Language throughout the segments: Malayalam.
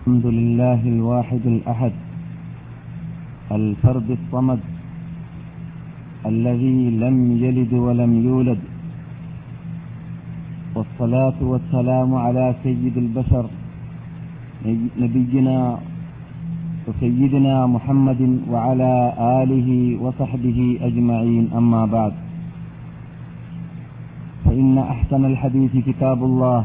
الحمد لله الواحد الأحد الفرد الصمد الذي لم يلد ولم يولد والصلاة والسلام على سيد البشر نبينا وسيدنا محمد وعلى آله وصحبه أجمعين أما بعد فإن أحسن الحديث كتاب الله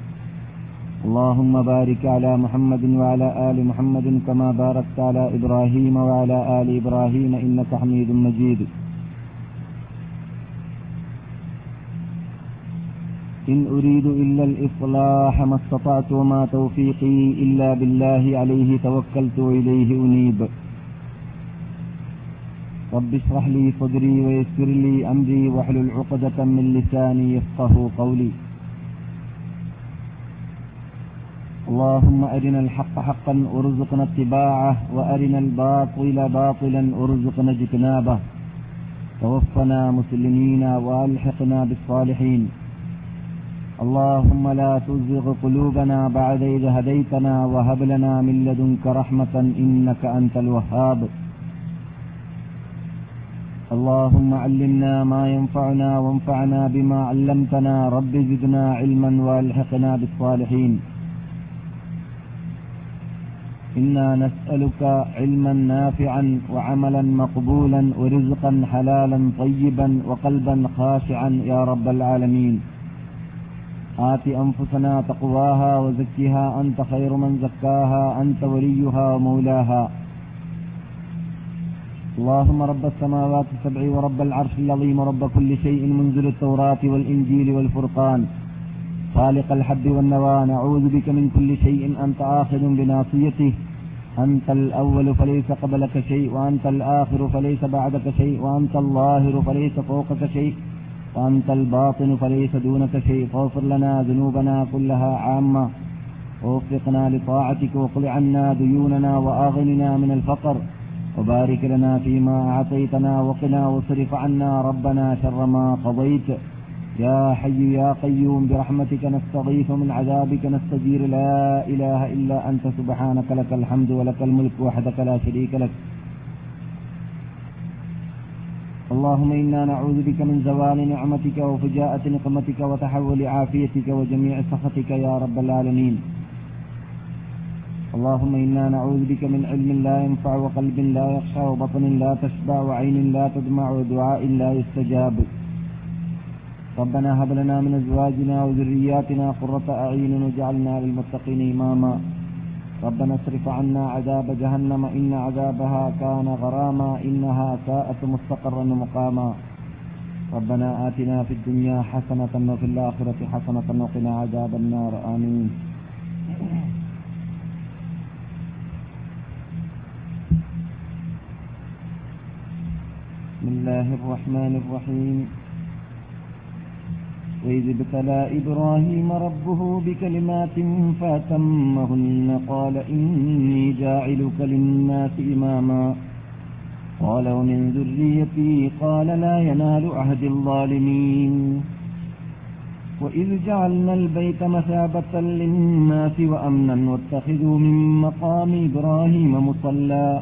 اللهم بارك على محمد وعلى آل محمد كما باركت على إبراهيم وعلى آل إبراهيم إنك حميد مجيد. إن أريد إلا الإصلاح ما استطعت وما توفيقي إلا بالله عليه توكلت وإليه أنيب. رب اشرح لي صدري ويسر لي أمري واحلل عقدة من لساني يفقه قولي. اللهم أرنا الحق حقا وارزقنا اتباعه وأرنا الباطل باطلا وارزقنا اجتنابه. توفنا مسلمين وألحقنا بالصالحين. اللهم لا تزغ قلوبنا بعد إذ هديتنا وهب لنا من لدنك رحمة إنك أنت الوهاب. اللهم علمنا ما ينفعنا وانفعنا بما علمتنا. رب زدنا علما وألحقنا بالصالحين. إنا نسألك علما نافعا وعملا مقبولا ورزقا حلالا طيبا وقلبا خاشعا يا رب العالمين. آت أنفسنا تقواها وزكها أنت خير من زكاها أنت وليها ومولاها. اللهم رب السماوات السبع ورب العرش العظيم ورب كل شيء منزل التوراة والإنجيل والفرقان. خالق الحب والنوى نعوذ بك من كل شيء أنت آخذ بناصيته. أنت الأول فليس قبلك شيء وأنت الآخر فليس بعدك شيء وأنت الظاهر فليس فوقك شيء وأنت الباطن فليس دونك شيء. فاغفر لنا ذنوبنا كلها عامة. ووفقنا لطاعتك وقل عنا ديوننا وآغننا من الفقر. وبارك لنا فيما أعطيتنا وقنا واصرف عنا ربنا شر ما قضيت. يا حي يا قيوم برحمتك نستغيث من عذابك نستجير. لا إله إلا أنت سبحانك لك الحمد ولك الملك وحدك لا شريك لك. اللهم إنا نعوذ بك من زوال نعمتك وفجاءة نقمتك وتحول عافيتك وجميع سخطك يا رب العالمين. اللهم إنا نعوذ بك من علم لا ينفع وقلب لا يخشى وبطن لا تشبع وعين لا تدمع ودعاء لا يستجاب. ربنا هب لنا من أزواجنا وذرياتنا قرة أعين واجعلنا للمتقين إماما. ربنا اصرف عنا عذاب جهنم إن عذابها كان غراما إنها ساءت مستقرا ومقاما. ربنا آتنا في الدنيا حسنة وفي الآخرة حسنة وقنا عذاب النار. آمين. بسم الله الرحمن الرحيم. وإذ ابتلى إبراهيم ربه بكلمات فأتمهن قال إني جاعلك للناس إماما. قال ومن ذريتي قال لا ينال عهد الظالمين. وإذ جعلنا البيت مثابة للناس وأمنا واتخذوا من مقام إبراهيم مصلى.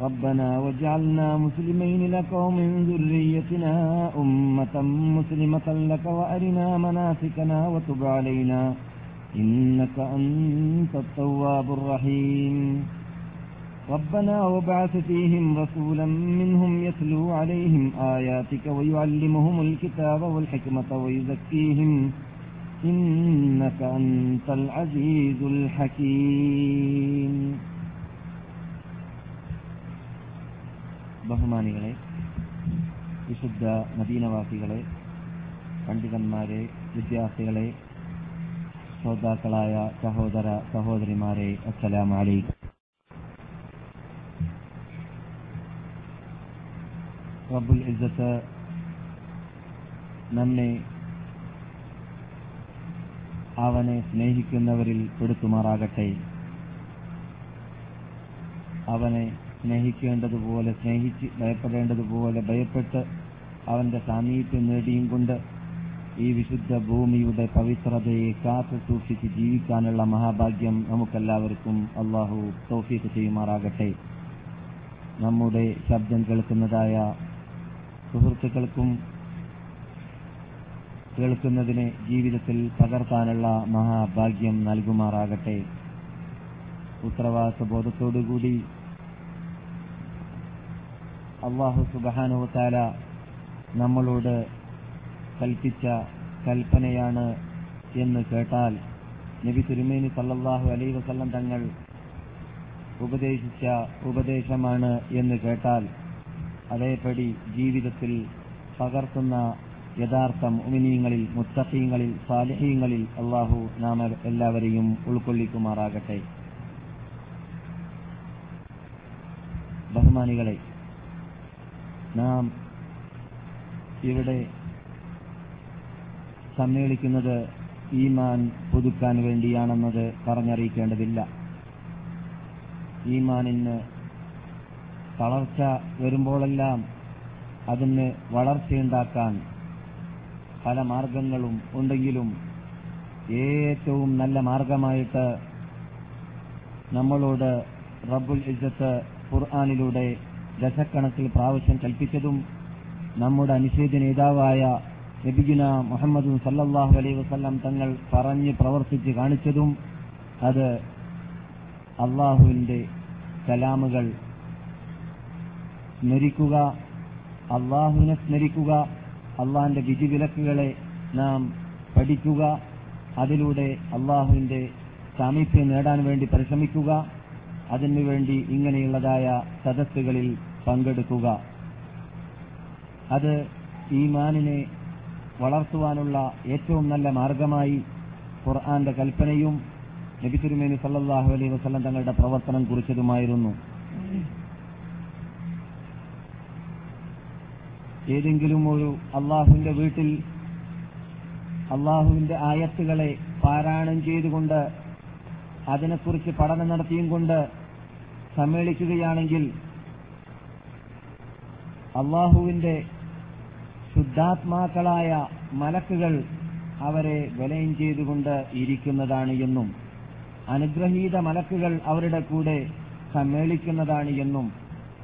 ربنا واجعلنا مسلمين لك ومن ذريتنا أمة مسلمة لك وأرنا مناسكنا وتب علينا إنك أنت التواب الرحيم. ربنا وابعث فيهم رسولا منهم يتلو عليهم آياتك ويعلمهم الكتاب والحكمة ويزكيهم إنك أنت العزيز الحكيم. ബഹുമാനികളെ വിശുദ്ധ മദീനവാസികളെ പണ്ഡിതന്മാരെ വിദ്യാർത്ഥികളെ ശ്രോതാക്കളായ സഹോദര സഹോദരിമാരെ അസ്സലാമു അലൈക്കും റബ്ബുൽ ഇസ്സത്ത് നമ്മെ അവനെ സ്നേഹിക്കുന്നവരിൽ പെടുത്തുമാറാകട്ടെ. അവനെ സ്നേഹിക്കേണ്ടതുപോലെ സ്നേഹിച്ച് ഭയപ്പെടേണ്ടതുപോലെ ഭയപ്പെട്ട് അവന്റെ സാമീപ്യം നേടിയും കൊണ്ട് ഈ വിശുദ്ധ ഭൂമിയുടെ പവിത്രതയെ കാത്തു സൂക്ഷിച്ച് ജീവിക്കാനുള്ള മഹാഭാഗ്യം നമുക്കെല്ലാവർക്കും അള്ളാഹു തൗഫീഖ് ചെയ്യുമാറാകട്ടെ. നമ്മുടെ ശബ്ദം കേൾക്കുന്നതായ സുഹൃത്തുക്കൾക്കും കേൾക്കുന്നതിനെ ജീവിതത്തിൽ പകർത്താനുള്ള മഹാഭാഗ്യം നൽകുമാറാകട്ടെ. ഉത്തരവാദിത്വ ബോധത്തോടുകൂടി അള്ളാഹു സുബാനുവത്താല നമ്മളോട് കൽപ്പിച്ച കൽപ്പനയാണ് എന്ന് കേട്ടാൽ നബി തിരുമേനി സല്ലാഹു അലൈ വസല്ലം തങ്ങൾ ഉപദേശിച്ച ഉപദേശമാണ് എന്ന് കേട്ടാൽ അതേപടി ജീവിതത്തിൽ പകർത്തുന്ന യഥാർത്ഥ ഉമിനീയങ്ങളിൽ മുത്തഖീങ്ങളിൽ സാലിഹീങ്ങളിൽ അള്ളാഹു നാം എല്ലാവരെയും ഉൾക്കൊള്ളിക്കുമാറാകട്ടെ. ബഹുമാനികളെ നാം ഇവിടെ സമ്മേളിക്കുന്നത് ഈമാൻ പുതുക്കാൻ വേണ്ടിയാണെന്നത് പറഞ്ഞറിയിക്കേണ്ടതില്ല. ഈമാനിന് തളർച്ച വരുമ്പോഴെല്ലാം അതിന് വളർച്ചയുണ്ടാക്കാൻ പല മാർഗങ്ങളും ഉണ്ടെങ്കിലും ഏറ്റവും നല്ല മാർഗമായിട്ട് നമ്മളോട് റബ്ബുൽ ഇജ്ജത്ത് ഖുർആാനിലൂടെ ദശക്കണക്കിൽ പ്രാവശ്യം കൽപ്പിച്ചതും നമ്മുടെ അനുശേദ നേതാവായ നബിഗുന മുഹമ്മദ് സല്ലാഹു അലൈഹി വസല്ലം തങ്ങൾ പറഞ്ഞ് പ്രവർത്തിച്ച് കാണിച്ചതും അത് അള്ളാഹുവിന്റെ കലാമുകൾ സ്മരിക്കുക അള്ളാഹുവിനെ സ്മരിക്കുക അള്ളാഹിന്റെ വിധിവിലക്കുകളെ നാം പഠിക്കുക അതിലൂടെ അള്ളാഹുവിന്റെ സാമീപ്യം നേടാൻ വേണ്ടി പരിശ്രമിക്കുക. അതിനുവേണ്ടി ഇങ്ങനെയുള്ളതായ സദസ്സുകളിൽ പങ്കെടുക്കുക. അത് ഈമാനിനെ വളർത്തുവാനുള്ള ഏറ്റവും നല്ല മാർഗമായി ഖുർആന്റെ കൽപ്പനയും നബി തിരുമേനി സല്ലല്ലാഹു അലൈഹി വസല്ലം തങ്ങളുടെ പ്രവർത്തനം കുറിച്ചതുമായിരുന്നു. ഏതെങ്കിലും ഒരു അള്ളാഹുവിന്റെ വീട്ടിൽ അള്ളാഹുവിന്റെ ആയത്തുകളെ പാരായണം ചെയ്തുകൊണ്ട് അതിനെക്കുറിച്ച് പഠനം നടത്തിയും കൊണ്ട് സമ്മേളിക്കുകയാണെങ്കിൽ അള്ളാഹുവിന്റെ ശുദ്ധാത്മാക്കളായ മലക്കുകൾ അവരെ വലയം ചെയ്തുകൊണ്ട് ഇരിക്കുന്നതാണ് എന്നും അനുഗ്രഹീത മലക്കുകൾ അവരുടെ കൂടെ സമ്മേളിക്കുന്നതാണ് എന്നും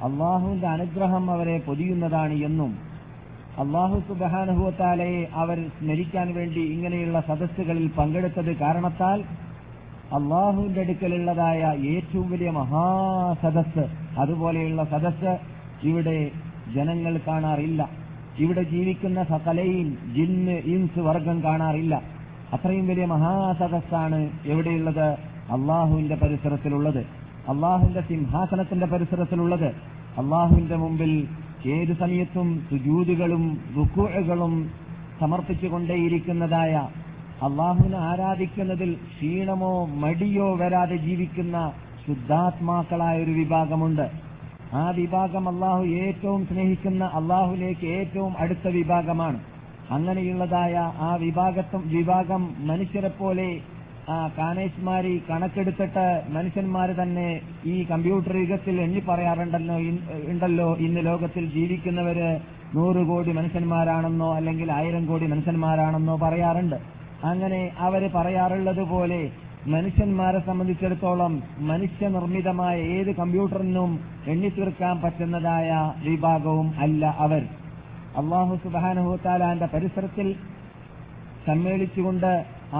അള്ളാഹുവിന്റെ അനുഗ്രഹം അവരെ പൊതിയുന്നതാണ് എന്നും അള്ളാഹു സുബാനുഭവത്താലയെ അവർ സ്മരിക്കാൻ വേണ്ടി ഇങ്ങനെയുള്ള സദസ്സുകളിൽ പങ്കെടുത്തത് കാരണത്താൽ അള്ളാഹുവിന്റെ അടുക്കലുള്ളതായ ഏറ്റവും വലിയ മഹാസദസ് അതുപോലെയുള്ള സദസ് ഇവിടെ ജനങ്ങൾ കാണാറില്ല. ഇവിടെ ജീവിക്കുന്ന സകലയിൽ ജിന്ന് ഇൻസ് വർഗം കാണാറില്ല. അത്രയും വലിയ മഹാസദസ്സാണ് എവിടെയുള്ളത്? അള്ളാഹുവിന്റെ പരിസരത്തിലുള്ളത്. അള്ളാഹുവിന്റെ സിംഹാസനത്തിന്റെ പരിസരത്തിലുള്ളത്. അള്ളാഹുവിന്റെ മുമ്പിൽ ഏത് സമയത്തും സുജൂതുകളും റുക്കുകളും സമർപ്പിച്ചുകൊണ്ടേയിരിക്കുന്നതായ അള്ളാഹുവിനെ ആരാധിക്കുന്നതിൽ ക്ഷീണമോ മടിയോ വരാതെ ജീവിക്കുന്ന ശുദ്ധാത്മാക്കളായ ഒരു വിഭാഗമുണ്ട്. ആ വിഭാഗം അള്ളാഹു ഏറ്റവും സ്നേഹിക്കുന്ന അള്ളാഹുലേക്ക് ഏറ്റവും അടുത്ത വിഭാഗമാണ്. അങ്ങനെയുള്ളതായ ആ വിഭാഗത്തും വിഭാഗം മനുഷ്യരെ പോലെ ആ കാനേഷ്മാരി കണക്കെടുത്തിട്ട് മനുഷ്യന്മാർ തന്നെ ഈ കമ്പ്യൂട്ടർ യുഗത്തിൽ എണ്ണി പറയാറുണ്ടല്ലോ ഉണ്ടല്ലോ ഇന്ന് ലോകത്തിൽ ജീവിക്കുന്നവര് നൂറ് കോടി മനുഷ്യന്മാരാണെന്നോ അല്ലെങ്കിൽ ആയിരം കോടി മനുഷ്യന്മാരാണെന്നോ പറയാറുണ്ട്. അങ്ങനെ അവർ പറയാറുള്ളത് പോലെ മനുഷ്യന്മാരെ സംബന്ധിച്ചിടത്തോളം മനുഷ്യനിർമ്മിതമായ ഏത് കമ്പ്യൂട്ടറിനും എണ്ണിത്തീർക്കാൻ പറ്റുന്നതായ വിഭാഗവും അല്ല അവർ. അള്ളാഹു സുബാനഹുത്താലാന്റെ പരിസരത്തിൽ സമ്മേളിച്ചുകൊണ്ട്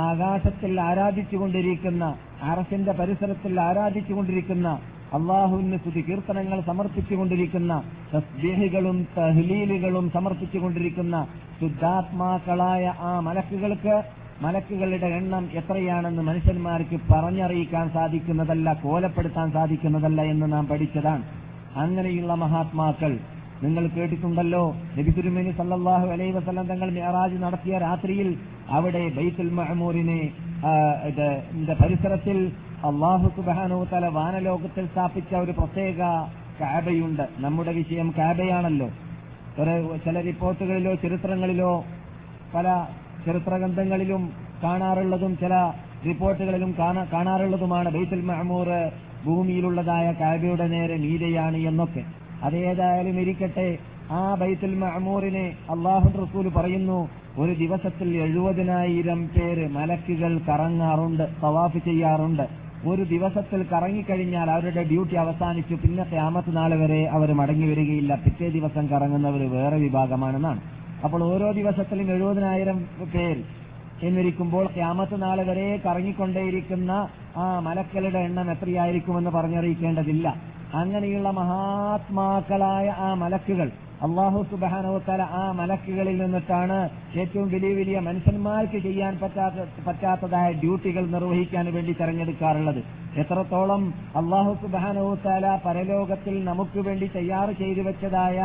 ആകാശത്തിൽ ആരാധിച്ചുകൊണ്ടിരിക്കുന്ന അറസിന്റെ പരിസരത്തിൽ ആരാധിച്ചുകൊണ്ടിരിക്കുന്ന അള്ളാഹുവിന് സ്തുതി കീർത്തനങ്ങൾ സമർപ്പിച്ചുകൊണ്ടിരിക്കുന്ന തസ്ബീഹികളും തഹ്ലീലുകളും സമർപ്പിച്ചുകൊണ്ടിരിക്കുന്ന ശുദ്ധാത്മാക്കളായ ആ മലക്കുകൾക്ക് മലക്കുകളുടെ എണ്ണം എത്രയാണെന്ന് മനുഷ്യന്മാർക്ക് പറഞ്ഞറിയിക്കാൻ സാധിക്കുന്നതല്ല കോലപ്പെടുത്താൻ സാധിക്കുന്നതല്ല എന്ന് നാം പഠിച്ചതാണ്. അങ്ങനെയുള്ള മഹാത്മാക്കൾ നിങ്ങൾ കേട്ടിട്ടുണ്ടല്ലോ നബി തിരുമേനി സല്ലല്ലാഹു അലൈഹി വസല്ലം തങ്ങൾ മെഹറാജ് നടത്തിയ രാത്രിയിൽ അവിടെ ബൈത്തുൽ മഹമൂറിനെ പരിസരത്തിൽ അള്ളാഹു സുബാനോ തല വാനലോകത്തിൽ സ്ഥാപിച്ച ഒരു പ്രത്യേക കാബയുണ്ട്. നമ്മുടെ വിഷയം കാബയാണല്ലോ. ചില റിപ്പോർട്ടുകളിലോ ചരിത്രങ്ങളിലോ പല ചരിത്രഗ്രന്ഥങ്ങളിലും കാണാറുള്ളതും ചില റിപ്പോർട്ടുകളിലും കാണാ- കാണാറുള്ളതുമാണ്. ബൈത്തുൽ മഹമൂർ ഭൂമിയിലുള്ളതായ കാബയുടെ നേരെ മീതയാണ് എന്നൊക്കെ. അതേതായാലും ഇരിക്കട്ടെ. ആ ബൈത്തുൽ മഹമൂറിനെ അള്ളാഹു റസൂൽ പറയുന്നു ഒരു ദിവസത്തിൽ എഴുപതിനായിരം പേര് മലക്കുകൾ കറങ്ങാറുണ്ട് തവാഫ് ചെയ്യാറുണ്ട്. ഒരു ദിവസത്തിൽ കറങ്ങിക്കഴിഞ്ഞാൽ അവരുടെ ഡ്യൂട്ടി അവസാനിച്ചു. പിന്നത്തെ ക്യാമത്ത് നാളെ വരെ അവർ മടങ്ങി വരികയില്ല. പിറ്റേ ദിവസം കറങ്ങുന്നവർ വേറെ വിഭാഗമാണെന്നാണ്. അപ്പോൾ ഓരോ ദിവസത്തിലും എഴുപതിനായിരം പേർ എന്നിരിക്കുമ്പോൾ ക്യാമത്ത് നാളെ വരെ കറങ്ങിക്കൊണ്ടേയിരിക്കുന്ന ആ മലക്കളുടെ എണ്ണം എത്രയായിരിക്കുമെന്ന് പറഞ്ഞറിയിക്കേണ്ടതില്ല. അങ്ങനെയുള്ള മഹാത്മാക്കളായ ആ മലക്കുകൾ അള്ളാഹു സുബാനോത്തല ആ മലക്കുകളിൽ നിന്നിട്ടാണ് ഏറ്റവും വലിയ വലിയ മനുഷ്യന്മാർക്ക് ചെയ്യാൻ പറ്റാത്ത പറ്റാത്തതായ ഡ്യൂട്ടികൾ നിർവഹിക്കാൻ വേണ്ടി തെരഞ്ഞെടുക്കാറുള്ളത്. എത്രത്തോളം അള്ളാഹു സുബാനോത്തല പരലോകത്തിൽ നമുക്ക് വേണ്ടി തയ്യാർ ചെയ്തു വെച്ചതായ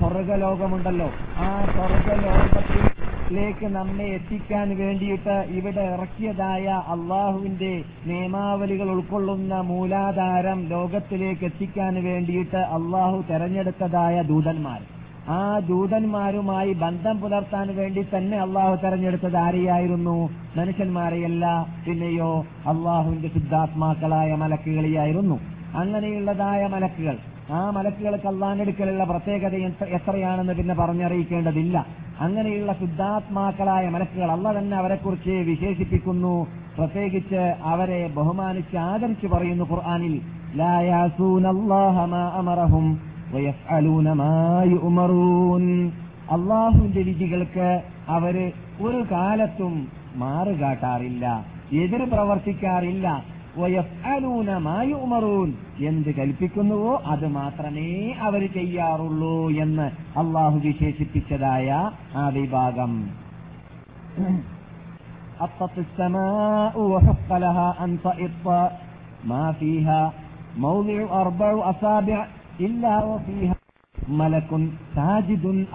സ്വർഗലോകമുണ്ടല്ലോ. ആ സ്വർഗലോകത്തിലേക്ക് നമ്മെ എത്തിക്കാൻ വേണ്ടിയിട്ട് ഇവിടെ ഇറക്കിയതായ അള്ളാഹുവിന്റെ നിയമാവലികൾ ഉൾക്കൊള്ളുന്ന മൂലാധാരം ലോകത്തിലേക്ക് എത്തിക്കാൻ വേണ്ടിയിട്ട് അള്ളാഹു തെരഞ്ഞെടുത്തതായ ദൂതന്മാർ. ആ ദൂതന്മാരുമായി ബന്ധം പുലർത്താൻ വേണ്ടി തന്നെ അള്ളാഹു തെരഞ്ഞെടുത്തത് ആരെയായിരുന്നു? മനുഷ്യന്മാരെയല്ല പിന്നെയോ അള്ളാഹുവിന്റെ ശുദ്ധാത്മാക്കളായ മലക്കുകളെയായിരുന്നു. അങ്ങനെയുള്ളതായ മലക്കുകൾ. ആ മലക്കുകൾക്ക് അള്ളാഹിനെടുക്കലുള്ള പ്രത്യേകത എത്ര- എത്രയാണെന്ന് പിന്നെ പറഞ്ഞറിയിക്കേണ്ടതില്ല. അങ്ങനെയുള്ള ശുദ്ധാത്മാക്കളായ മലക്കുകൾ അല്ല തന്നെ അവരെക്കുറിച്ച് വിശേഷിപ്പിക്കുന്നു. പ്രത്യേകിച്ച് അവരെ ബഹുമാനിച്ച് ആദരിച്ചു പറയുന്നു ഖുർആാനിൽ ലായാസൂനല്ലാഹ മാ അമറഹും വയഫ്അലൂന മാ യുഅ്മറൂൻ അള്ളാഹുവിന്റെ വിധികൾക്ക് അവര് ഒരു കാലത്തും മാറുകാട്ടാറില്ല എതിർ പ്രവർത്തിക്കാറില്ല വയഫ്അലൂന മാ യുഅ്മറൂൻ എന്ത് കൽപ്പിക്കുന്നുവോ അത് മാത്രമേ അവർ ചെയ്യാറുള്ളൂ എന്ന് അള്ളാഹു വിശേഷിപ്പിച്ചതായ ആ വിഭാഗം أطت السماء وحق لها أن تئط ما فيها موضع أربع أصابع മലക്കുൻ സാജിദുൻ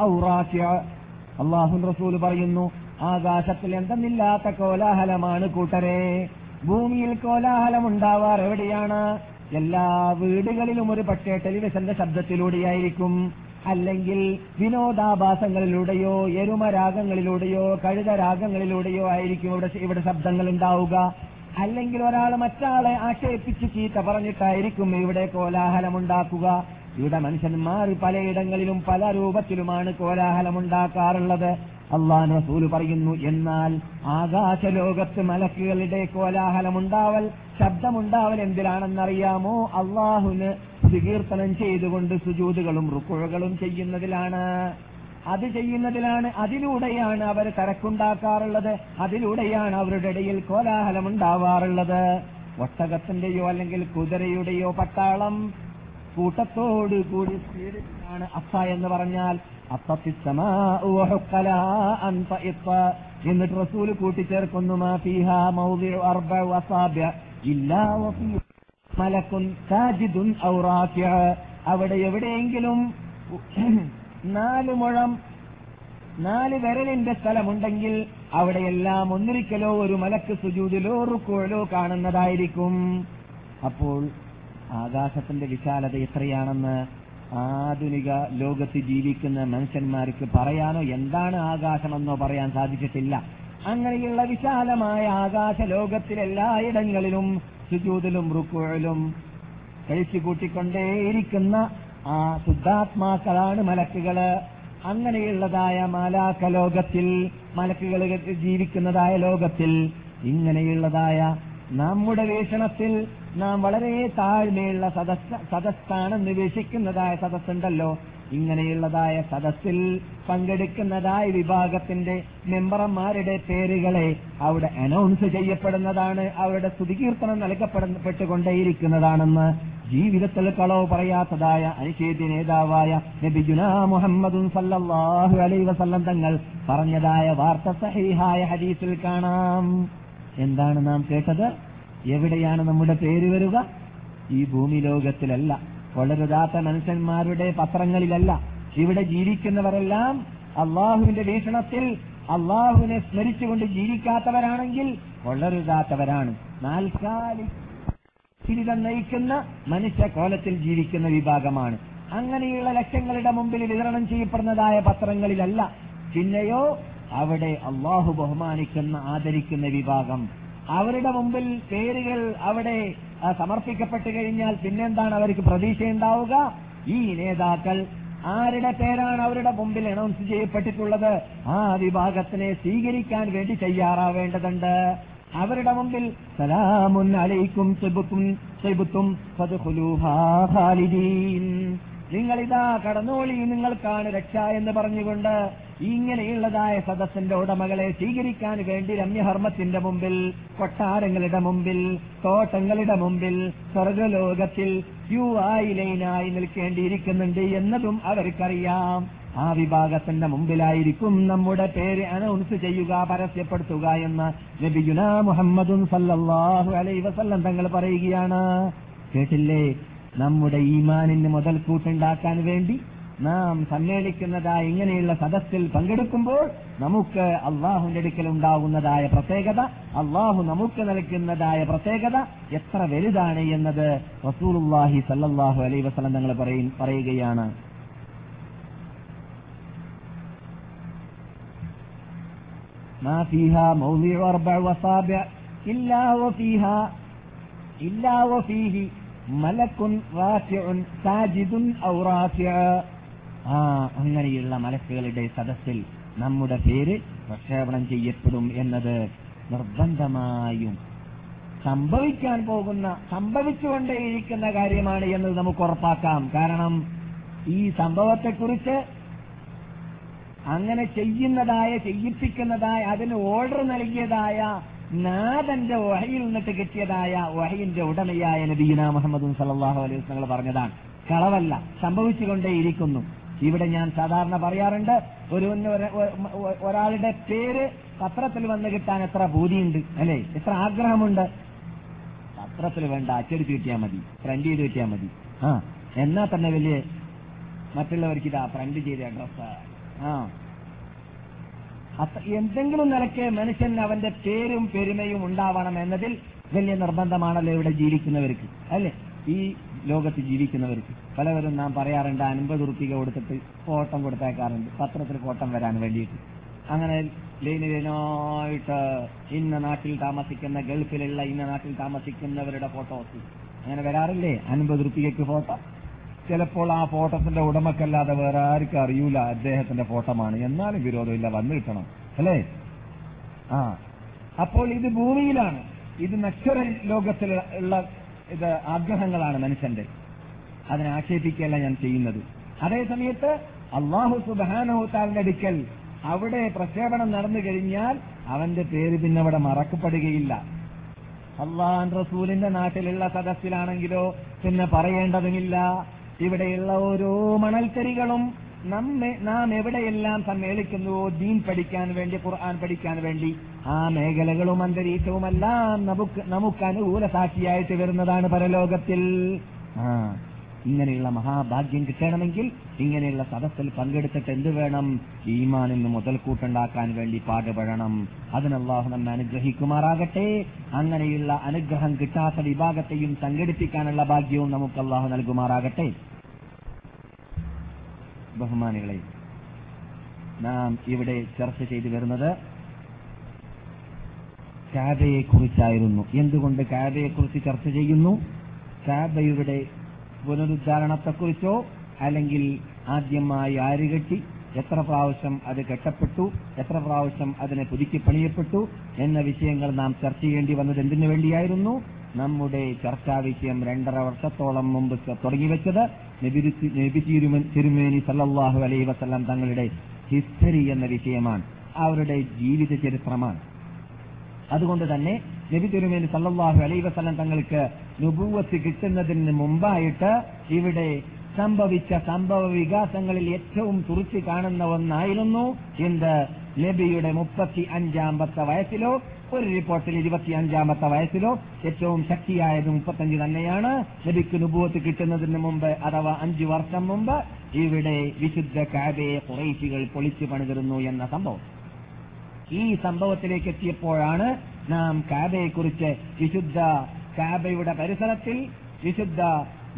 അള്ളാഹുൻ റസൂൽ പറയുന്നു ആകാശത്തിൽ എന്തെന്നില്ലാത്ത കോലാഹലമാണ് കൂട്ടരെ. ഭൂമിയിൽ കോലാഹലം ഉണ്ടാവാർ എവിടെയാണ്? എല്ലാ വീടുകളിലും ഒരു പക്ഷേ ടെലിവിഷന്റെ ശബ്ദത്തിലൂടെയായിരിക്കും. അല്ലെങ്കിൽ വിനോദാഭാസങ്ങളിലൂടെയോ എരുമരാഗങ്ങളിലൂടെയോ കഴുതരാഗങ്ങളിലൂടെയോ ആയിരിക്കും ഇവിടെ ഇവിടെ ശബ്ദങ്ങൾ ഉണ്ടാവുക. അല്ലെങ്കിൽ ഒരാൾ മറ്റാളെ ആക്ഷേപിച്ച് ചീത്ത പറഞ്ഞിട്ടായിരിക്കും ഇവിടെ കോലാഹലമുണ്ടാക്കുക. ഇവിടെ മനുഷ്യന്മാർ പലയിടങ്ങളിലും പല രൂപത്തിലുമാണ് കോലാഹലമുണ്ടാക്കാറുള്ളത്. അള്ളാൻ റസൂൽ പറയുന്നു എന്നാൽ ആകാശലോകത്ത് മലക്കുകളുടെ കോലാഹലമുണ്ടാവൽ ശബ്ദമുണ്ടാവൽ എന്തിനാണെന്നറിയാമോ അള്ളാഹുന് സ്വീകീർത്തനം ചെയ്തുകൊണ്ട് സുജൂതുകളും റുക്കുഴകളും ചെയ്യുന്നതിലാണ്. അത് ചെയ്യുന്നതിലാണ് അതിലൂടെയാണ് അവർ തിരക്കുണ്ടാക്കാറുള്ളത്. അതിലൂടെയാണ് അവരുടെ ഇടയിൽ കോലാഹലം ഉണ്ടാവാറുള്ളത് ഒട്ടകത്തിന്റെയോ അല്ലെങ്കിൽ കുതിരയുടെയോ പട്ടാളം കൂട്ടത്തോട് കൂടി സ്പീഡിലാണ് അത്ത എന്ന് പറഞ്ഞാൽ എന്നിട്ട് റസൂൽ കൂട്ടിച്ചേർക്കുന്നു അവിടെ എവിടെയെങ്കിലും നാല് മുഴം നാല് വിരലിന്റെ സ്ഥലമുണ്ടെങ്കിൽ അവിടെയെല്ലാം ഒന്നിരിക്കലോ ഒരു മലക്ക് സുജൂതിലോ റുക്കോലോ കാണുന്നതായിരിക്കും. അപ്പോൾ ആകാശത്തിന്റെ വിശാലത എത്രയാണെന്ന് ആധുനിക ലോകത്ത് ജീവിക്കുന്ന മനുഷ്യന്മാർക്ക് പറയാനോ എന്താണ് ആകാശമെന്നോ പറയാൻ സാധിച്ചിട്ടില്ല. അങ്ങനെയുള്ള വിശാലമായ ആകാശ ലോകത്തിലെല്ലായിടങ്ങളിലും സുജൂതിലും റുക്കുഴലും കഴിച്ചു കൂട്ടിക്കൊണ്ടേയിരിക്കുന്ന ആ ശുദ്ധാത്മാക്കളാണ് മലക്കുകൾ. അങ്ങനെയുള്ളതായ മാലാക്ക ലോകത്തിൽ മലക്കുകൾ ജീവിക്കുന്നതായ ലോകത്തിൽ ഇങ്ങനെയുള്ളതായ നമ്മുടെ വീക്ഷണത്തിൽ നാം വളരെ താഴ്മയുള്ള സദസ് സദസ്സാണെന്ന് വീക്ഷിക്കുന്നതായ സദസ്സുണ്ടല്ലോ. ഇങ്ങനെയുള്ളതായ സദസ്സിൽ പങ്കെടുക്കുന്നതായ വിഭാഗത്തിന്റെ മെമ്പർമാരുടെ പേരുകളെ അവിടെ അനൗൺസ് ചെയ്യപ്പെടുന്നതാണ് അവരുടെ സ്തുതികീർത്തനം നൽകപ്പെട്ടുകൊണ്ടേയിരിക്കുന്നതാണെന്ന് ജീവിതത്തിൽ കളവ് പറയാത്തതായ അനിഷേധ്യ നേതാവായ നബിജുന മുഹമ്മദും സല്ലാഹു അലൈ വസല്ലം തങ്ങൾ പറഞ്ഞതായ വാർത്ത സഹീഹായ ഹദീസിൽ കാണാം. എന്താണ് നാം കേട്ടത്? എവിടെയാണ് നമ്മുടെ പേര് വരിക? ഈ ഭൂമി ലോകത്തിലല്ല. വളരുതാത്ത മനുഷ്യന്മാരുടെ പത്രങ്ങളിലല്ല. ഇവിടെ ജീവിക്കുന്നവരെല്ലാം അള്ളാഹുവിന്റെ വീക്ഷണത്തിൽ അള്ളാഹുവിനെ സ്മരിച്ചുകൊണ്ട് ജീവിക്കാത്തവരാണെങ്കിൽ വളരുതാത്തവരാണ്. നാൽക്കാലി ജീവിതം നയിക്കുന്ന മനുഷ്യ കോലത്തിൽ ജീവിക്കുന്ന വിഭാഗമാണ്. അങ്ങനെയുള്ള ലക്ഷ്യങ്ങളുടെ മുമ്പിൽ വിതരണം ചെയ്യപ്പെടുന്നതായ പത്രങ്ങളിലല്ല പിന്നെയോ അവിടെ അള്ളാഹു ബഹുമാനിക്കുന്ന ആദരിക്കുന്ന വിഭാഗം. അവരുടെ മുമ്പിൽ പേരുകൾ അവിടെ സമർപ്പിക്കപ്പെട്ടു കഴിഞ്ഞാൽ പിന്നെന്താണ് അവർക്ക് പ്രതീക്ഷയുണ്ടാവുക? ഈ നേതാക്കൾ ആരുടെ പേരാണ് അവരുടെ മുമ്പിൽ അനൗൺസ് ചെയ്യപ്പെട്ടിട്ടുള്ളത്? ആ വിഭാഗത്തിനെ സ്വീകരിക്കാൻ വേണ്ടി തയ്യാറാവേണ്ടതുണ്ട്. അവരുടെ മുമ്പിൽ സലാമുൻ അലൈക്കും സെബുത്തും നിങ്ങൾ ഇതാ കടന്നോളി നിങ്ങൾക്കാണ് രക്ഷ എന്ന് പറഞ്ഞുകൊണ്ട് ഇങ്ങനെയുള്ളതായ സദസ്സിന്റെ ഉടമകളെ സ്വീകരിക്കാൻ വേണ്ടി രമ്യഹർമ്മത്തിന്റെ മുമ്പിൽ കൊട്ടാരങ്ങളുടെ മുമ്പിൽ തോട്ടങ്ങളുടെ മുമ്പിൽ സ്വർഗലോകത്തിൽ ക്യൂ ആയി ലൈനായി നിൽക്കേണ്ടിയിരിക്കുന്നുണ്ട് എന്നതും അവർക്കറിയാം. ആ വിഭാഗത്തിന്റെ മുമ്പിലായിരിക്കും നമ്മുടെ പേര് അനൗൺസ് ചെയ്യുക പരസ്യപ്പെടുത്തുക എന്ന് നബിയുന മുഹമ്മദും സല്ലാഹു അലൈ വസല്ലം തങ്ങൾ പറയുകയാണ്. കേട്ടില്ലേ? നമ്മുടെ ഈമാനിന് മുതൽക്കൂട്ടുണ്ടാക്കാൻ വേണ്ടി നാം സമ്മേളിക്കുന്നതായ ഇങ്ങനെയുള്ള സദസ്സിൽ പങ്കെടുക്കുമ്പോൾ നമുക്ക് അള്ളാഹുന്റെ അടുക്കൽ ഉണ്ടാകുന്നതായ പ്രത്യേകത അള്ളാഹു നമുക്ക് നൽകുന്നതായ പ്രത്യേകത എത്ര വലുതാണ് എന്നത് റസൂലുള്ളാഹി സല്ലാഹു അലൈഹി വസല്ലം തങ്ങൾ പറയുകയാണ്. ما فيها موضع أربع وصابع إلا وفيها إلا وفيه ملك رافع ساجد أو رافع ആ അങ്ങനെയുള്ള മലക്കുകളുടെ സദസ്സിൽ നമ്മുടെ പേര് പ്രക്ഷേപണം ചെയ്യപ്പെടും എന്നത് നിർബന്ധമായും സംഭവിക്കാൻ പോകുന്ന സംഭവിച്ചുകൊണ്ടേയിരിക്കുന്ന കാര്യമാണ് എന്നത് നമുക്ക് ഉറപ്പാക്കാം കാരണം ഈ സംഭവത്തെക്കുറിച്ച് അങ്ങനെ ചെയ്യുന്നതായ ചെയ്യിപ്പിക്കുന്നതായ അതിന് ഓർഡർ നൽകിയതായ നാഥന്റെ വഹയിൽ നിന്നിട്ട് കിട്ടിയതായ വഹയിന്റെ ഉടമയായ നബീന മുഹമ്മദ് സല്ലാഹു അലൈഹി വസ്ലങ്ങൾ പറഞ്ഞതാണ്. കളവല്ല സംഭവിച്ചുകൊണ്ടേയിരിക്കുന്നു. ഇവിടെ ഞാൻ സാധാരണ പറയാറുണ്ട് ഒരു ഒരാളുടെ പേര് പത്രത്തിൽ വന്ന് കിട്ടാൻ എത്ര ഭൂതിയുണ്ട് അല്ലേ? എത്ര ആഗ്രഹമുണ്ട്? പത്രത്തിൽ വേണ്ട അച്ചടിച്ച് കിട്ടിയാൽ മതി പ്രിന്റ് ചെയ്ത് കിട്ടിയാൽ മതി. ആ എന്നാ തന്നെ വലിയ മറ്റുള്ളവർക്ക് ഇതാ പ്രിന്റ് ചെയ്ത അഡ്രസ് ആ. എന്തെങ്കിലും നിലയ്ക്ക് മനുഷ്യൻ അവന്റെ പേരും പെരുമയും ഉണ്ടാവണം എന്നതിൽ വലിയ നിർബന്ധമാണല്ലോ ഇവിടെ ജീവിക്കുന്നവർക്ക് അല്ലെ? ഈ ലോകത്ത് ജീവിക്കുന്നവർക്ക്. പലവരും നാം പറയാറുണ്ട് അൻപത് റുപ്പിക കൊടുത്തിട്ട് കോട്ടം കൊടുത്തേക്കാറുണ്ട്. പത്രത്തിൽ കോട്ടം വരാൻ വേണ്ടിയിട്ട്. അങ്ങനെ ലൈന് ലൈനായിട്ട് ഇന്ന നാട്ടിൽ താമസിക്കുന്ന ഗൾഫിലുള്ള ഇന്ന നാട്ടിൽ താമസിക്കുന്നവരുടെ ഫോട്ടോസ്. അങ്ങനെ വരാറില്ലേ? അൻപത് റുപ്പികയ്ക്ക് ഫോട്ടോ. ചിലപ്പോൾ ആ ഫോട്ടത്തിന്റെ ഉടമക്കല്ലാതെ വേറെ ആർക്കും അറിയൂല അദ്ദേഹത്തിന്റെ ഫോട്ടമാണ്. എന്നാലും വിരോധമില്ല വന്നു കിട്ടണം അല്ലേ? ആ. അപ്പോൾ ഇത് ഭൂമിയിലാണ്. ഇത് നക്ഷര ലോകത്തിലുള്ള ഇത് ആഗ്രഹങ്ങളാണ് മനുഷ്യന്റെ. അതിനെ ആക്ഷേപിക്കുകയല്ല ഞാൻ ചെയ്യുന്നത്. അതേ സമയത്ത് അള്ളാഹു സുബാനഹുത്താലിന്റെ അടുക്കൽ അവിടെ പ്രക്ഷേപണം നടന്നു കഴിഞ്ഞാൽ അവന്റെ പേര് പിന്നെ അവിടെ മറക്കപ്പെടുകയില്ല. അള്ളാഹ് റസൂലിന്റെ നാട്ടിലുള്ള സദസ്സിലാണെങ്കിലോ പിന്നെ പറയേണ്ടതുമില്ല. ഇവിടെയുള്ള ഓരോ മണൽക്കരികളും നമ്മെ നാം എവിടെയെല്ലാം സമ്മേളിക്കുന്നുവോ ദീൻ പഠിക്കാൻ വേണ്ടി ഖുർആൻ പഠിക്കാൻ വേണ്ടി. ആ മേഖലകളും അന്തരീക്ഷവുമെല്ലാം നമുക്ക് നമുക്ക് അനുകൂല സാക്ഷിയായിട്ട് വരുന്നതാണ് പരലോകത്തിൽ. ആ. ഇങ്ങനെയുള്ള മഹാഭാഗ്യം കിട്ടണമെങ്കിൽ ഇങ്ങനെയുള്ള സദസ്സിൽ പങ്കെടുത്തിട്ട് എന്ത് വേണം? ഈമാനിന് മുതൽക്കൂട്ടുണ്ടാക്കാൻ വേണ്ടി പാടുപെടണം. അതിനല്ലാഹു നമ്മെ അനുഗ്രഹിക്കുമാറാകട്ടെ. അങ്ങനെയുള്ള അനുഗ്രഹം കിട്ടാത്ത വിഭാഗത്തെയും സംഘടിപ്പിക്കാനുള്ള ഭാഗ്യവും നമുക്ക് അള്ളാഹു നൽകുമാറാകട്ടെ. ബഹുമാനികളെ നാം ഇവിടെ ചർച്ച ചെയ്തു വരുന്നത് കാബയെ കുറിച്ചായിരുന്നു എന്തുകൊണ്ട് കാബയെ കുറിച്ച് ചർച്ച ചെയ്യുന്നു? കാബയുടെ പുനരുദ്ധാരണത്തെക്കുറിച്ചോ അല്ലെങ്കിൽ ആദ്യമായി ആരുകെട്ടി എത്ര പ്രാവശ്യം അത് കെട്ടപ്പെട്ടു എത്ര പ്രാവശ്യം അതിനെ പുതുക്കി പണിയപ്പെട്ടു എന്ന വിഷയങ്ങൾ നാം ചർച്ച ചെയ്യേണ്ടി വന്നത് എന്തിനു വേണ്ടിയായിരുന്നു? നമ്മുടെ ചർച്ചാ വിഷയം രണ്ടര വർഷത്തോളം മുമ്പ് തുടങ്ങിവെച്ചത് നബി- തിരുമേനി സല്ലാഹു അലൈ വസല്ലം തങ്ങളുടെ ഹിസ്റ്ററി എന്ന വിഷയമാണ് അവരുടെ ജീവിത ചരിത്രമാണ്. അതുകൊണ്ട് തന്നെ നബി തിരുമേനി സല്ലാഹു അലൈഹി വസല്ലം തങ്ങൾക്ക് നുപൂവത്ത് കിട്ടുന്നതിന് മുമ്പായിട്ട് ഇവിടെ സംഭവിച്ച സംഭവ വികാസങ്ങളിൽ ഏറ്റവും തുറച്ചു കാണുന്ന ഒന്നായിരുന്നു എന്ത് നബിയുടെ മുപ്പത്തി അഞ്ചാമത്തെ വയസ്സിലോ ഒരു റിപ്പോർട്ടിൽ ഇരുപത്തി അഞ്ചാമത്തെ വയസ്സിലോ ഏറ്റവും ശക്തിയായത് മുപ്പത്തഞ്ച് തന്നെയാണ്. നബിക്ക് നുപൂവത്ത് കിട്ടുന്നതിന് മുമ്പ് അഥവാ അഞ്ചു വർഷം മുമ്പ് ഇവിടെ വിശുദ്ധ കാബയെ കുറേശികൾ പൊളിച്ചു പണിതിരുന്നു എന്ന സംഭവം. ഈ സംഭവത്തിലേക്ക് എത്തിയപ്പോഴാണ് നാം കാബയെക്കുറിച്ച് വിശുദ്ധ കാബയുടെ പരിസരത്തിൽ വിശുദ്ധ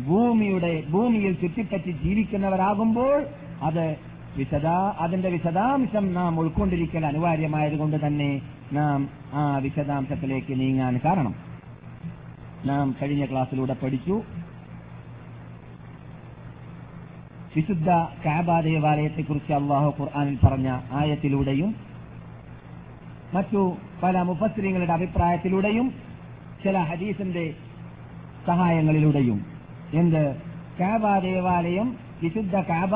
ഭൂമിയുടെ ഭൂമിയിൽ ചുറ്റിപ്പറ്റി ജീവിക്കുന്നവരാകുമ്പോൾ അത് വിശദാ അതിന്റെ വിശദാംശം നാം ഉൾക്കൊണ്ടിരിക്കൽ അനിവാര്യമായതുകൊണ്ട് തന്നെ നാം ആ വിശദാംശത്തിലേക്ക് നീങ്ങാൻ കാരണം. നാം കഴിഞ്ഞ ക്ലാസ്സിലൂടെ പഠിച്ചു. വിശുദ്ധ കാബ ദേവാലയത്തെക്കുറിച്ച് അള്ളാഹു ഖുർആാനിൽ പറഞ്ഞ ആയത്തിലൂടെയും മറ്റു പല മുഫസ്ലിങ്ങളുടെ അഭിപ്രായത്തിലൂടെയും ചില ഹദീസിന്റെ സഹായങ്ങളിലൂടെയും. എന്ത്? കാബ ദേവാലയം വിശുദ്ധ കാബ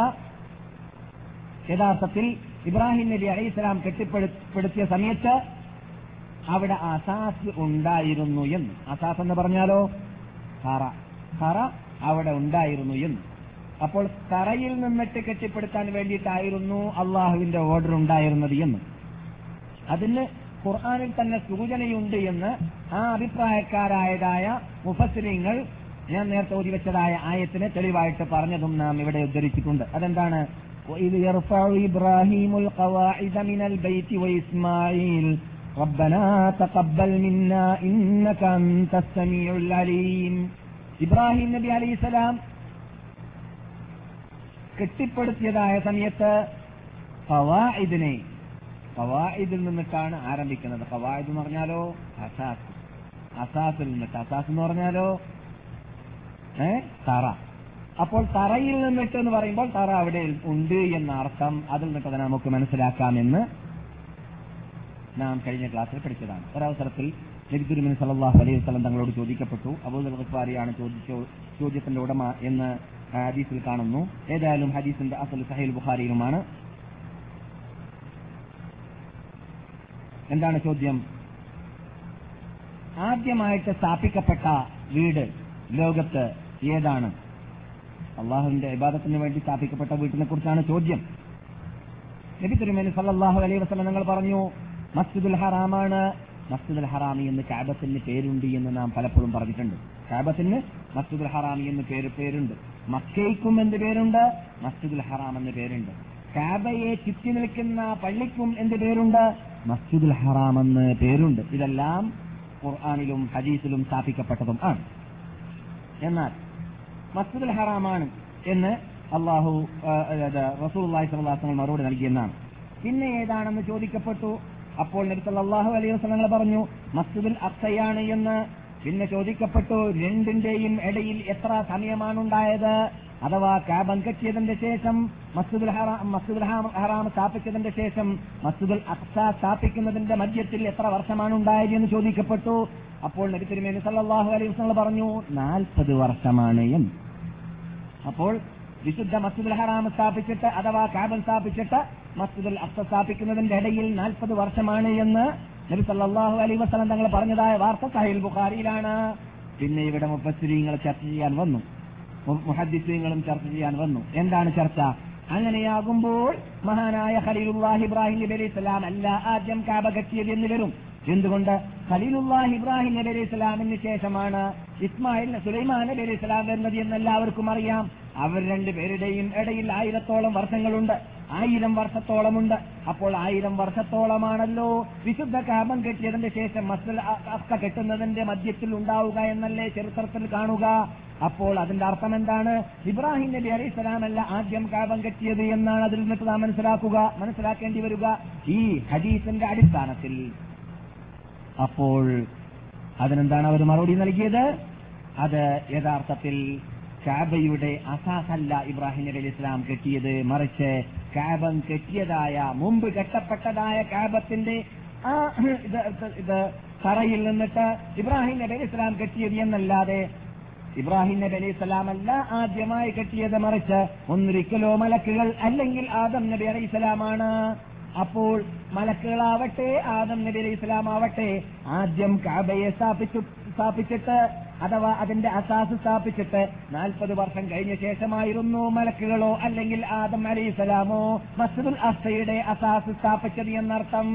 യഥാർത്ഥത്തിൽ ഇബ്രാഹിം നബി അലൈഹിസ്ലാം കെട്ടിപ്പടുത്തിയ സമയത്ത് അവിടെ അസാസ് ഉണ്ടായിരുന്നു എന്ന്. അസാസ് എന്ന് പറഞ്ഞാലോ? ഹറ ഹറ അവിടെ ഉണ്ടായിരുന്നു എന്ന്. അപ്പോൾ തറയിൽ നിന്നിട്ട് കെട്ടിപ്പടുത്താൻ വേണ്ടിയിട്ടായിരുന്നു അള്ളാഹുവിന്റെ ഓർഡർ ഉണ്ടായിരുന്നത് എന്ന്. അതിന് ഖുർആാനിൽ തന്നെ സൂചനയുണ്ട് എന്ന് ആ അഭിപ്രായക്കാരായതായ മുഫസ്ലിങ്ങൾ ഞാൻ നേരത്തെ ഓതി വെച്ചതായ ആയത്തിനെ തെളിവായിട്ട് പറഞ്ഞതും നാം ഇവിടെ ഉദ്ധരിച്ചിട്ടുണ്ട് അതെന്താണ് وإذ يرفع إبراهيم القواعد من البيت وإسماعيل ربنا تقبل منا إنك أنت السميع العليم ഇബ്രാഹിം നബി അലൈഹി സ്വലാം കെട്ടിപ്പടുത്തിയതായ സമയത്ത് ഫവാഇദിനെ ഫവായിദിൽ നിന്നിട്ടാണ് ആരംഭിക്കുന്നത്. കവായിദ് എന്ന് പറഞ്ഞാലോ? അസാസ്. അസാസിൽ നിന്നിട്ട്. അസാസ് എന്ന് പറഞ്ഞാലോ? ഏ? തറ. അപ്പോൾ തറയിൽ നിന്നിട്ട് എന്ന് പറയുമ്പോൾ തറ അവിടെ ഉണ്ട് എന്ന അർത്ഥം അതിൽ നിന്നിട്ട് തന്നെ നമുക്ക് മനസ്സിലാക്കാമെന്ന് നാം കഴിഞ്ഞ ക്ലാസ്സിൽ പഠിച്ചതാണ്. ഒരവസരത്തിൽ നബിതുരുമിൻ സല്ലാഹു അലൈഹി വസ്ലം തങ്ങളോട് ചോദിക്കപ്പെട്ടു. അബൂദൽ ചോദിച്ച ചോദ്യത്തിന്റെ ഉടമ എന്ന് ഹദീസിൽ കാണുന്നു. ഏതായാലും ഹദീസിന്റെ അസൽ സഹീൽ ബുഖാരിയിലുമാണ്. എന്താണ് ചോദ്യം? ആദ്യമായിട്ട് സ്ഥാപിക്കപ്പെട്ട വീട് ലോകത്ത് ഏതാണ്? അള്ളാഹുവിന്റെ വിവാദത്തിന് വേണ്ടി സ്ഥാപിക്കപ്പെട്ട വീട്ടിനെ കുറിച്ചാണ് ചോദ്യം. നബി തിരുമേനി സല്ലാഹു അലൈഹി വസ്ലം നിങ്ങൾ പറഞ്ഞു മസ്ജിദുൽ ഹറാമാണ്. മസ്ജിദുൽ ഹറാമി എന്ന് കാബത്തിന് പേരുണ്ട് എന്ന് നാം പലപ്പോഴും പറഞ്ഞിട്ടുണ്ട്. കാബത്തിന് മസ്ജിദുൽ ഹറാമി എന്ന് പേര് പേരുണ്ട്. മക്കയ്ക്കും എന്ത് പേരുണ്ട്? മസ്ജിദുൽ ഹറാം എന്ന് പേരുണ്ട്. കാബയെ ചുറ്റി നിൽക്കുന്ന പള്ളിക്കും എന്ത് പേരുണ്ട്? മസ്ജിദുൽ ഹറാം എന്ന് പേരുണ്ട്. ഇതെല്ലാം ഖുർആാനിലും ഹദീസിലും സ്ഥാപിക്കപ്പെട്ടതും ആണ്. എന്നാൽ മസ്ജിദുൽ ഹറാമാണ് എന്ന് അള്ളാഹു റസൂൽ സ്വലാസങ്ങൾ മറുപടി നൽകിയെന്നാണ്. പിന്നെ ഏതാണെന്ന് ചോദിക്കപ്പെട്ടു? അപ്പോൾ നബി അള്ളാഹു അലൈഹി വസ്ലങ്ങൾ പറഞ്ഞു മസ്ജിദുൽ അക്സയാണ് എന്ന്. പിന്നെ ചോദിക്കപ്പെട്ടു രണ്ടിന്റെയും ഇടയിൽ എത്ര സമയമാണുണ്ടായത് അഥവാ കാബം കെട്ടിയതിന്റെ ശേഷം മസ്ജിദുൽ ഹറാം മസ്ജിദുൽ ഹറാം സ്ഥാപിച്ചതിന്റെ ശേഷം മസ്ജിദുൽ അഖ്സ സ്ഥാപിക്കുന്നതിന്റെ മധ്യത്തിൽ എത്ര വർഷമാണ് ഉണ്ടായത് എന്ന് ചോദിക്കപ്പെട്ടു. അപ്പോൾ നബി തിരുമേനി സല്ലല്ലാഹു അലൈഹി വസല്ലം പറഞ്ഞു നാൽപ്പത് വർഷമാണ് എന്ന്. അപ്പോൾ വിശുദ്ധ മസ്ജിദുൽ ഹറാം സ്ഥാപിച്ചിട്ട് അഥവാ കാബൽ സ്ഥാപിച്ചിട്ട് മസ്ജിദുൽ അക്സ സ്ഥാപിക്കുന്നതിന്റെ ഇടയിൽ നാൽപ്പത് വർഷമാണ് എന്ന് നബി സല്ലാഹു അലൈഹി വസല്ലം തങ്ങൾ പറഞ്ഞതായ വാർത്ത സഹീൽ ബുഖാരിയിലാണ്. പിന്നെ ഇവിടെ മുപ്പസ്ത്രീങ്ങൾ ചർച്ച ചെയ്യാൻ വന്നു. മുഹദ്ദിസ്യങ്ങളും ചർച്ച ചെയ്യാൻ വന്നു. എന്താണ് ചർച്ച? അങ്ങനെയാകുമ്പോൾ മഹാനായ ഖലീലുല്ലാഹ് ഇബ്രാഹിം നബി അലൈഹി സ്വലാം അല്ല ആദ്യം കാബ കെട്ടിയത് എന്ന് വരും. എന്തുകൊണ്ട്? ഖലീലുല്ലാഹ് ഇബ്രാഹിം നബി അലൈഹി സ്വലാമിന് ശേഷമാണ് ഇസ്മായിൽ സുലൈമാൻ നബി അലൈഹി സ്വലാം വരുന്നത് എന്ന് എല്ലാവർക്കും അറിയാം. അവർ രണ്ടുപേരുടെയും ഇടയിൽ ആയിരത്തോളം വർഷങ്ങളുണ്ട്. ആയിരം വർഷത്തോളമുണ്ട്. അപ്പോൾ ആയിരം വർഷത്തോളമാണല്ലോ വിശുദ്ധ കാപം കെട്ടിയതിന്റെ ശേഷം മസ്ജിദ് അക്ക കെട്ടുന്നതിന്റെ മധ്യത്തിൽ ഉണ്ടാവുക എന്നല്ലേ ചരിത്രത്തിൽ കാണുക? അപ്പോൾ അതിന്റെ അർത്ഥം എന്താണ്? ഇബ്രാഹിം നബി അലൈഹി സ്വലാമല്ല ആദ്യം കാപം കെട്ടിയത് എന്നാണ് അതിൽ നിന്നിട്ട് നാം മനസ്സിലാക്കുക മനസ്സിലാക്കേണ്ടി വരിക ഈ ഹദീസിന്റെ അടിസ്ഥാനത്തിൽ. അപ്പോൾ അതിനെന്താണ് അവർ മറുപടി നൽകിയത്? അത് യഥാർത്ഥത്തിൽ കാബയുടെ അസാസല്ല ഇബ്രാഹിം നബി ഇസ്ലാം കെട്ടിയത് മറിച്ച് കാബം കെട്ടിയതായ മുമ്പ് കെട്ടപ്പെട്ടതായ കാബത്തിന്റെ ആ ഇത് തറയിൽ നിന്നിട്ട് ഇബ്രാഹിം നബി ഇസ്ലാം കെട്ടിയത് എന്നല്ലാതെ ഇബ്രാഹിം നബി അലൈഹി സ്വലാമല്ല ആദ്യമായി കെട്ടിയത് മറിച്ച് ഒന്നൊരിക്കലോ മലക്കുകൾ അല്ലെങ്കിൽ ആദം നബി അലൈഹി സ്വലാമാണ്. അപ്പോൾ മലക്കുകളാവട്ടെ ആദം നബി അലൈഹി സ്വലാം ആവട്ടെ ആദ്യം കാബയെ സ്ഥാപിച്ചു സ്ഥാപിച്ചിട്ട് അഥവാ അതിന്റെ അസാസ് സ്ഥാപിച്ചിട്ട് നാൽപ്പത് വർഷം കഴിഞ്ഞ ശേഷമായിരുന്നു മലക്കുകളോ അല്ലെങ്കിൽ ആദം അലൈഹി സ്വലാമോ മസ്ജിദുൽ അസയുടെ അസാസ് സ്ഥാപിച്ചത് എന്നർത്ഥം.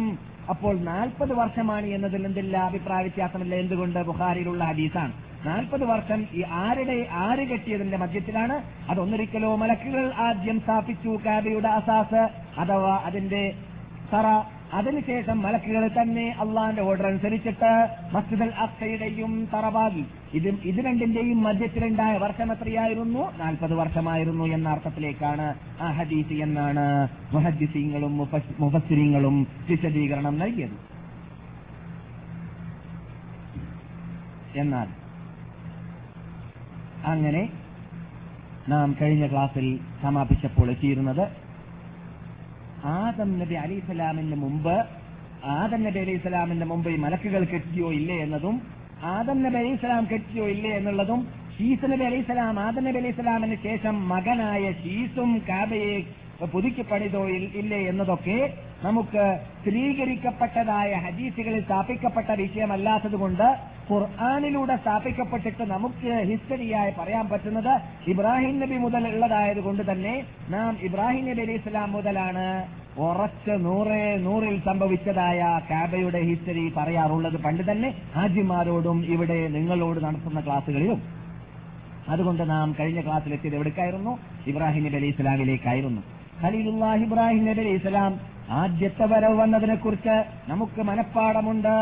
അപ്പോൾ നാൽപ്പത് വർഷമാണ് എന്നതിൽ എന്തില്ല? അഭിപ്രായ വ്യത്യാസമില്ല. എന്തുകൊണ്ട്? ബുഹാരിയിലുള്ള ഹദീസാണ്. നാൽപ്പത് വർഷം ഈ ആരുടെ ആര് കെട്ടിയതിന്റെ മധ്യത്തിലാണ്? അതൊന്നൊരിക്കലോ മലക്കുകൾ ആദ്യം സ്ഥാപിച്ചു കാബയുടെ അസാസ് അഥവാ അതിന്റെ തറ അതിനുശേഷം മലക്കുകൾ തന്നെ അള്ളാന്റെ ഓർഡർ അനുസരിച്ചിട്ട് മസ്ജിദ് അൽ അക്സയുടെയും തറവാകി ഇത് ഇത് രണ്ടിന്റെയും മധ്യത്തിലുണ്ടായ വർഷം എത്രയായിരുന്നു? നാൽപ്പത് വർഷമായിരുന്നു എന്ന അർത്ഥത്തിലേക്കാണ് ആ ഹദീസ് എന്നാണ് മുഹദ്ദിസീങ്ങളും മുഫസ്സിരിങ്ങളും വിശദീകരണം നൽകിയത്. എന്നാൽ അങ്ങനെ നാം കഴിഞ്ഞ ക്ലാസ്സിൽ സമാപിച്ചപ്പോൾ എത്തിയിരുന്നത് ആദം നബി അലി സ്വലാമിന് മുമ്പ് ആദം നബി അലി സ്വലാമിന് മുമ്പ് ഈ മലക്കുകൾ കെട്ടിയോ ഇല്ലേ എന്നതും ആദം നബി അലി സ്വലാം കെട്ടിയോ ഇല്ലേ എന്നുള്ളതും ഷീസ് നബി അലി സ്വലാം ആദം നബി അലി സ്വലാമിന് ശേഷം മകനായ ഷീസും കാബയെ പുതുക്കി പണിതോ ഇല്ലേ എന്നതൊക്കെ നമുക്ക് സ്ഥിരീകരിക്കപ്പെട്ടതായ ഹദീസുകളിൽ സ്ഥാപിക്കപ്പെട്ട വിഷയമല്ലാത്തതുകൊണ്ട് ഖുർആാനിലൂടെ സ്ഥാപിക്കപ്പെട്ടിട്ട് നമുക്ക് ഹിസ്റ്ററിയായി പറയാൻ പറ്റുന്നത് ഇബ്രാഹിം നബി മുതൽ ഉള്ളതായതുകൊണ്ട് തന്നെ നാം ഇബ്രാഹിം നബി അലൈഹി ഇസ്ലാം മുതലാണ് ഉറച്ച് നൂറ് നൂറിൽ സംഭവിച്ചതായ കാബയുടെ ഹിസ്റ്ററി പറയാറുള്ളത്. പണ്ട് തന്നെ ഹാജിമാരോടും ഇവിടെ നിങ്ങളോട് നടത്തുന്ന ക്ലാസ്സുകളിലും. അതുകൊണ്ട് നാം കഴിഞ്ഞ ക്ലാസ്സിലെത്തിയത് എവിടേക്കായിരുന്നു? ഇബ്രാഹിം നബി അലൈഹി ഇസ്ലാമിലേക്കായിരുന്നു ഖലീലുല്ലാഹ് ഇബ്രാഹിം നബി അലൈഹി ഇസ്ലാം ആദ്യത്തെ വരവ് വന്നതിനെ കുറിച്ച് നമുക്ക് മനഃപ്പാടമുണ്ട്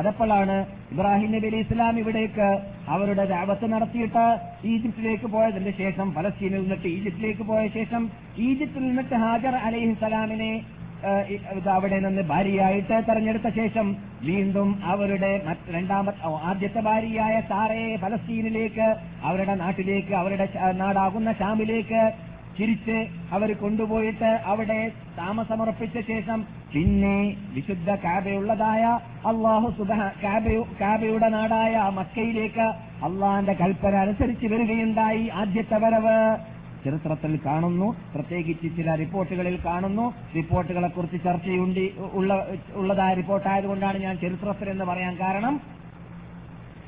അതപ്പോഴാണ് ഇബ്രാഹിം നബി അലൈഹി ഇസ്ലാം ഇവിടേക്ക് അവരുടെ ദാവത്ത് നടത്തിയിട്ട് ഈജിപ്തിലേക്ക് പോയതിന്റെ ശേഷം ഫലസ്തീനിൽ നിന്നിട്ട് ഈജിപ്തിലേക്ക് പോയ ശേഷം ഈജിപ്തിൽ നിന്നിട്ട് ഹാജർ അലൈഹി ഇത് അവിടെ നിന്ന് ഭാര്യയായിട്ട് തെരഞ്ഞെടുത്ത ശേഷം വീണ്ടും അവരുടെ രണ്ടാമത്തെ ആദ്യത്തെ ഭാര്യയായ സാറയെ ഫലസ്തീനിലേക്ക് അവരുടെ നാട്ടിലേക്ക് അവരുടെ നാടാകുന്ന ഷാമിലേക്ക് തിരിച്ച് അവർ കൊണ്ടുപോയിട്ട് അവിടെ താമസമർപ്പിച്ച ശേഷം പിന്നെ വിശുദ്ധ കാബയുള്ളതായ അള്ളാഹു സുബഹ കാബയു- കാബയുടെ നാടായ മക്കയിലേക്ക് അള്ളാന്റെ കൽപ്പന അനുസരിച്ച് വരികയുണ്ടായി ആദ്യത്തെ വരവ്. ചരിത്രത്തിൽ കാണുന്നു പ്രത്യേകിച്ച് ചില റിപ്പോർട്ടുകളിൽ കാണുന്നു. റിപ്പോർട്ടുകളെ കുറിച്ച് ചർച്ചയുണ്ട് ഉള്ള ഉള്ളതായ റിപ്പോർട്ടായതുകൊണ്ടാണ് ഞാൻ ചരിത്രത്തിൽ എന്ന് പറയാൻ കാരണം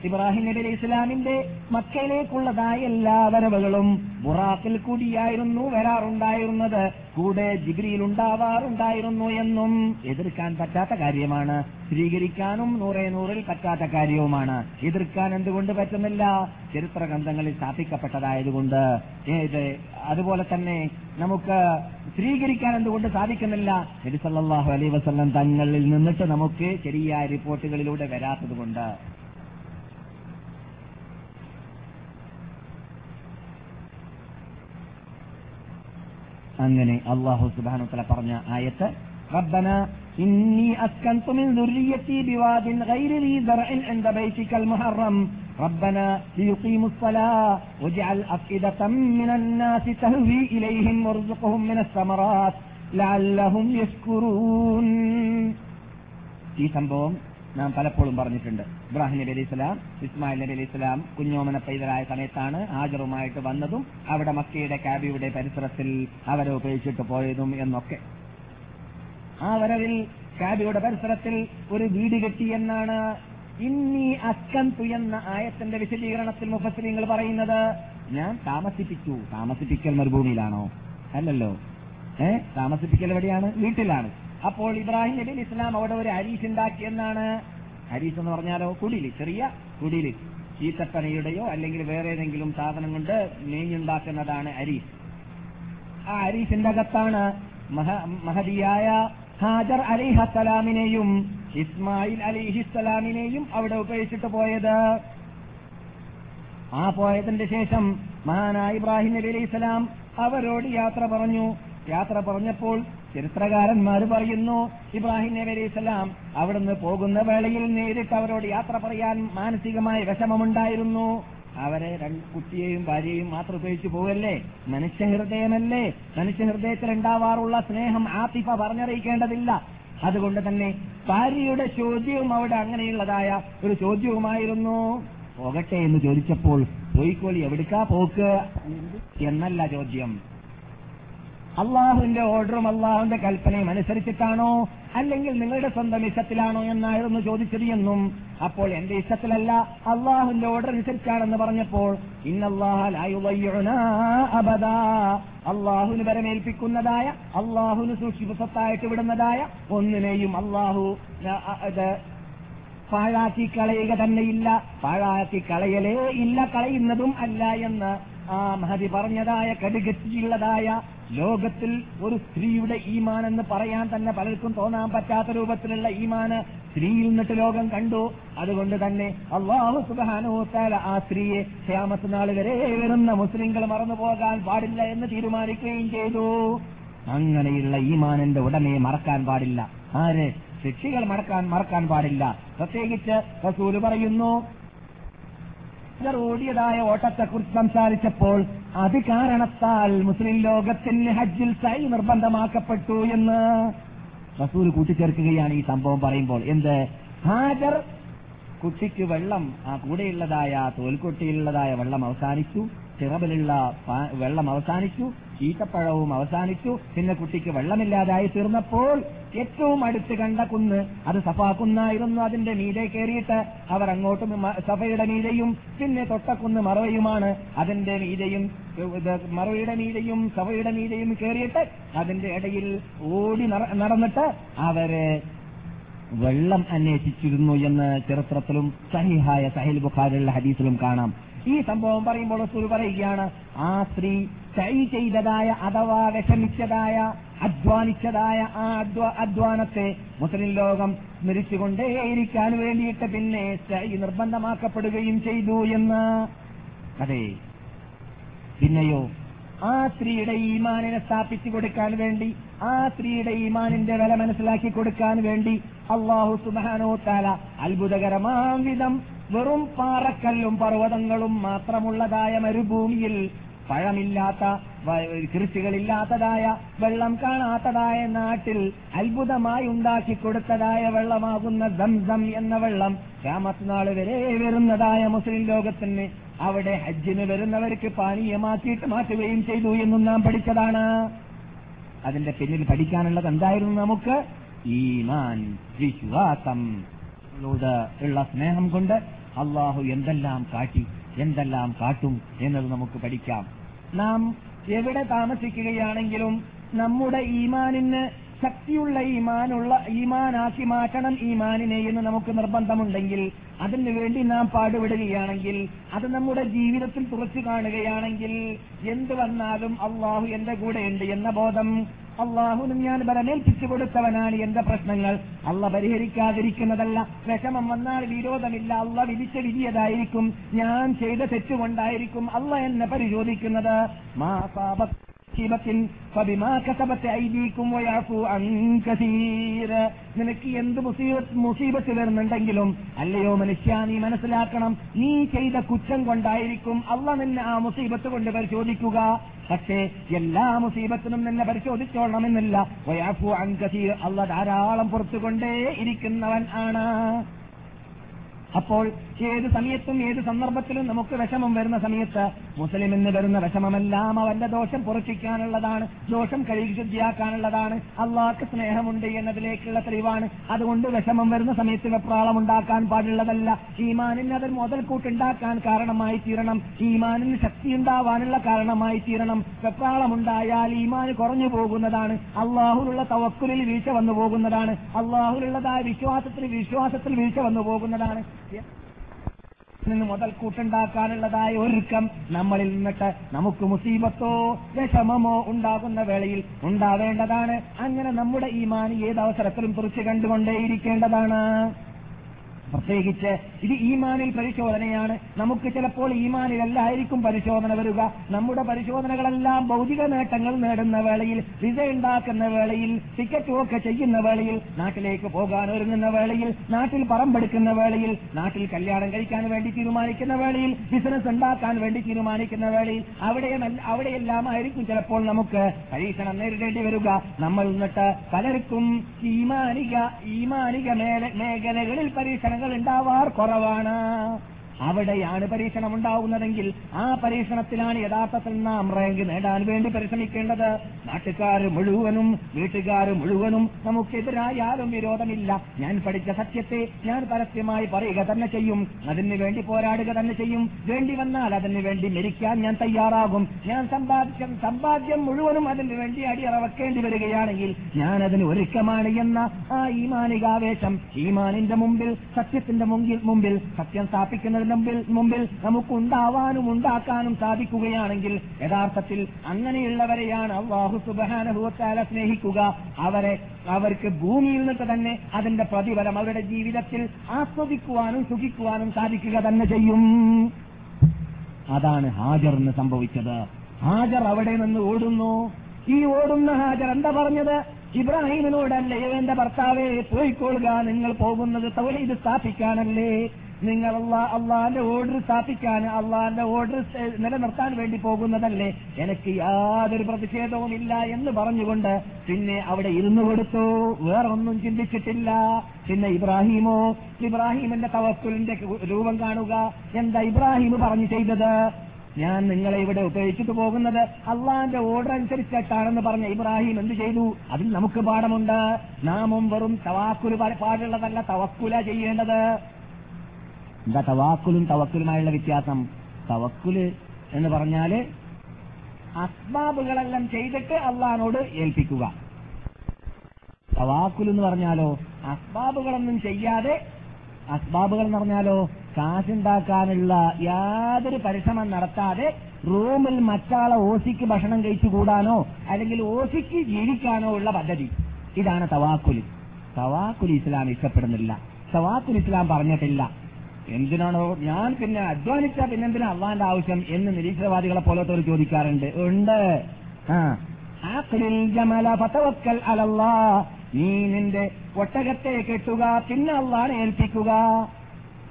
ഇബ്രാഹിം നബി അലൈഹി ഇസ്ലാമിന്റെ മക്കയിലേക്കുള്ളതായ എല്ലാ വരവുകളും ബുറാഖിൽ കൂടിയായിരുന്നു വരാറുണ്ടായിരുന്നത്. കൂടെ ജിഗ്രിയിൽ ഉണ്ടാവാറുണ്ടായിരുന്നു എന്നും എതിർക്കാൻ പറ്റാത്ത കാര്യമാണ്. സ്വീകരിക്കാനും നൂറേ നൂറിൽ പറ്റാത്ത കാര്യവുമാണ്. എതിർക്കാൻ എന്തുകൊണ്ട് പറ്റുന്നില്ല? ചരിത്ര ഗ്രന്ഥങ്ങളിൽ സ്ഥാപിക്കപ്പെട്ടതായതുകൊണ്ട്. ഏത്? അതുപോലെ തന്നെ നമുക്ക് സ്വീകരിക്കാൻ എന്തുകൊണ്ട് സാധിക്കുന്നില്ല? നബി സല്ലല്ലാഹു അലൈഹി വസല്ലം തങ്ങളിൽ നിന്നിട്ട് നമുക്ക് ശരിയായ റിപ്പോർട്ടുകളിലൂടെ വരാത്തതുകൊണ്ട്. അങ്ങനെ അള്ളാഹു സുബാനു തല പറഞ്ഞ ആയത്ത് ربنا إني أسكنت من ذريتي بواد غير ذي زرع عند بيتك المحرم ربنا ليقيموا الصلاة واجعل أفئدة من الناس تهوي إليهم وارزقهم من الثمرات لعلهم يشكرون ഈ സംഭവം നാം പലപ്പോഴും പറഞ്ഞിട്ടുണ്ട്. ഇബ്രാഹിം നബി അലൈഹി ഇസ്മായിൽ നബി അലൈഹി കുഞ്ഞോമന പൈതലായ സമയത്താണ് ഹാജറുമായിട്ട് വന്നതും അവിടെ മക്കയുടെ കാബിയുടെ പരിസരത്തിൽ അവരെ ഉപയോഗിച്ചിട്ട് പോയതും എന്നൊക്കെ. ആ വരവിൽ കാബിയുടെ പരിസരത്തിൽ ഒരു വീട് കെട്ടി എന്നാണ് ഇന്നി അസ്കന്തു എന്ന ആയത്തിന്റെ വിശദീകരണത്തിൽ മുഫസ്ലിങ്ങൾ പറയുന്നത്. ഞാൻ താമസിപ്പിച്ചു. താമസിപ്പിക്കൽ മരുഭൂമിയിലാണോ? അല്ലല്ലോ. ഏഹ് താമസിപ്പിക്കൽ എവിടെയാണ്? വീട്ടിലാണ്. അപ്പോൾ ഇബ്രാഹിം നബി ഇസ്ലാം അവിടെ ഒരു അരീസ് ഉണ്ടാക്കിയെന്നാണ് അരീസ് എന്ന് പറഞ്ഞാലോ കുടിൽ ചെറിയ കുടിൽ ചീത്തപ്പനയുടെയോ അല്ലെങ്കിൽ വേറെ ഏതെങ്കിലും സാധനം കൊണ്ട് നെയ്ഞ്ഞുണ്ടാക്കുന്നതാണ് അരീസ് ആ അരീസിന്റെ അകത്താണ് മഹ- മഹതിയായ ഹാജർ അലിഹസലാമിനെയും ഇസ്മായിൽ അലിഹിസ്സലാമിനെയും അവിടെ ഉപയോഗിച്ചിട്ട് പോയത്. ആ പോയതിന്റെ ശേഷം മഹാനായ ഇബ്രാഹിം നബി അലൈഹി സ്വലാം അവരോട് യാത്ര പറഞ്ഞു. യാത്ര പറഞ്ഞപ്പോൾ ചരിത്രകാരന്മാർ പറയുന്നു ഇബ്രാഹിം നബി അലൈഹി സ്വലാം അവിടുന്ന് പോകുന്ന വേളയിൽ നേരിട്ട് അവരോട് യാത്ര പറയാൻ മാനസികമായ വിഷമമുണ്ടായിരുന്നു. അവരെ രണ്ട് കുട്ടിയെയും ഭാര്യയെയും മാത്രം ഉപയോഗിച്ചു പോവല്ലേ മനുഷ്യഹൃദയമല്ലേ? മനുഷ്യഹൃദയത്തിൽ ഉണ്ടാവാറുള്ള സ്നേഹം ആത്തിഫ പറഞ്ഞറിയിക്കേണ്ടതില്ല. അതുകൊണ്ട് തന്നെ ഭാര്യയുടെ ചോദ്യവും അവിടെ അങ്ങനെയുള്ളതായ ഒരു ചോദ്യവുമായിരുന്നു. പോകട്ടെ എന്ന് ചോദിച്ചപ്പോൾ പോയിക്കോളി എവിടുക്കാ പോക്ക്? എന്നല്ല ചോദ്യം. അള്ളാഹുവിന്റെ ഓർഡറും അള്ളാഹുവിന്റെ കൽപ്പനയും അനുസരിച്ചിട്ടാണോ? അല്ലെങ്കിൽ നിങ്ങളുടെ സ്വന്തം ഇഷ്ടത്തിലാണോ എന്നായിരുന്നു ചോദിച്ചത് എന്നും. അപ്പോൾ എന്റെ ഇഷ്ടത്തിലല്ല അള്ളാഹുവിന്റെ ഓർഡർ അനുസരിച്ചാണെന്ന് പറഞ്ഞപ്പോൾ അബദാ. അള്ളാഹുവിന് വരമേൽപ്പിക്കുന്നതായ അള്ളാഹുവിന് സൂക്ഷിപ്പത്തായിട്ട് വിടുന്നതായ ഒന്നിനെയും അള്ളാഹു പാഴാക്കി കളയുക തന്നെയില്ല. പാഴാക്കി കളയലേ ഇല്ല കളയുന്നതും അല്ല എന്ന് ആ മഹതി പറഞ്ഞതായ കടുകത്തിയുള്ളതായ ലോകത്തിൽ ഒരു സ്ത്രീയുടെ ഈമാൻ എന്ന് പറയാൻ തന്നെ പലർക്കും തോന്നാൻ പറ്റാത്ത രൂപത്തിലുള്ള ഈമാന് സ്ത്രീയിൽ നിന്നിട്ട് ലോകം കണ്ടു. അതുകൊണ്ട് തന്നെ അള്ളാഹു സുബാനോത്താല ആ സ്ത്രീയെ ക്ഷാമത്ത് നാൾ വരെ വരുന്ന മുസ്ലിങ്ങൾ മറന്നു പോകാൻ പാടില്ല എന്ന് തീരുമാനിക്കുകയും ചെയ്തു. അങ്ങനെയുള്ള ഈമാനന്റെ ഉടനെ മറക്കാൻ പാടില്ല. ആര്? ശിക്ഷികൾ മറക്കാൻ മറക്കാൻ പാടില്ല. പ്രത്യേകിച്ച് റസൂൽ പറയുന്നു ഇവർ ഓടിയതായ ഓട്ടത്തെക്കുറിച്ച് സംസാരിച്ചപ്പോൾ അത് കാരണത്താൽ മുസ്ലിം ലോകത്തിന് ഹജ്ജിൽ സൈ നിർബന്ധമാക്കപ്പെട്ടു എന്ന് റസൂൽ കൂട്ടിച്ചേർക്കുകയാണ് ഈ സംഭവം പറയുമ്പോൾ. എന്ത്? ഹാജർ കുട്ടിക്ക് വെള്ളം ആ കൂടെയുള്ളതായ തോൽക്കൊട്ടിയിലുള്ളതായ വെള്ളം അവസാനിച്ചു. ചിറബിലുള്ള പാ- വെള്ളം അവസാനിച്ചു ഈത്തപ്പഴവും അവസാനിച്ചു. പിന്നെ കുട്ടിക്ക് വെള്ളമില്ലാതായി തീർന്നപ്പോൾ ഏറ്റവും അടുത്ത് കണ്ട കുന്ന് അത് സഫാ കുന്നായിരുന്നു അതിന്റെ മീതെ കയറിയിട്ട്. അവർ അങ്ങോട്ടും സഫയുടെ മീതയും പിന്നെ തൊട്ടക്കുന്ന് മറവയുമാണ് അതിന്റെ മീതയും മറവയുടെ മീതയും സഫയുടെ മീതയും കയറിയിട്ട് അതിന്റെ ഇടയിൽ ഓടി നടന്നിട്ട് അവർ വെള്ളം അന്വേഷിച്ചിരുന്നു എന്ന് ചരിത്രത്തിലും സഹിഹായ സഹിൽ ബുഖാരിലുള്ള ഹദീസിലും കാണാം. ഈ സംഭവം പറയുമ്പോൾ റസൂൽ പറയുകയാണ് ആ സ്ത്രീ ചൈ ചെയ്തതായ അഥവാ വിഷമിച്ചതായ അധ്വാനിച്ചതായ ആ അധ്വ- അധ്വാനത്തെ മുസ്ലിം ലോകം സ്മരിച്ചുകൊണ്ടേയിരിക്കാൻ വേണ്ടിയിട്ട് പിന്നെ ചൈ നിർബന്ധമാക്കപ്പെടുകയും ചെയ്തു എന്ന്. അതെ. പിന്നെയോ ആ സ്ത്രീയുടെ ഈമാനിനെ സ്ഥാപിച്ചു കൊടുക്കാൻ വേണ്ടി ആ സ്ത്രീയുടെ ഈമാനിന്റെ വില മനസ്സിലാക്കി കൊടുക്കാൻ വേണ്ടി അള്ളാഹു സുബാനോ താല അത്ഭുതകരമാം വിധം വെറും പാറക്കല്ലും പർവതങ്ങളും മാത്രമുള്ളതായ മരുഭൂമിയിൽ പഴമില്ലാത്ത കൃഷികളില്ലാത്തതായ വെള്ളം കാണാത്തതായ നാട്ടിൽ അത്ഭുതമായി ഉണ്ടാക്കി കൊടുത്തതായ വെള്ളമാകുന്ന ദംസം എന്ന വെള്ളം രാമത്നാൾ വരെ വരുന്നതായ മുസ്ലിം ലോകത്തിന് അവിടെ ഹജ്ജിന് വരുന്നവർക്ക് പാനീയമാക്കിയിട്ട് മാറ്റുകയും ചെയ്തു എന്നും നാം പഠിച്ചതാണ്. അതിന്റെ പിന്നിൽ പഠിക്കാനുള്ളത് എന്തായിരുന്നു നമുക്ക്? ഈമാൻ വിശ്വാസം. ഉള്ള സ്നേഹം കൊണ്ട് അള്ളാഹു എന്തെല്ലാം കാട്ടി എന്തെല്ലാം കാട്ടും എന്നത് നമുക്ക് പഠിക്കാം. നാം എവിടെ താമസിക്കുകയാണെങ്കിലും നമ്മുടെ ഈമാനിന് ശക്തിയുള്ള ഈമാനുള്ള ഈമാനാക്കി മാറ്റണം ഈമാനിനെ എന്ന് നമുക്ക് നിർബന്ധമുണ്ടെങ്കിൽ അതിനു വേണ്ടി നാം പാടുപെടുകയാണെങ്കിൽ അത് നമ്മുടെ ജീവിതത്തിൽ തുറച്ചു കാണുകയാണെങ്കിൽ എന്ത് വന്നാലും അള്ളാഹു എന്റെ കൂടെയുണ്ട് എന്ന ബോധം. അള്ളാഹുന് ഞാൻ ബലമേൽപ്പിച്ചു കൊടുത്തവനാണ് എന്റെ പ്രശ്നങ്ങൾ. അള്ള പരിഹരിക്കാതിരിക്കുന്നതല്ല. വിഷമം വന്നാൽ വിരോധമില്ല. അള്ള വിധിച്ച വിധിയതായിരിക്കും. ഞാൻ ചെയ്ത തെറ്റുകൊണ്ടായിരിക്കും അള്ള എന്നെ പരിശോധിക്കുന്നത്. മാ നിനക്ക് എന്ത് മുസീബത്ത് വരുന്നുണ്ടെങ്കിലും അല്ലയോ മനുഷ്യ നീ മനസ്സിലാക്കണം നീ ചെയ്ത കുറ്റം കൊണ്ടായിരിക്കും അള്ള നിന്നെ ആ മുസീബത്ത് കൊണ്ട് പരിശോധിക്കുക. പക്ഷേ എല്ലാ മുസീബത്തിനും നിന്നെ പരിശോധിച്ചോളണമെന്നില്ല. വയാഫു അൻ കസീർ. അള്ള ധാരാളം പുറത്തുകൊണ്ടേ ഇരിക്കുന്നവൻ ആണ്. അപ്പോൾ ഏത് സമയത്തും ഏത് സന്ദർഭത്തിലും നമുക്ക് വിഷമം വരുന്ന സമയത്ത് മുസ്ലിം എന്ന് വരുന്ന വിഷമമെല്ലാം അവന്റെ ദോഷം പുറപ്പിക്കാനുള്ളതാണ് ദോഷം കഴുകി ശുദ്ധിയാക്കാനുള്ളതാണ്. അള്ളാഹ്ക്ക് സ്നേഹമുണ്ട് എന്നതിലേക്കുള്ള തെളിവാണ്. അതുകൊണ്ട് വിഷമം വരുന്ന സമയത്ത് വെപ്രാളം ഉണ്ടാക്കാൻ പാടുള്ളതല്ല. ഈമാനിന് അതിൽ മുതൽക്കൂട്ടുണ്ടാക്കാൻ കാരണമായി തീരണം. ഈമാനിന് ശക്തി ഉണ്ടാവാനുള്ള കാരണമായി തീരണം. വെപ്രാളമുണ്ടായാൽ ഈമാൻ കുറഞ്ഞു പോകുന്നതാണ്. അള്ളാഹുലുള്ള തവക്കുലിൽ വീഴ്ച വന്നു പോകുന്നതാണ്. അള്ളാഹുലുള്ളതായ വിശ്വാസത്തിൽ വിശ്വാസത്തിൽ വീഴ്ച വന്നു പോകുന്നതാണ്. നിന്ന് മുതൽക്കൂട്ടുണ്ടാക്കാനുള്ളതായ ഒരുക്കം നമ്മളിൽ നിന്നിട്ട് നമുക്ക് മുസീബത്തോ വിഷമമോ ഉണ്ടാകുന്ന വേളയിൽ ഉണ്ടാവേണ്ടതാണ്. അങ്ങനെ നമ്മുടെ ഈമാൻ ഏത് അവസരത്തിലും തുറച്ചു കണ്ടുകൊണ്ടേയിരിക്കേണ്ടതാണ്. പ്രത്യേകിച്ച് ഇത് ഈമാനിൽ പരിശോധനയാണ്. നമുക്ക് ചിലപ്പോൾ ഈമാനിലല്ലായിരിക്കും പരിശോധന വരിക. നമ്മുടെ പരിശോധനകളെല്ലാം ഭൗതിക നേട്ടങ്ങൾ നേടുന്ന വേളയിൽ വിസ ഉണ്ടാക്കുന്ന വേളയിൽ ടിക്കറ്റ് ഒക്കെ ചെയ്യുന്ന വേളയിൽ നാട്ടിലേക്ക് പോകാൻ ഒരുങ്ങുന്ന വേളയിൽ നാട്ടിൽ പറമ്പെടുക്കുന്ന വേളയിൽ നാട്ടിൽ കല്യാണം കഴിക്കാൻ വേണ്ടി തീരുമാനിക്കുന്ന വേളയിൽ ബിസിനസ് ഉണ്ടാക്കാൻ വേണ്ടി തീരുമാനിക്കുന്ന വേളയിൽ അവിടെ അവിടെയെല്ലാം ആയിരിക്കും ചിലപ്പോൾ നമുക്ക് പരീക്ഷണം നേരിടേണ്ടി വരിക. നമ്മൾ എന്നിട്ട് പലർക്കും ഈമാനിക ഈമാനിക മേഖലകളിൽ മേഖലകളിൽ പരീക്ഷണങ്ങൾ ഉണ്ടാവാർ കുറവാണ് അവിടെയാണ് പരീക്ഷണം ഉണ്ടാവുന്നതെങ്കിൽ ആ പരീക്ഷണത്തിലാണ് യഥാർത്ഥത്തിൽ നാം റാങ്ക് നേടാൻ വേണ്ടി പരിശ്രമിക്കേണ്ടത്. നാട്ടുകാർ മുഴുവനും വീട്ടുകാർ മുഴുവനും നമുക്കെതിരായാലും വിരോധമില്ല. ഞാൻ പഠിച്ച സത്യത്തെ ഞാൻ പരസ്യമായി പറയുക തന്നെ ചെയ്യും. അതിനു വേണ്ടി പോരാടുക തന്നെ ചെയ്യും. വേണ്ടി വന്നാൽ അതിനു വേണ്ടി മരിക്കാൻ ഞാൻ തയ്യാറാകും. ഞാൻ സമ്പാദിച്ച സമ്പാദ്യം മുഴുവനും അതിനു വേണ്ടി അടിയറവെക്കേണ്ടി വരികയാണെങ്കിൽ ഞാൻ അതിന് ഒരുക്കമാണ് എന്ന ആ ഈമാനികാവേശം ഈമാനിന്റെ മുമ്പിൽ സത്യത്തിന്റെ മുമ്പിൽ മുമ്പിൽ സത്യം സ്ഥാപിക്കുന്നതിന് മുമ്പിൽ മുമ്പിൽ നമുക്കുണ്ടാവാനും ഉണ്ടാക്കാനും സാധിക്കുകയാണെങ്കിൽ യഥാർത്ഥത്തിൽ അങ്ങനെയുള്ളവരെയാണ് അള്ളാഹു സുബാനുഭവത്താല സ്നേഹിക്കുക. അവരെ അവർക്ക് ഭൂമിയിൽ നിന്ന് തന്നെ അതിന്റെ പ്രതിഫലം അവരുടെ ജീവിതത്തിൽ ആസ്വദിക്കുവാനും സുഖിക്കുവാനും സാധിക്കുക തന്നെ ചെയ്യും. അതാണ് ഹാജറിന് സംഭവിച്ചത്. ഹാജർ അവിടെ നിന്ന് ഓടുന്നു. ഈ ഓടുന്ന ഹാജർ എന്താ പറഞ്ഞത്? ഇബ്രാഹിമിനോടല്ലേ എന്റെ ഭർത്താവേ പോയിക്കൊള്ളുക നിങ്ങൾ പോകുന്നത് തൗഹീദ് സ്ഥാപിക്കാനല്ലേ? നിങ്ങൾ അള്ളാ അള്ളാന്റെ ഓർഡർ സ്ഥാപിക്കാൻ അള്ളാന്റെ ഓർഡർ നിലനിർത്താൻ വേണ്ടി പോകുന്നതല്ലേ? എനിക്ക് യാതൊരു പ്രതിഷേധവും ഇല്ല എന്ന് പറഞ്ഞുകൊണ്ട് പിന്നെ അവിടെ ഇരുന്നു കൊടുത്തു. വേറൊന്നും ചിന്തിച്ചിട്ടില്ല. പിന്നെ ഇബ്രാഹിമോ ഇബ്രാഹിമിന്റെ തവക്കുലിന്റെ രൂപം കാണുക. എന്താ ഇബ്രാഹിം പറഞ്ഞു ചെയ്തത്? ഞാൻ നിങ്ങളെ ഇവിടെ ഉപയോഗിച്ചിട്ട് പോകുന്നത് അള്ളാന്റെ ഓർഡർ അനുസരിച്ചിട്ടാണെന്ന് പറഞ്ഞ ഇബ്രാഹിം എന്ത് ചെയ്തു? അതിൽ നമുക്ക് പാഠമുണ്ട്. നാമും വെറും തവാക്കുൽ പാടുള്ളതല്ല തവക്കുല ചെയ്യേണ്ടത്. എന്താ തവാക്കുലും തവക്കുലുമായുള്ള വ്യത്യാസം? തവക്കുൽ എന്ന് പറഞ്ഞാൽ അസ്ബാബുകളെല്ലാം ചെയ്തിട്ട് അള്ളഹാനോട് ഏൽപ്പിക്കുക. തവാക്കുൽ എന്ന് പറഞ്ഞാലോ അസ്ബാബുകളൊന്നും ചെയ്യാതെ അസ്ബാബുകൾ എന്ന് പറഞ്ഞാലോ കാശുണ്ടാക്കാനുള്ള യാതൊരു പരിശ്രമം നടത്താതെ റൂമിൽ മറ്റാളെ ഓസിക്ക് ഭക്ഷണം കഴിച്ചു കൂടാനോ അല്ലെങ്കിൽ ഓസിക്ക് ജീവിക്കാനോ ഉള്ള പദ്ധതി. ഇതാണ് തവാക്കുൽ തവാക്കുൽ ഇസ്ലാം ഇഷ്ടപ്പെടുന്നില്ല. തവാക്കുൽ ഇസ്ലാം പറഞ്ഞിട്ടില്ല. എന്തിനാണോ? ഞാൻ പിന്നെ അധ്വാനിച്ച പിന്നെന്തിനാ അള്ളാന്റെ ആവശ്യം എന്ന് നിരീശ്വരവാദികളെ പോലത്തോട് ചോദിക്കാറുണ്ട്. ഉണ്ട്. നീ നിന്റെ ഒട്ടകത്തെ കെട്ടുക പിന്നെ അള്ളാനെ ഏൽപ്പിക്കുക.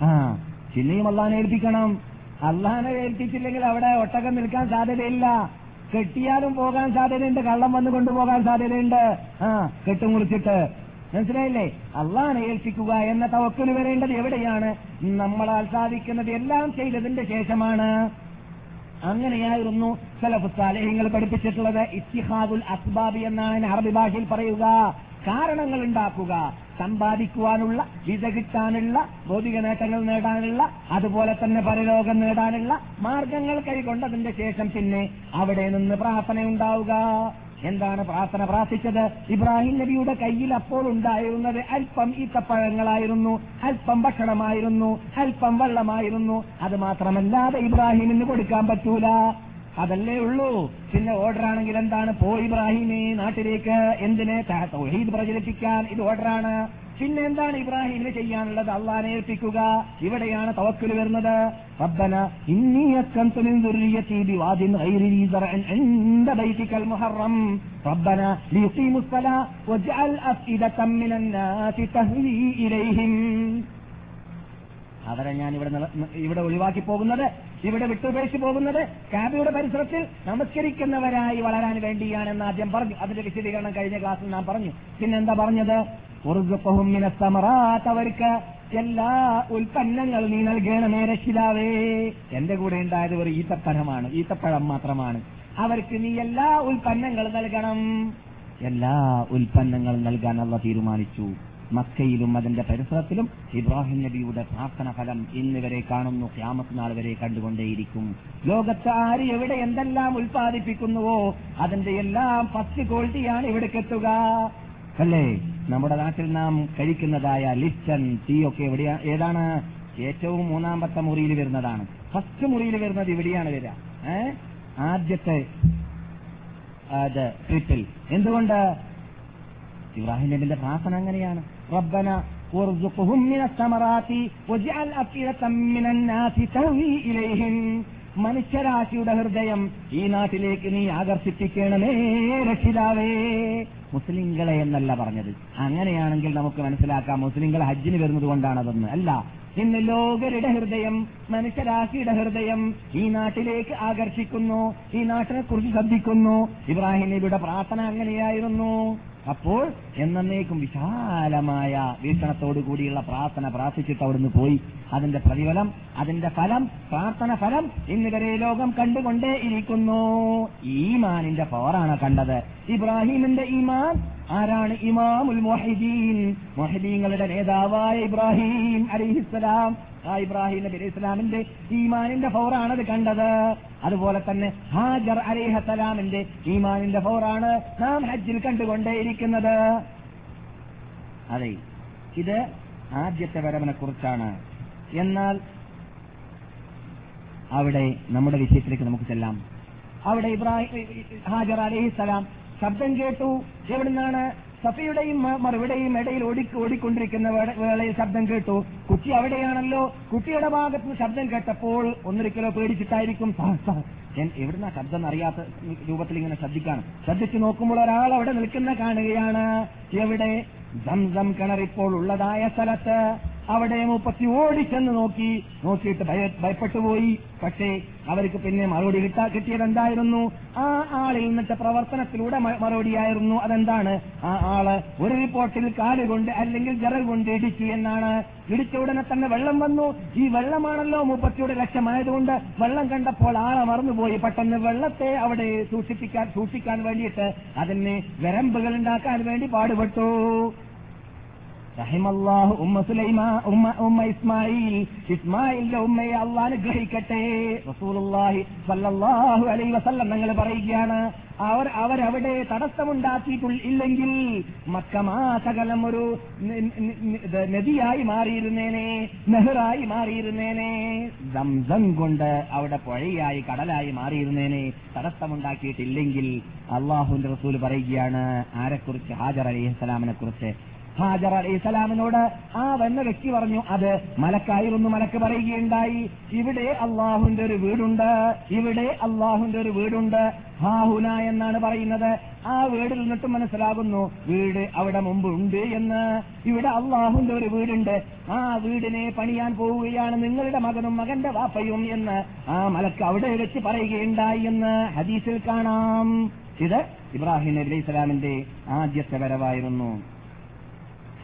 ആ. പിന്നെയും അള്ളാനെ ഏൽപ്പിക്കണം. അള്ളാനെ ഏൽപ്പിച്ചില്ലെങ്കിൽ അവിടെ ഒട്ടകം നിൽക്കാൻ സാധ്യതയില്ല. കെട്ടിയാലും പോകാൻ സാധ്യതയുണ്ട് കള്ളം വന്നു കൊണ്ടുപോകാൻ സാധ്യതയുണ്ട്. ആ. കെട്ടും കുറിച്ചിട്ട് മനസ്സിലായില്ലേ? അള്ളാനെ ഏൽപ്പിക്കുക എന്ന തവക്കൽ വരേണ്ടത് എവിടെയാണ്? നമ്മളാൽ സാധിക്കുന്നത് എല്ലാം ചെയ്തതിന്റെ ശേഷമാണ്. അങ്ങനെയായിരുന്നു സലഫുസാലേഹ്യങ്ങൾ പഠിപ്പിച്ചിട്ടുള്ളത്. ഇത്തിഹാദുൽ അസ്ബാബി എന്നാണ് അറബി ഭാഷയിൽ പറയുക. കാരണങ്ങൾ ഉണ്ടാക്കുക. സമ്പാദിക്കുവാനുള്ള വിസ കിട്ടാനുള്ള ഭൗതിക നേട്ടങ്ങൾ നേടാനുള്ള അതുപോലെ തന്നെ പരലോകം നേടാനുള്ള മാർഗങ്ങൾ കൈകൊണ്ടതിന്റെ ശേഷം പിന്നെ അവിടെ നിന്ന് പ്രാർത്ഥന ഉണ്ടാവുക എന്താണ് പ്രാർത്ഥന? പ്രാർത്ഥിച്ചത് ഇബ്രാഹിം നബിയുടെ കയ്യിൽ അപ്പോൾ ഉണ്ടായിരുന്നത് അല്പം ഈത്തപ്പഴങ്ങളായിരുന്നു അല്പം ഭക്ഷണമായിരുന്നു അല്പം വെള്ളമായിരുന്നു. അത് മാത്രമല്ലാതെ ഇബ്രാഹിമിന് കൊടുക്കാൻ പറ്റൂല. അതല്ലേ ഉള്ളൂ. പിന്നെ ഓർഡർ ആണെങ്കിൽ എന്താണ്? പോ ഇബ്രാഹിമേ നാട്ടിലേക്ക്. എന്തിനെ? തൗഹീദ് പ്രചരിപ്പിക്കാൻ ഇത് ഓർഡറാണ് പിന്നെ എന്താണ് ഇബ്രാഹിമിന് ചെയ്യാനുള്ളത് അള്ളാനെ ഏൽപ്പിക്കുക ഇവിടെയാണ് തവക്കൽ വരുന്നത് റബ്ബന ഇന്നി അസ്കൻതു മിൻ ദുർരിയതി ബിവാദിൻ ഗൈരി ദീ സർഇൻ ഇൻദ ബൈതിക്കൽ മുഹറം റബ്ബന ലിയുഖീമു الصلاة واجعل أفئدة من الناس تهوي إليهم അവരെ ഞാൻ ഇവിടെ നില- ഇവിടെ ഒഴിവാക്കി പോകുന്നത് ഇവിടെ വിട്ടുപേക്ഷിച്ച് പോകുന്നത് കാബയുടെ പരിസരത്തിൽ നമസ്കരിക്കുന്നവരായി വളരാൻ വേണ്ടിയാണെന്ന് ആദ്യം പറഞ്ഞു അതിന്റെ വിശദീകരണം കഴിഞ്ഞ ക്ലാസ്സിൽ നാം പറഞ്ഞു പിന്നെന്താ പറഞ്ഞത് ഉറുസുഖവും മിനസ്സമറാത്ത് അവർക്ക് എല്ലാ ഉൽപ്പന്നങ്ങൾ നീ നൽകണമേ രക്ഷിതാവേ. എന്റെ കൂടെ ഉണ്ടായത് ഒരു ഈത്തപ്പഴമാണ് ഈത്തപ്പഴം മാത്രമാണ്. അവർക്ക് നീ എല്ലാ ഉൽപ്പന്നങ്ങളും നൽകണം. എല്ലാ ഉൽപ്പന്നങ്ങളും നൽകാൻ അവ തീരുമാനിച്ചു. മക്കയിലും അതിന്റെ പരിസരത്തിലും ഇബ്രാഹിം നബിയുടെ പ്രാർത്ഥന ഫലം ഇന്ന് വരെ കാണുന്നു ക്യാമത്ത് നാൾ വരെ കണ്ടുകൊണ്ടേയിരിക്കും. ലോകത്ത് ആര് എവിടെ എന്തെല്ലാം ഉൽപ്പാദിപ്പിക്കുന്നുവോ അതിന്റെ എല്ലാം ഫസ്റ്റ് ക്വാളിറ്റിയാണ് ഇവിടെ എത്തുക അല്ലേ? നമ്മുടെ നാട്ടിൽ നാം കഴിക്കുന്നതായ ലിസ്റ്റൺ ടീ ഒക്കെ എവിടെയാ ഏതാണ് ഏറ്റവും മൂന്നാമത്തെ മുറിയിൽ വരുന്നതാണ് ഫസ്റ്റ് മുറിയിൽ വരുന്നത് ഇവിടെയാണ് വരിക ഏ ആദ്യത്തെ അത് ട്രിപ്പിൽ എന്തുകൊണ്ട് ഇബ്രാഹിം നബിന്റെ പ്രാർത്ഥന അങ്ങനെയാണ് റബ്ബന وارزقهم من الثمرات واجعل أفئدة من الناس تهوي إليهم മനുഷ്യരാശിയുടെ ഹൃദയം ഈ നാട്ടിലേക്ക് നീ ആകർഷിപ്പിക്കണമേ രക്ഷിതാവേ മുസ്ലിങ്ങളെ എന്നല്ല പറഞ്ഞത്. അങ്ങനെയാണെങ്കിൽ നമുക്ക് മനസ്സിലാക്കാം മുസ്ലിങ്ങൾ ഹജ്ജിന് വരുന്നത് കൊണ്ടാണതെന്ന് അല്ല ഇന്ന് ലോകരുടെ ഹൃദയം മനുഷ്യരാശിയുടെ ഹൃദയം ഈ നാട്ടിലേക്ക് ആകർഷിക്കുന്നു ഈ നാട്ടിനെ കുറിച്ച് ശ്രദ്ധിക്കുന്നു. ഇബ്രാഹിം നബിയുടെ പ്രാർത്ഥന അങ്ങനെയായിരുന്നു. അപ്പോൾ എന്നേക്കും വിശാലമായ വീക്ഷണത്തോടു കൂടിയുള്ള പ്രാർത്ഥന പ്രാർത്ഥിച്ചിട്ട് അവിടുന്ന് പോയി. അതിന്റെ പ്രതിഫലം അതിന്റെ ഫലം പ്രാർത്ഥന ഫലം ഇന്നുവരെ ലോകം കണ്ടുകൊണ്ടേ ഇരിക്കുന്നു. ഈമാനിന്റെ പവറാണ് കണ്ടത്. ഇബ്രാഹിമിന്റെ ഈമാൻ ആരാണ്? ഇമാമുൽ മൊഹിദീൻ മൊഹിദീങ്ങളുടെ നേതാവായ ഇബ്രാഹിം അലിഹിസ്സലാം. ആ ഇബ്രാഹിം നബി അലൈഹി ഇസ്ലാമിന്റെ ഈമാനിന്റെ പവറാണത് കണ്ടത്. അതുപോലെ തന്നെ ഹാജർ അലിഹസലാമിന്റെ ഈമാനിന്റെ ഫോറാണ് നാം ഹജ്ജിൽ കണ്ടുകൊണ്ടേയിരിക്കുന്നത്. അതെ ഇത് ആദ്യത്തെ വരവിനെ കുറിച്ചാണ്. എന്നാൽ അവിടെ നമ്മുടെ വിഷയത്തിലേക്ക് നമുക്ക് ചെല്ലാം. അവിടെ ഇബ്രാഹിം ഹാജർ അലിഹിസലാം ശബ്ദം കേട്ടു. എവിടുന്നാണ് സഫയുടെയും മറുവിടെയും ഇടയിൽ ഓടി ഓടിക്കൊണ്ടിരിക്കുന്ന വേളയിൽ ശബ്ദം കേട്ടു. കുട്ടി അവിടെയാണല്ലോ. കുട്ടിയുടെ ഭാഗത്ത് ശബ്ദം കേട്ടപ്പോൾ ഒന്നൊരിക്കലോ പേടിച്ചിട്ടായിരിക്കും. ഞാൻ എവിടുന്ന ശബ്ദം അറിയാത്ത രൂപത്തിൽ ഇങ്ങനെ ശ്രദ്ധിക്കാണ്? ശ്രദ്ധിച്ചു നോക്കുമ്പോൾ ഒരാൾ അവിടെ നിൽക്കുന്ന കാണുകയാണ്. എവിടെ? ദം സംസം കിണറിപ്പോൾ ഉള്ളതായ സ്ഥലത്ത്. അവിടെ മുപ്പത്തി ഓടിച്ചെന്ന് നോക്കി. നോക്കിയിട്ട് ഭയപ്പെട്ടുപോയി. പക്ഷേ അവർക്ക് പിന്നെ മറുപടി കിട്ടാ കിട്ടിയത് എന്തായിരുന്നു? ആ ആളിൽ നിന്നിട്ട് പ്രവർത്തനത്തിലൂടെ മറുപടിയായിരുന്നു. അതെന്താണ്? ആ ആൾ ഒരു റിപ്പോർട്ടിൽ കാലുകൊണ്ട് അല്ലെങ്കിൽ ജറൽ കൊണ്ട് ഇടിച്ചു എന്നാണ്. ഇടിച്ച ഉടനെ തന്നെ വെള്ളം വന്നു. ഈ വെള്ളമാണല്ലോ മുപ്പത്തിയുടെ ലക്ഷമായതുകൊണ്ട് വെള്ളം കണ്ടപ്പോൾ ആളെ മറന്നുപോയി. പെട്ടെന്ന് വെള്ളത്തെ അവിടെ സൂക്ഷിപ്പിക്കാൻ സൂക്ഷിക്കാൻ വേണ്ടിയിട്ട് അതിനെ വരമ്പുകൾ ഉണ്ടാക്കാൻ വേണ്ടി പാടുപെട്ടു. റഹിമല്ലാഹു ഉമ്മ സുലൈമ ഉമ്മ ഉമ്മ ഇസ്മായിൽ. ഇസ്മായിലിന്റെ ഉമ്മയെ അള്ളാഹ് അനുഗ്രഹിക്കട്ടെ. റസൂലുള്ളാഹി സല്ലല്ലാഹു അലൈഹി വസല്ലം ഞങ്ങൾ പറയുകയാണ് അവർ അവരവിടെ തടസ്സമുണ്ടാക്കിയിട്ടില്ലെങ്കിൽ മക്കമാസകലം ഒരു നദിയായി മാറിയിരുന്നേനെ നെഹ്റായി മാറിയിരുന്നേനെ. ദംസം കൊണ്ട് അവിടെ പുഴയായി കടലായി മാറിയിരുന്നേനെ തടസ്സമുണ്ടാക്കിയിട്ടില്ലെങ്കിൽ അള്ളാഹുന്റെ റസൂൽ പറയുകയാണ് ആരെക്കുറിച്ച് ഹാജർ അലിഹസ്സലാമിനെ കുറിച്ച് ഹാജർ ഇസ്ലാമിനോട് ആ വന്ന വ്യക്തി പറഞ്ഞു അത് മലക്കായിരുന്നു മലക്ക് പറയുകയുണ്ടായി. ഇവിടെ അള്ളാഹുന്റെ ഒരു വീടുണ്ട്. ഇവിടെ അള്ളാഹുന്റെ ഒരു വീടുണ്ട്. ഹാഹുന എന്നാണ് പറയുന്നത്. ആ വീടിൽ നിന്നിട്ട് മനസ്സിലാകുന്നു വീട് അവിടെ മുമ്പ് ഉണ്ട് എന്ന്. ഇവിടെ അള്ളാഹുന്റെ ഒരു വീടുണ്ട്. ആ വീടിനെ പണിയാൻ പോവുകയാണ് നിങ്ങളുടെ മകനും മകന്റെ വാപ്പയും എന്ന് ആ മലക്ക് അവിടെ വെച്ച് പറയുകയുണ്ടായി എന്ന് ഹദീസിൽ കാണാം. ഇത് ഇബ്രാഹിം നബി ഇസ്ലാമിന്റെ ആദ്യത്തെ വരവായിരുന്നു.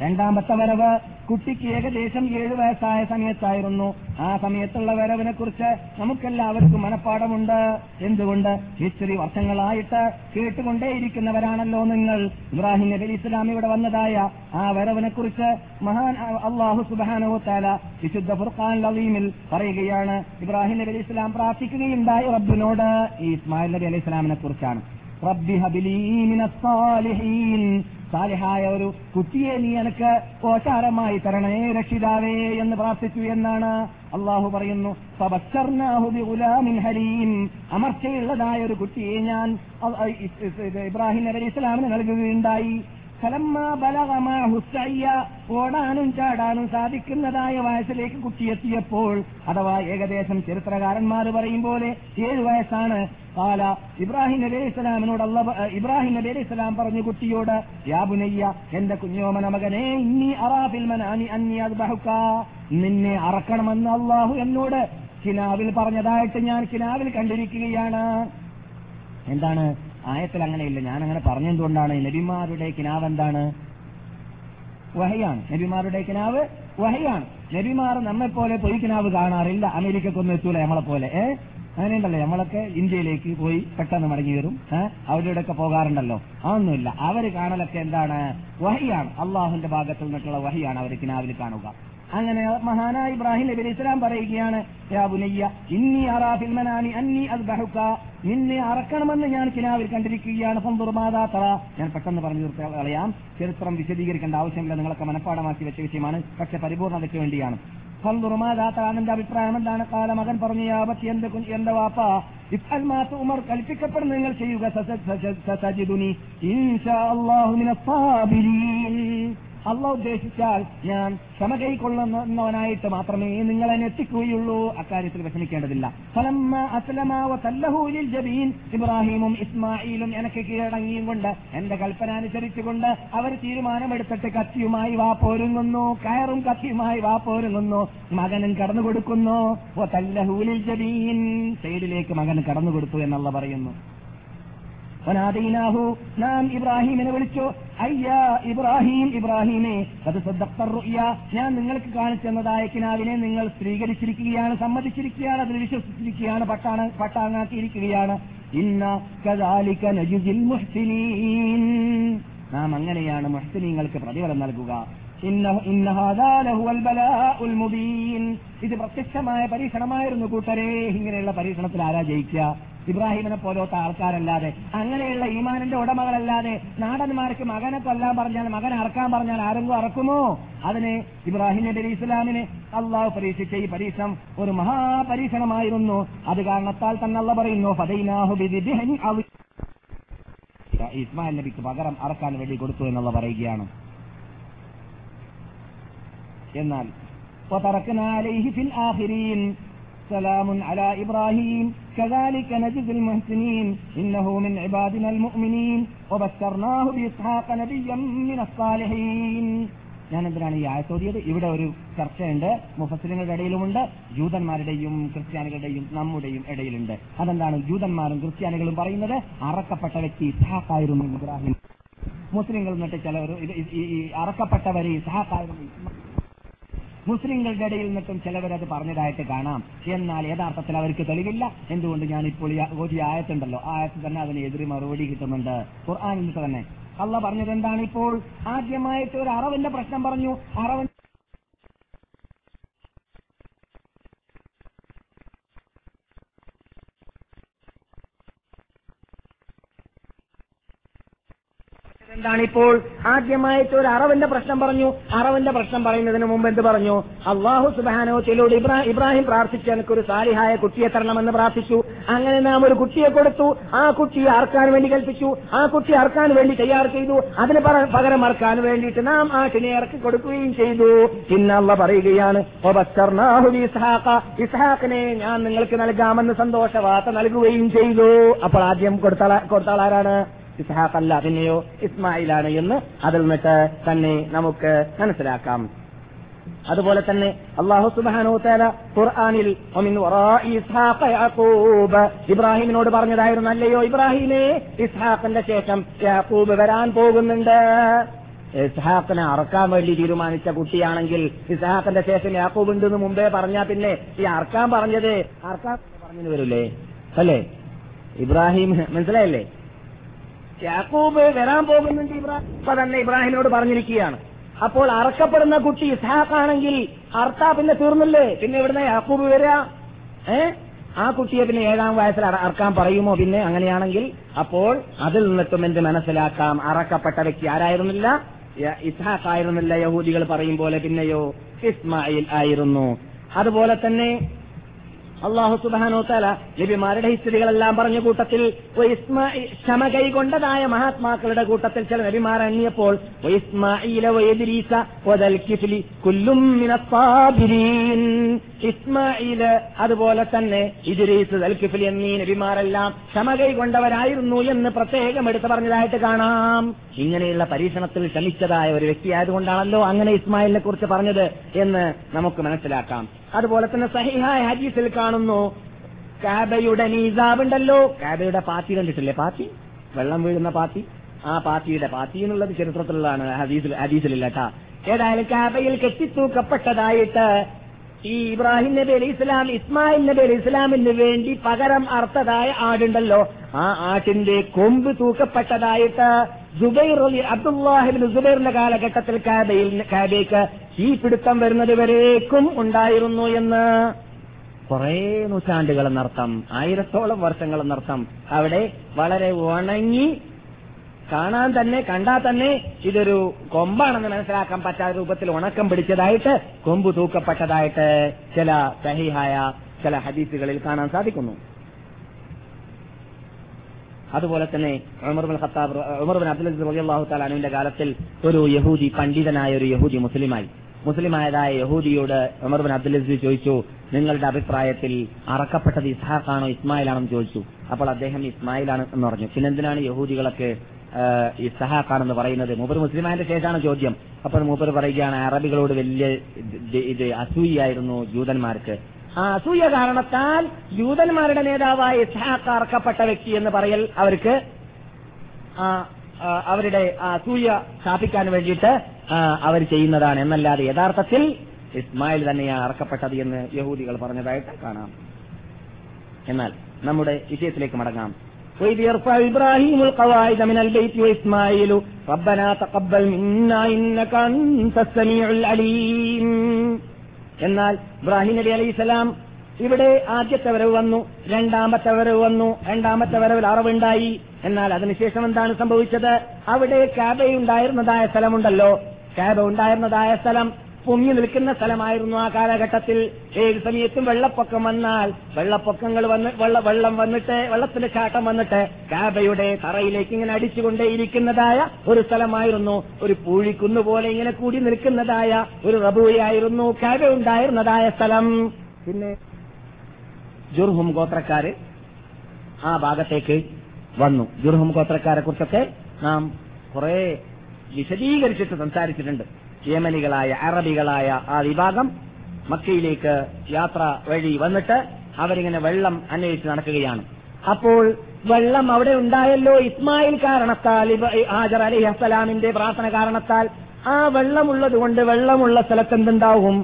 രണ്ടാമത്തെ വരവ് കുട്ടിക്ക് ഏകദേശം ഏഴു വയസ്സായ സമയത്തായിരുന്നു. ആ സമയത്തുള്ള വരവിനെ കുറിച്ച് നമുക്കെല്ലാവർക്കും മനഃപ്പാടമുണ്ട് എന്തുകൊണ്ട്? ഇച്ചിരി വർഷങ്ങളായിട്ട് കേട്ടുകൊണ്ടേയിരിക്കുന്നവരാണല്ലോ നിങ്ങൾ. ഇബ്രാഹിം നബി ഇസ്ലാം ഇവിടെ വന്നതായ ആ വരവിനെ കുറിച്ച് മഹാൻ അള്ളാഹു സുബാനോത്താല വിശുദ്ധ ഫുർഖാൻ ലവീമിൽ പറയുകയാണ്. ഇബ്രാഹിം നബി ഇസ്ലാം പ്രാർത്ഥിക്കുകയുണ്ടായ റബ്ബിനോട്. ഈ ഇസ്മായിൽ നബി അലൈഹി ഇസ്ലാമിനെ കുറിച്ചാണ് റബ്ബി സാലിഹായ ഒരു കുട്ടിയെ നീ എനിക്ക് ഓശാരമായി തരണേ രക്ഷിതാവേ എന്ന് പ്രാർത്ഥിച്ചു എന്നാണ് അള്ളാഹു പറയുന്നു. അമർച്ചയുള്ളതായ ഒരു കുട്ടിയെ ഞാൻ ഇബ്രാഹിം നബി ഇസ്ലാമിന് നൽകുകയുണ്ടായി. ഓടാനും ചാടാനും സാധിക്കുന്നതായ വയസ്സിലേക്ക് കുട്ടിയെത്തിയപ്പോൾ അഥവാ ഏകദേശം ചരിത്രകാരന്മാർ പറയും പോലെ ഏഴു വയസ്സാണ് കാല ഇബ്രാഹിം നബി അലൈഹി സ്വലാമിനോട് അള്ള ഇബ്രാഹിം നബി അലൈഹി സ്വലാം പറഞ്ഞു കുട്ടിയോട് യാബുനയ്യ എന്റെ കുഞ്ഞോമന മകനെ ഇന്നി അറാഫിൽ മനാനി അന്നി അത് നിന്നെ അറക്കണമെന്ന് അള്ളാഹു എന്നോട് കിനാവിൽ പറഞ്ഞതായിട്ട് ഞാൻ കിനാവിൽ കണ്ടിരിക്കുകയാണ്. എന്താണ്? ആയത്തിൽ അങ്ങനെയില്ല. ഞാൻ അങ്ങനെ പറഞ്ഞതുകൊണ്ടാണ് നബിമാരുടെ കിനാവ് എന്താണ്? വഹയാണ്. നബിമാരുടെ കിനാവ് വഹയാണ്. നബിമാർ നമ്മെപ്പോലെ പൊയ്ക്കിനാവ് കിനാവ് കാണാറില്ല. അമേരിക്കക്കൊന്നും എത്തൂല നമ്മളെ പോലെ ഏ? അങ്ങനെയുണ്ടല്ലോ നമ്മളൊക്കെ ഇന്ത്യയിലേക്ക് പോയി പെട്ടെന്ന് മടങ്ങി വരും. അവരുടെയൊക്കെ പോകാറുണ്ടല്ലോ. അതൊന്നുമില്ല. അവർ കാണലൊക്കെ എന്താണ്? വഹിയാണ്. അള്ളാഹുന്റെ ഭാഗത്തു നിന്നിട്ടുള്ള വഹിയാണ് അവർ കിനാവിൽ കാണുക. അങ്ങനെ മഹാനായ ഇബ്രാഹിം നബി ഇസ്ലാം പറയുകയാണ് ഇന്നി അറാഫിൽ മനാനി അന്നി ബഹുക്ക നിന്നെ അറക്കണമെന്ന് ഞാൻ കിനാവിൽ കണ്ടിരിക്കുകയാണ്. സന്ദുർമാതാത്തറ ഞാൻ പെട്ടെന്ന് പറഞ്ഞു കളയാം. ചരിത്രം വിശദീകരിക്കേണ്ട ആവശ്യമില്ല. നിങ്ങളൊക്കെ മനഃപ്പാടമാക്കി വെച്ച വിഷയമാണ്. പക്ഷെ പരിപൂർണതയ്ക്ക് വേണ്ടിയാണ്. സന്ദുർമാതാത്തറ എന്റെ അഭിപ്രായം എന്താണ് കാല മകൻ പറഞ്ഞു യാപത്തി എന്റെ എന്റെ വാപ്പ മാത്ത് ഉമർ കൽപ്പിക്കപ്പെടുന്ന നിങ്ങൾ ചെയ്യുക സജിദുനി ഇൻഷാ മിനസ്സാബിരീൻ അള്ള ഉദ്ദേശിച്ചാൽ ഞാൻ ക്ഷമ കൈക്കൊള്ളുന്നവനായിട്ട് മാത്രമേ നിങ്ങൾ എന്നെ എത്തിക്കുകയുള്ളൂ അക്കാര്യത്തിൽ വിഷമിക്കേണ്ടതില്ല. ഫലമ്മ അസലമാവ തല്ലഹൂലിൽ ജബീൻ. ഇബ്രാഹിമും ഇസ്മായിലും എനിക്ക് കീഴടങ്ങിയും കൊണ്ട് എന്റെ കൽപ്പന അനുസരിച്ചുകൊണ്ട് അവർ തീരുമാനമെടുത്തിട്ട് കത്തിയുമായി വാ പോരുങ്ങുന്നു. കയറും കത്തിയുമായി വാ പോരുങ്ങുന്നു. മകനും കടന്നു കൊടുക്കുന്നു. തല്ലഹൂലിൽ ജബീൻ. സൈഡിലേക്ക് മകൻ കടന്നു കൊടുത്തു എന്നുള്ള പറയുന്നു. വനാദീനാഹു. നാം ഇബ്രാഹീമിനെ വിളിച്ചു. അയ്യാ ഇബ്രാഹിം ഇബ്രാഹിമേ അത് സദ്ദക്തറുയ്യ ഞാൻ നിങ്ങൾക്ക് കാണിച്ചെന്നതായ കിനാവിനെ നിങ്ങൾ സ്വീകരിച്ചിരിക്കുകയാണ് സമ്മതിച്ചിരിക്കുകയാണ് അതിൽ വിശ്വസിച്ചിരിക്കുകയാണ് പട്ടാണ് പട്ടാങ്ങാക്കിയിരിക്കുകയാണ് ഇന്ന കദാലിക നജുജിൽ മുഹ്സിനീൻ. നാം അങ്ങനെയാണ് മുഹ്സിനീങ്ങൾക്ക് പ്രതിഫലം നൽകുക. ഇത് പ്രത്യക്ഷമായ പരീക്ഷണമായിരുന്നു കൂട്ടരെ. ഇങ്ങനെയുള്ള പരീക്ഷണത്തിൽ ആരാ ജയിക്കുക? ഇബ്രാഹിമിനെ പോലത്തെ ആൾക്കാരല്ലാതെ അങ്ങനെയുള്ള ഈമാനിന്റെ ഉടമകളല്ലാതെ നാടന്മാർക്ക് മകനെ കൊല്ലാൻ പറഞ്ഞാൽ മകനെ അറക്കാൻ പറഞ്ഞാൽ ആരെങ്കിലും അറക്കുമോ അതിന് ഇബ്രാഹിം നബി അലി ഇസ്ലാമിന് അള്ളാഹു പരീക്ഷിച്ച ഈ പരീക്ഷണം ഒരു മഹാപരീക്ഷണമായിരുന്നു അത് കാരണത്താൽ തന്നെ അള്ള പറയുന്നു ഫദൈനാഹു ബിദിബ്ഹിൻ അളി- ഇസ്മായിൽ നബിക്ക് പകരം അറക്കാൻ വേണ്ടി കൊടുത്തു എന്നുള്ള പറയുകയാണ് എന്നാൽ وتركنا عليه في الآخرين سلام على إبراهيم كذلك نجزي المحسنين إنه من عبادنا المؤمنين وبشرناه بإسحاق نبيا من الصالحين ഞാൻ എന്തിനാണ് ഈ ആയത്തോടിയത് ഇവിടെ ഒരു ചർച്ചയുണ്ട് മുഫസിലിങ്ങളുടെ ഇടയിലുമുണ്ട് ജൂതന്മാരുടെയും ക്രിസ്ത്യാനികളുടെയും നമ്മുടെയും ഇടയിലുണ്ട് അതെന്താണ് ജൂതന്മാരും ക്രിസ്ത്യാനികളും പറയുന്നത് അറക്കപ്പെട്ട വ്യക്തി ഇസ്ഹാഖായിരുന്നു ഇബ്രാഹിം മുസ്ലിങ്ങൾ എന്നിട്ട് ചിലവർ ഇത് ഈ- ഈ- ഈ അറക്കപ്പെട്ടവരെ ഇസ്ഹാഖായിരുന്നു ഇസ്മാ- മുസ്ലിങ്ങളുടെ ഇടയിൽ നിന്നിട്ടും ചിലവരത് പറഞ്ഞതായിട്ട് കാണാം. എന്നാൽ യഥാർത്ഥത്തിൽ അവർക്ക് തെളിവില്ല. എന്തുകൊണ്ട് ഞാൻ ഇപ്പോൾ ഒരു ആയത്തുണ്ടല്ലോ? ആയത്ത് തന്നെ അതിന് എതിര് മറുപടി കിട്ടുന്നുണ്ട്. ഖുർആാനിൽ തന്നെ. അള്ള പറഞ്ഞത് എന്താണ് ഇപ്പോൾ? ആദ്യമായിട്ട് ഒരു അറവിന്റെ പ്രശ്നം പറഞ്ഞു. അറവൻ എന്താണ് ഇപ്പോൾ ആദ്യമായിട്ട് ഒരു അറവിന്റെ പ്രശ്നം പറഞ്ഞു. അറവന്റെ പ്രശ്നം പറയുന്നതിന് മുമ്പ് എന്ത് പറഞ്ഞു? അള്ളാഹു സുബാനോ ചെലോട് ഇബ്രാഹിം പ്രാർത്ഥിച്ചു എനിക്കൊരു സാലിഹായ കുട്ടിയെ തരണമെന്ന് പ്രാർത്ഥിച്ചു. അങ്ങനെ നാം ഒരു കുട്ടിയെ കൊടുത്തു. ആ കുട്ടിയെ അറക്കാൻ വേണ്ടി കൽപ്പിച്ചു. ആ കുട്ടി അറക്കാൻ വേണ്ടി തയ്യാർ ചെയ്തു. അതിന് പക- പകരം അറക്കാൻ വേണ്ടിയിട്ട് നാം ആട്ടിനെ ഇറക്കി കൊടുക്കുകയും ചെയ്തു. പിന്നെ പറയുകയാണ്. ഇസ്ഹാഖിനെ ഞാൻ നിങ്ങൾക്ക് നൽകാമെന്ന് സന്തോഷവാർത്ത നൽകുകയും ചെയ്തു. അപ്പോൾ ആദ്യം കൊടുത്താൾ കൊടുത്താൾ ആരാണ്? ഇസ്ഹാഖ് അല്ല പിന്നെയോ ഇസ്മായിലാണ് എന്ന് അതിൽ നിന്നിട്ട് തന്നെ നമുക്ക് മനസ്സിലാക്കാം. അതുപോലെ തന്നെ അള്ളാഹു സുബാനോ തേല ഖുർആാനിൽ ഇബ്രാഹിമിനോട് പറഞ്ഞതായിരുന്നു അല്ലയോ ഇബ്രാഹിമേ ഇസ്ഹാഖിന്റെ ശേഷം യാക്കൂബ് വരാൻ പോകുന്നുണ്ട്. ഇസ്ഹാഖിനെ അറക്കാൻ വേണ്ടി തീരുമാനിച്ച കുട്ടിയാണെങ്കിൽ ഇസ്ഹാഖിന്റെ ശേഷം യാക്കൂബ് ഉണ്ടെന്ന് മുമ്പേ പറഞ്ഞാ പിന്നെ ഈ അറക്കാൻ പറഞ്ഞത് അറക്കാൻ പറഞ്ഞു വരൂലേ അല്ലേ? ഇബ്രാഹിം മനസ്സിലായല്ലേ? യാക്കൂബ് വരാൻ പോകുന്നുണ്ട് ഇബ്രാഹിം തന്നെ ഇബ്രാഹിമിനോട് പറഞ്ഞിരിക്കുകയാണ്. അപ്പോൾ അറക്കപ്പെടുന്ന കുട്ടി ഇസ്ഹാഖാണെങ്കിൽ അർത്താ പിന്നെ തീർന്നില്ലേ? പിന്നെ ഇവിടുന്ന് യാക്കൂബ് വരിക ഏ? ആ കുട്ടിയെ പിന്നെ ഏഴാം വയസ്സിൽ അറ- അറക്കാൻ പറയുമോ? പിന്നെ അങ്ങനെയാണെങ്കിൽ അപ്പോൾ അതിൽ നിന്നിട്ടും എന്ത് മനസ്സിലാക്കാം? അറക്കപ്പെട്ട വ്യക്തി ആരായിരുന്നില്ല? ഇസ്ഹാഖ് ആയിരുന്നില്ല. യഹൂദികൾ പറയും പോലെ പിന്നെയോ ഇസ്മായിൽ ആയിരുന്നു. അതുപോലെ തന്നെ അള്ളാഹു സുബാനോ തല നബിമാരുടെ ഹിസ്റ്ററികളെല്ലാം പറഞ്ഞ കൂട്ടത്തിൽ ക്ഷമ കൈകൊണ്ടതായ മഹാത്മാക്കളുടെ കൂട്ടത്തിൽ ചില നബിമാർ എണ്ണിയപ്പോൾ അതുപോലെ തന്നെ ഇജുരീസ് ദൽ കിഫ്ലി എന്നീ നബിമാരെല്ലാം ക്ഷമ കൈകൊണ്ടവരായിരുന്നു എന്ന് പ്രത്യേകം എടുത്തു പറഞ്ഞതായിട്ട് കാണാം. ഇങ്ങനെയുള്ള പരീക്ഷണത്തിൽ ക്ഷമിച്ചതായ ഒരു വ്യക്തിയായതുകൊണ്ടാണല്ലോ അങ്ങനെ ഇസ്മായിലിനെ കുറിച്ച് പറഞ്ഞത് എന്ന് നമുക്ക് മനസ്സിലാക്കാം. അതുപോലെ തന്നെ സഹിഹായ ഹദീസിൽ കാണുന്നു. കാബയുടെ നീസാബുണ്ടല്ലോ. കാബയുടെ പാത്തി കണ്ടിട്ടില്ലേ? പാത്തി? വെള്ളം വീഴുന്ന പാത്തി. ആ പാത്തിയുടെ പാത്തി എന്നുള്ളത് ചരിത്രത്തിലുള്ളതാണ്. ഹദീസിൽ ഹദീസിലില്ല കേട്ടാ. ഏതായാലും കാബയിൽ കെട്ടിത്തൂക്കപ്പെട്ടതായിട്ട് ഈ ഇബ്രാഹിം നബി അലി ഇസ്ലാം ഇസ്മായിൽ നബി അലി ഇസ്ലാമിന് വേണ്ടി പകരം അർത്ഥതായ ആടുണ്ടല്ലോ. ആ ആട്ടിന്റെ കൊമ്പ് തൂക്കപ്പെട്ടതായിട്ട് ജുബൈർ അബ്ദുല്ലാഹിബിൻ ജുബൈറിന്റെ കാലഘട്ടത്തിൽ കാബയിൽ കാബയ്ക്ക് ഈ പിടുത്തം വരുന്നത് വരേക്കും ഉണ്ടായിരുന്നു എന്ന്. കുറേ നൂറ്റാണ്ടുകൾ എന്നർത്ഥം ആയിരത്തോളം വർഷങ്ങൾ എന്നർത്ഥം അവിടെ വളരെ ഉണങ്ങി കാണാൻ തന്നെ കണ്ടാൽ തന്നെ ഇതൊരു കൊമ്പാണെന്ന് മനസ്സിലാക്കാൻ പറ്റാത്ത രൂപത്തിൽ ഉണക്കം പിടിച്ചതായിട്ട് കൊമ്പ് തൂക്കപ്പെട്ടതായിട്ട് ചില സഹിഹായ ചില ഹദീസുകളിൽ കാണാൻ സാധിക്കുന്നു. അതുപോലെ തന്നെ Umar bin Khattab Umar bin Abdul തആല അനുവിന്റെ കാലത്തിൽ ഒരു യഹൂദി പണ്ഡിതനായ ഒരു യഹൂദി മുസ്ലിമായി. മുസ്ലിമായതായ യഹൂദിയോട് ഉമർ ബിൻ അബ്ദുൽ അസീസ് ചോദിച്ചു നിങ്ങളുടെ അഭിപ്രായത്തിൽ അറക്കപ്പെട്ടത് ഇസ്ഹാഖാണോ ഇസ്മായിലാണെന്ന് ചോദിച്ചു. അപ്പോൾ അദ്ദേഹം ഇസ്മായിലാണ് എന്ന് പറഞ്ഞു. പിന്നെ എന്തിനാണ് യഹൂദികളൊക്കെ ഇസ്ഹാഖാണെന്ന് പറയുന്നത്? മൂപ്പർ മുസ്ലിമായതിന്റെ ശേഷമാണ് ചോദ്യം. അപ്പോൾ മൂപ്പർ പറയുകയാണ് അറബികളോട് വലിയ ഇത് അസൂയായിരുന്നു ജൂതന്മാർക്ക്. ആ അസൂയ കാരണത്താൽ ജൂതന്മാരുടെ നേതാവായ ഇസ്ഹാഖ് അറക്കപ്പെട്ട വ്യക്തി എന്ന് പറയൽ അവർക്ക് അവരുടെ ആ അസൂയ സ്ഥാപിക്കാൻ വേണ്ടിയിട്ട് അവർ ചെയ്യുന്നതാണ് എന്നല്ലാതെ യഥാർത്ഥത്തിൽ ഇസ്മായിൽ തന്നെയാണ് അറക്കപ്പെട്ടത് എന്ന് യഹൂദികൾ പറഞ്ഞതായിട്ട് കാണാം എന്നാൽ നമ്മുടെ വിഷയത്തിലേക്ക് മടങ്ങാം وإذ يرفع إبراهيم القواعد من البيت وإسماعيل ربنا تقبل منا إنك أنت السميع العليم എന്നാൽ ഇബ്രാഹിം നബി അലൈഹി സ്വലാം ഇവിടെ ആദ്യത്തെ വരവ് വന്നു രണ്ടാമത്തെ വരവ് വന്നു രണ്ടാമത്തെ വരവിൽ അറവുണ്ടായി. എന്നാൽ അതിനുശേഷം എന്താണ് സംഭവിച്ചത്? അവിടെ കാബയുണ്ടായിരുന്നതായ സ്ഥലമുണ്ടല്ലോ. കാബ ഉണ്ടായിരുന്നതായ സ്ഥലം പൊങ്ങി നിൽക്കുന്ന സ്ഥലമായിരുന്നു ആ കാലഘട്ടത്തിൽ. ഏത് സമയത്തും വെള്ളപ്പൊക്കം വന്നാൽ വെള്ളപ്പൊക്കങ്ങൾ വന്ന് വെള്ള വന്നിട്ട് വെള്ളത്തിന്റെ ചാട്ടം വന്നിട്ട് കാബയുടെ തറയിലേക്ക് ഇങ്ങനെ അടിച്ചുകൊണ്ടേയിരിക്കുന്നതായ ഒരു സ്ഥലമായിരുന്നു. ഒരു പൂഴിക്കുന്ന് പോലെ ഇങ്ങനെ കൂടി നിൽക്കുന്നതായ ഒരു റബുവയായിരുന്നു കാബ ഉണ്ടായിരുന്നതായ സ്ഥലം. പിന്നെ ജുർഹും ഗോത്രക്കാര് ആ ഭാഗത്തേക്ക് വന്നു. ജുർഹും ഗോത്രക്കാരെ കുറിച്ചൊക്കെ നാം കുറെ വിശദീകരിച്ചിട്ട് സംസാരിച്ചിട്ടുണ്ട്. യമനികളായ അറബികളായ ആ വിഭാഗം മക്കയിലേക്ക് യാത്ര വഴി വന്നിട്ട് അവരിങ്ങനെ വെള്ളം അന്വേഷിച്ച് നടക്കുകയാണ്. അപ്പോൾ വെള്ളം അവിടെ ഉണ്ടായല്ലോ. ഇസ്മായിൽ കാരണത്താൽ ഹാജർ അലി അസ്സലാമിന്റെ പ്രാർത്ഥന കാരണത്താൽ ആ വെള്ളമുള്ളത് കൊണ്ട് വെള്ളമുള്ള സ്ഥലത്ത് എന്തുണ്ടാവും?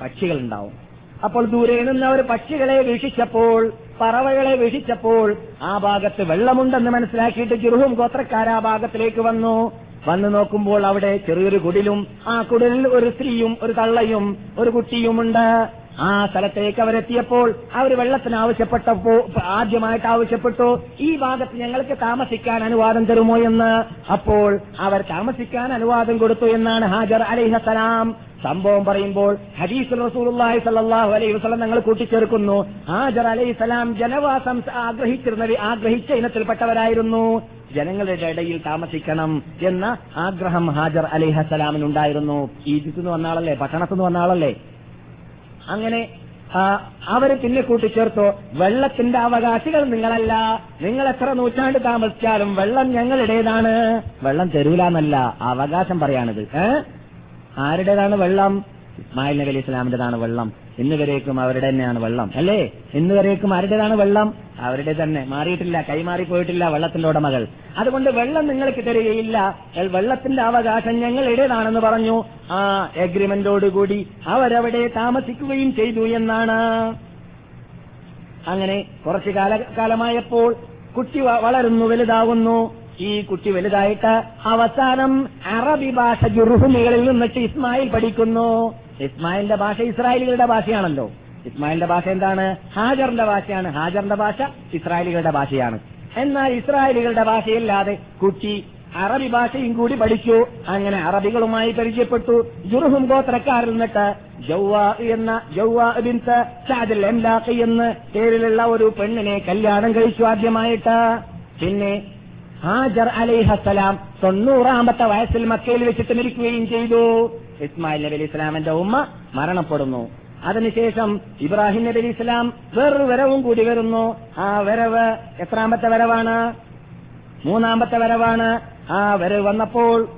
പക്ഷികൾ ഉണ്ടാവും അപ്പോൾ ദൂരെ നിന്ന് അവർ പക്ഷികളെ വീക്ഷിച്ചപ്പോൾ പറവകളെ വീക്ഷിച്ചപ്പോൾ ആ ഭാഗത്ത് വെള്ളമുണ്ടെന്ന് മനസ്സിലാക്കിയിട്ട് ജുർഹും ഗോത്രക്കാർ ആ ഭാഗത്തിലേക്ക് വന്നു. വന്നു നോക്കുമ്പോൾ അവിടെ ചെറിയൊരു കുടിലും ആ കുടിലിൽ ഒരു സ്ത്രീയും ഒരു തള്ളയും ഒരു കുട്ടിയുമുണ്ട്. ആ സ്ഥലത്തേക്ക് അവരെത്തിയപ്പോൾ അവർ വെള്ളത്തിന് ആവശ്യപ്പെട്ടപ്പോ ആദ്യമായിട്ട് ആവശ്യപ്പെട്ടു ഈ ഭാഗത്ത് ഞങ്ങൾക്ക് താമസിക്കാൻ അനുവാദം തരുമോ? എന്ന്. അപ്പോൾ അവർ താമസിക്കാൻ അനുവാദം കൊടുത്തു എന്നാണ് ഹാജർ അലിഹസലാം സംഭവം പറയുമ്പോൾ ഹദീസുൽ റസൂലുള്ളാഹി സ്വല്ലല്ലാഹു അലൈഹി വസല്ലം ഞങ്ങൾ കൂട്ടിച്ചേർക്കുന്നു. ഹാജർ അലൈഹി സലാം ജനവാസം ആഗ്രഹിച്ചിരുന്ന ആഗ്രഹിച്ച ഇനത്തിൽപ്പെട്ടവരായിരുന്നു. ജനങ്ങളുടെ ഇടയിൽ താമസിക്കണം എന്ന ആഗ്രഹം ഹാജർ അലിഹസലാമിനുണ്ടായിരുന്നു ഈജിപ്തിൽ നിന്ന് വന്ന ആളല്ലേ? പട്ടണത്തിൽ നിന്ന് വന്ന ആളല്ലേ? അങ്ങനെ അവരെ പിന്നെ കൂട്ടിച്ചേർത്തു. വെള്ളത്തിന്റെ അവകാശികൾ നിങ്ങളല്ല. നിങ്ങൾ എത്ര നൂറ്റാണ്ട് താമസിച്ചാലും വെള്ളം ഞങ്ങളുടേതാണ്. വെള്ളം തരൂലെന്നല്ല. അവകാശം പറയാണിത് ഏ? ആരുടേതാണ് വെള്ളം? മായൽ നബി അലി ഇസ്ലാമിന്റേതാണ് വെള്ളം. ഇന്ന് വരേക്കും അവരുടെ തന്നെയാണ് വെള്ളം. അല്ലേ? ഇന്ന് വരേക്കും ആരുടേതാണ് വെള്ളം? അവരുടെ തന്നെ. മാറിയിട്ടില്ല കൈമാറി പോയിട്ടില്ല വെള്ളത്തിന്റെ ഉടമകൾ. അതുകൊണ്ട് വെള്ളം നിങ്ങൾക്ക് തരികയില്ല. വെള്ളത്തിന്റെ അവകാശം ഞങ്ങളുടേതാണെന്ന് പറഞ്ഞു. ആ എഗ്രിമെന്റോടുകൂടി അവരവിടെ താമസിക്കുകയും ചെയ്തു എന്നാണ്. അങ്ങനെ കുറച്ചു കാല കാലമായപ്പോൾ കുട്ടി വളരുന്നു വലുതാകുന്നു. ഈ കുട്ടി വലുതായിട്ട് അവസാനം അറബി ഭാഷ ജുറുഹുമികളിൽ നിന്നിട്ട് ഇസ്മായിൽ പഠിക്കുന്നു. ഇസ്മായിലിന്റെ ഭാഷ ഇസ്രായേലികളുടെ ഭാഷയാണല്ലോ. ഇസ്മായിലിന്റെ ഭാഷ എന്താണ്? ഹാജറിന്റെ ഭാഷയാണ്. ഹാജറിന്റെ ഭാഷ ഇസ്രായേലികളുടെ ഭാഷയാണ്. എന്നാൽ ഇസ്രായേലികളുടെ ഭാഷയില്ലാതെ കുട്ടി അറബി ഭാഷയും കൂടി പഠിച്ചു. അങ്ങനെ അറബികളുമായി പരിചയപ്പെട്ടു. ജുർഹും ഗോത്രക്കാരിൽ നിന്നിട്ട് ജൗവാ എന്ന എന്ന് പേരിലുള്ള ഒരു പെണ്ണിനെ കല്യാണം കഴിച്ചു ആദ്യമായിട്ട്. പിന്നെ ഹാജർ അലൈഹസ്സലാം തൊണ്ണൂറാമത്തെ വയസ്സിൽ മക്കയിൽ വെച്ചിട്ട് മരിക്കുകയും ചെയ്തു. ഇസ്മായിൽ നബി അലി ഇസ്ലാമിന്റെ ഉമ്മ മരണപ്പെടുന്നു. അതിനുശേഷം ഇബ്രാഹിം നബി അലി ഇസ്ലാം വേറൊരു വരവും കൂടി വരുന്നു. ആ വരവ് എത്രാമത്തെ വരവാണ്? മൂന്നാമത്തെ വരവാണ്. ആ വരവ് വന്നപ്പോൾ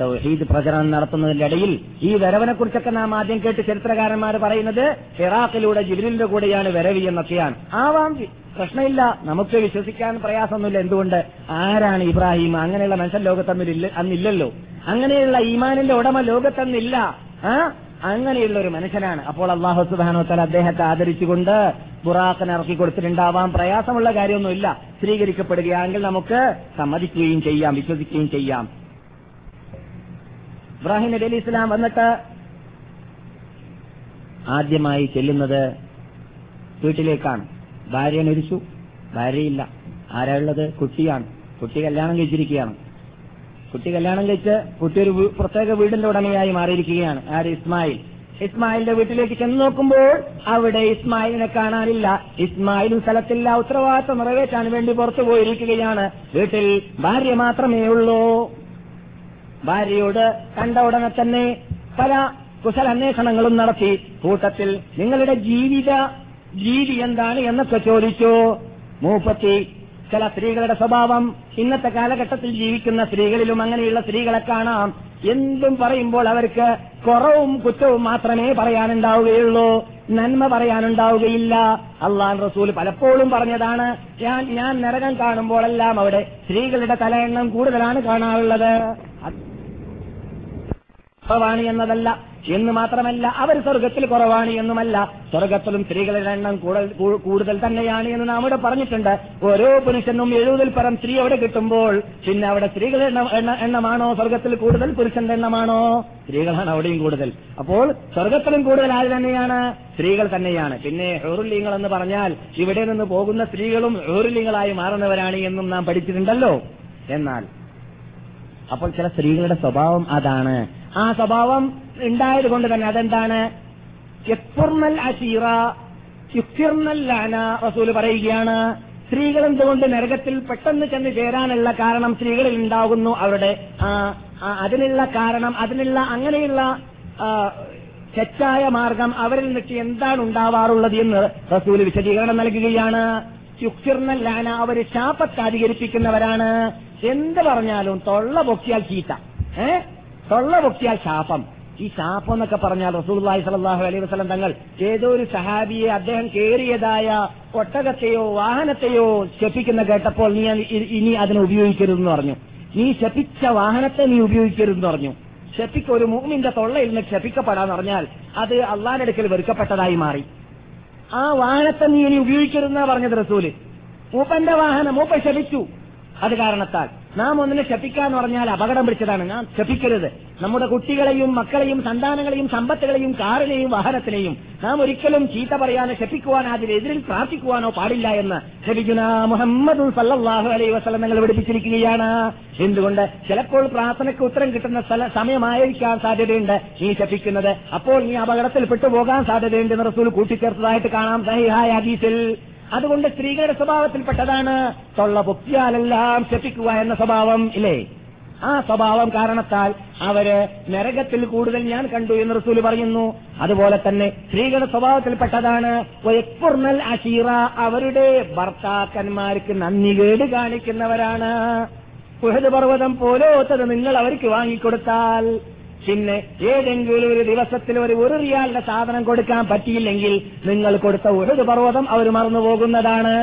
തൗഹീദ് പ്രചരണം നടത്തുന്നതിന്റെ ഇടയിൽ ഈ വരവിനെ കുറിച്ചൊക്കെ നാം ആദ്യം കേട്ട് ചരിത്രകാരന്മാർ പറയുന്നത് ഇറാഖിലൂടെ ജിബിലിന്റെ കൂടെയാണ് വരവി എന്നൊക്കെയാണ്. ആവാം പ്രശ്നമില്ല. നമുക്ക് വിശ്വസിക്കാൻ പ്രയാസമൊന്നുമില്ല. എന്തുകൊണ്ട്? ആരാണ് ഇബ്രാഹിം? അങ്ങനെയുള്ള മനുഷ്യൻ ലോകത്തമ്മിൽ അന്നില്ലല്ലോ. അങ്ങനെയുള്ള ഈമാനിന്റെ ഉടമ ലോകത്തന്നില്ല. ആ? അങ്ങനെയുള്ള ഒരു മനുഷ്യനാണ്. അപ്പോൾ അള്ളാഹു സുബാനോത്തൽ അദ്ദേഹത്തെ ആദരിച്ചുകൊണ്ട് ബുറാഖിന് ഇറക്കി കൊടുത്തിട്ടുണ്ടാവാം. പ്രയാസമുള്ള കാര്യമൊന്നുമില്ല. സ്ത്രീകരിക്കപ്പെടുകയാണെങ്കിൽ നമുക്ക് സമ്മതിക്കുകയും ചെയ്യാം വിശ്വസിക്കുകയും ചെയ്യാം. ഇബ്രാഹിം നബി അലി ഇസ്ലാം വന്നിട്ട് ആദ്യമായി ചെല്ലുന്നത് വീട്ടിലേക്കാണ്. ഭാര്യ മരിച്ചു. ഭാര്യയില്ല. ആരാ കുട്ടിയാണ്. കുട്ടി കല്യാണം കഴിച്ചിരിക്കുകയാണ്. കുട്ടി കല്യാണം കഴിച്ച് കുട്ടി ഒരു പ്രത്യേക വീടിന്റെ ഉടമയായി മാറിയിരിക്കുകയാണ്. ആര്? ഇസ്മായിൽ. ഇസ്മായിലിന്റെ വീട്ടിലേക്ക് ചെന്ന് നോക്കുമ്പോൾ അവിടെ ഇസ്മായിലിനെ കാണാനില്ല. ഇസ്മായിലും സ്ഥലത്തില്ല. ഉത്തരവാദിത്വം നിറവേറ്റാൻ വേണ്ടി പുറത്തു പോയിരിക്കുകയാണ്. വീട്ടിൽ ഭാര്യ മാത്രമേ ഉള്ളൂ. ഭാര്യയോട് കണ്ട ഉടനെ തന്നെ പല കുശല കുശലന്വേഷണങ്ങളും നടത്തി. കൂട്ടത്തിൽ നിങ്ങളുടെ ജീവിത രീതി എന്താണ് എന്നൊക്കെ ചോദിച്ചു. മൂപ്പത്തി ചില സ്ത്രീകളുടെ സ്വഭാവം ഇന്നത്തെ കാലഘട്ടത്തിൽ ജീവിക്കുന്ന സ്ത്രീകളിലും അങ്ങനെയുള്ള സ്ത്രീകളെ കാണാം. എന്തും പറയുമ്പോൾ അവർക്ക് കുറവും കുറ്റവും മാത്രമേ പറയാനുണ്ടാവുകയുള്ളൂ. നന്മ പറയാനുണ്ടാവുകയില്ല. അള്ളാൻ റസൂൽ പലപ്പോഴും പറഞ്ഞതാണ് ഞാൻ ഞാൻ നരകം കാണുമ്പോഴെല്ലാം അവിടെ സ്ത്രീകളുടെ തല എണ്ണം കൂടുതലാണ് കാണാറുള്ളത്. എന്നതല്ല. എന്ന് മാത്രമല്ല അവർ സ്വർഗത്തിൽ കുറവാണ് എന്നുമല്ല സ്വർഗത്തിലും സ്ത്രീകളുടെ എണ്ണം കൂടുതൽ തന്നെയാണ് എന്ന് നാം ഇവിടെ പറഞ്ഞിട്ടുണ്ട്. ഓരോ പുരുഷനും എഴുപതിൽ പരം സ്ത്രീ അവിടെ കിട്ടുമ്പോൾ പിന്നെ അവിടെ സ്ത്രീകളുടെ എണ്ണമാണോ? സ്വർഗത്തിൽ കൂടുതൽ പുരുഷന്റെ എണ്ണമാണോ? സ്ത്രീകളാണ് അവിടെയും കൂടുതൽ. അപ്പോൾ സ്വർഗത്തിലും കൂടുതൽ ആര് തന്നെയാണ്? സ്ത്രീകൾ തന്നെയാണ്. പിന്നെ ഹെറുലിംഗൾ എന്ന് പറഞ്ഞാൽ ഇവിടെ നിന്ന് പോകുന്ന സ്ത്രീകളും ഹെറുലിംഗളായി മാറുന്നവരാണ് എന്നും നാം പഠിച്ചിട്ടുണ്ടല്ലോ. എന്നാൽ അപ്പോൾ ചില സ്ത്രീകളുടെ സ്വഭാവം അതാണ്. ആ സ്വഭാവം ഉണ്ടായത് കൊണ്ട് തന്നെ അതെന്താണ്? യക്ഫുർനൽ അശീറ യുക്തിർനൽ ലാന റസൂൽ പറയുകയാണ്. സ്ത്രീകൾ എന്തുകൊണ്ട് നരകത്തിൽ പെട്ടെന്ന് ചെന്ന് ചേരാനുള്ള കാരണം സ്ത്രീകളിൽ ഉണ്ടാകുന്നു? അവരുടെ അതിനുള്ള കാരണം അതിനുള്ള അങ്ങനെയുള്ള തെറ്റായ മാർഗം അവരിൽ നിന്നിട്ട് എന്താണ് ഉണ്ടാവാറുള്ളത് എന്ന് റസൂൽ വിശദീകരണം നൽകുകയാണ്. യുക്തിർനൽ ലാന അവർ ശാപത്ത് അധികരിപ്പിക്കുന്നവരാണ്. എന്ത് പറഞ്ഞാലും തൊള്ള പൊക്കിയാൽ ചീത്ത. ഏ? തൊള്ള പൊക്കിയാൽ ശാപം. ഈ ശാപം എന്നൊക്കെ പറഞ്ഞാൽ റസൂൽഹി സലാഹു അലൈഹി വസ്ലം തങ്ങൾ ഏതോ ഒരു സഹാബിയെ അദ്ദേഹം കേറിയതായ ഒട്ടകത്തെയോ വാഹനത്തെയോ ശപ്പിക്കുന്ന കേട്ടപ്പോൾ നീ ഇനി അതിനെ ഉപയോഗിക്കരുതെന്ന് പറഞ്ഞു. നീ ശപിച്ച വാഹനത്തെ നീ ഉപയോഗിക്കരുതെന്ന് പറഞ്ഞു. ശപ്പിക്ക ഒരു മൂമിന്റെ തൊള്ളയിൽ നിന്ന് ക്ഷപിക്കപ്പെടാന്ന് പറഞ്ഞാൽ അത് അള്ളാന്റെ അടുക്കൽ വെറുക്കപ്പെട്ടതായി മാറി. ആ വാഹനത്തെ നീ ഇനി ഉപയോഗിക്കരുതെന്നാ പറഞ്ഞത് റസൂൽ. മൂപ്പന്റെ വാഹനം മൂപ്പ ശപിച്ചു. അത് കാരണത്താൽ നാം ഒന്നിനെ ശപിക്കാന്ന് പറഞ്ഞാൽ അപകടം പിടിച്ചതാണ്. നാം ശപിക്കരുത്. നമ്മുടെ കുട്ടികളെയും മക്കളെയും സന്താനങ്ങളെയും സമ്പത്തുകളെയും കാറിനെയും വാഹനത്തിനെയും നാം ഒരിക്കലും ചീത്ത പറയാനോ ശപിക്കുവാനോ അതിനെതിരിൽ പ്രാർത്ഥിക്കുവാനോ പാടില്ല എന്ന് ശപിക്കുന്ന മുഹമ്മദ് സല്ലാഹു അലൈ വസ്ലം നിങ്ങൾ പഠിപ്പിച്ചിരിക്കുകയാണ്. എന്തുകൊണ്ട്? ചിലപ്പോൾ പ്രാർത്ഥനയ്ക്ക് ഉത്തരം കിട്ടുന്ന സ്ഥല സമയമായിരിക്കാൻ സാധ്യതയുണ്ട്. നീ ശപിക്കുന്നത്. അപ്പോൾ നീ അപകടത്തിൽ പെട്ടുപോകാൻ സാധ്യതയുണ്ട് എന്ന് റസൂൽ കൂട്ടിച്ചേർത്തതായിട്ട് കാണാം. സഹിഹായ ഹദീസിൽ. അതുകൊണ്ട് സ്ത്രീകളുടെ സ്വഭാവത്തിൽപ്പെട്ടതാണ് തൊള്ള പൊക്കിയാലെല്ലാം ശപിക്കുക എന്ന സ്വഭാവം ഇല്ലേ? ആ സ്വഭാവം കാരണത്താൽ അവർ നരകത്തിൽ കൂടുതൽ ഞാൻ കണ്ടു എന്ന് റസൂൽ പറയുന്നു. അതുപോലെ തന്നെ സ്ത്രീകളുടെ സ്വഭാവത്തിൽപ്പെട്ടതാണ് വയപ്പുർണൽ അഷീറ അവരുടെ ഭർത്താക്കന്മാർക്ക് നന്ദി കേട് കാണിക്കുന്നവരാണ്. പുഹത് പർവതം പോലോത്തത് നിങ്ങൾ അവർക്ക് വാങ്ങിക്കൊടുത്താൽ പിന്നെ ഏതെങ്കിലും ഒരു ദിവസത്തിൽ ഒരു ഒരു റിയാലിന്റെ സാധനം കൊടുക്കാൻ പറ്റിയില്ലെങ്കിൽ നിങ്ങൾ കൊടുത്ത ഒരു പർവതം അവർ മറന്നു പോകുന്നതാണ്.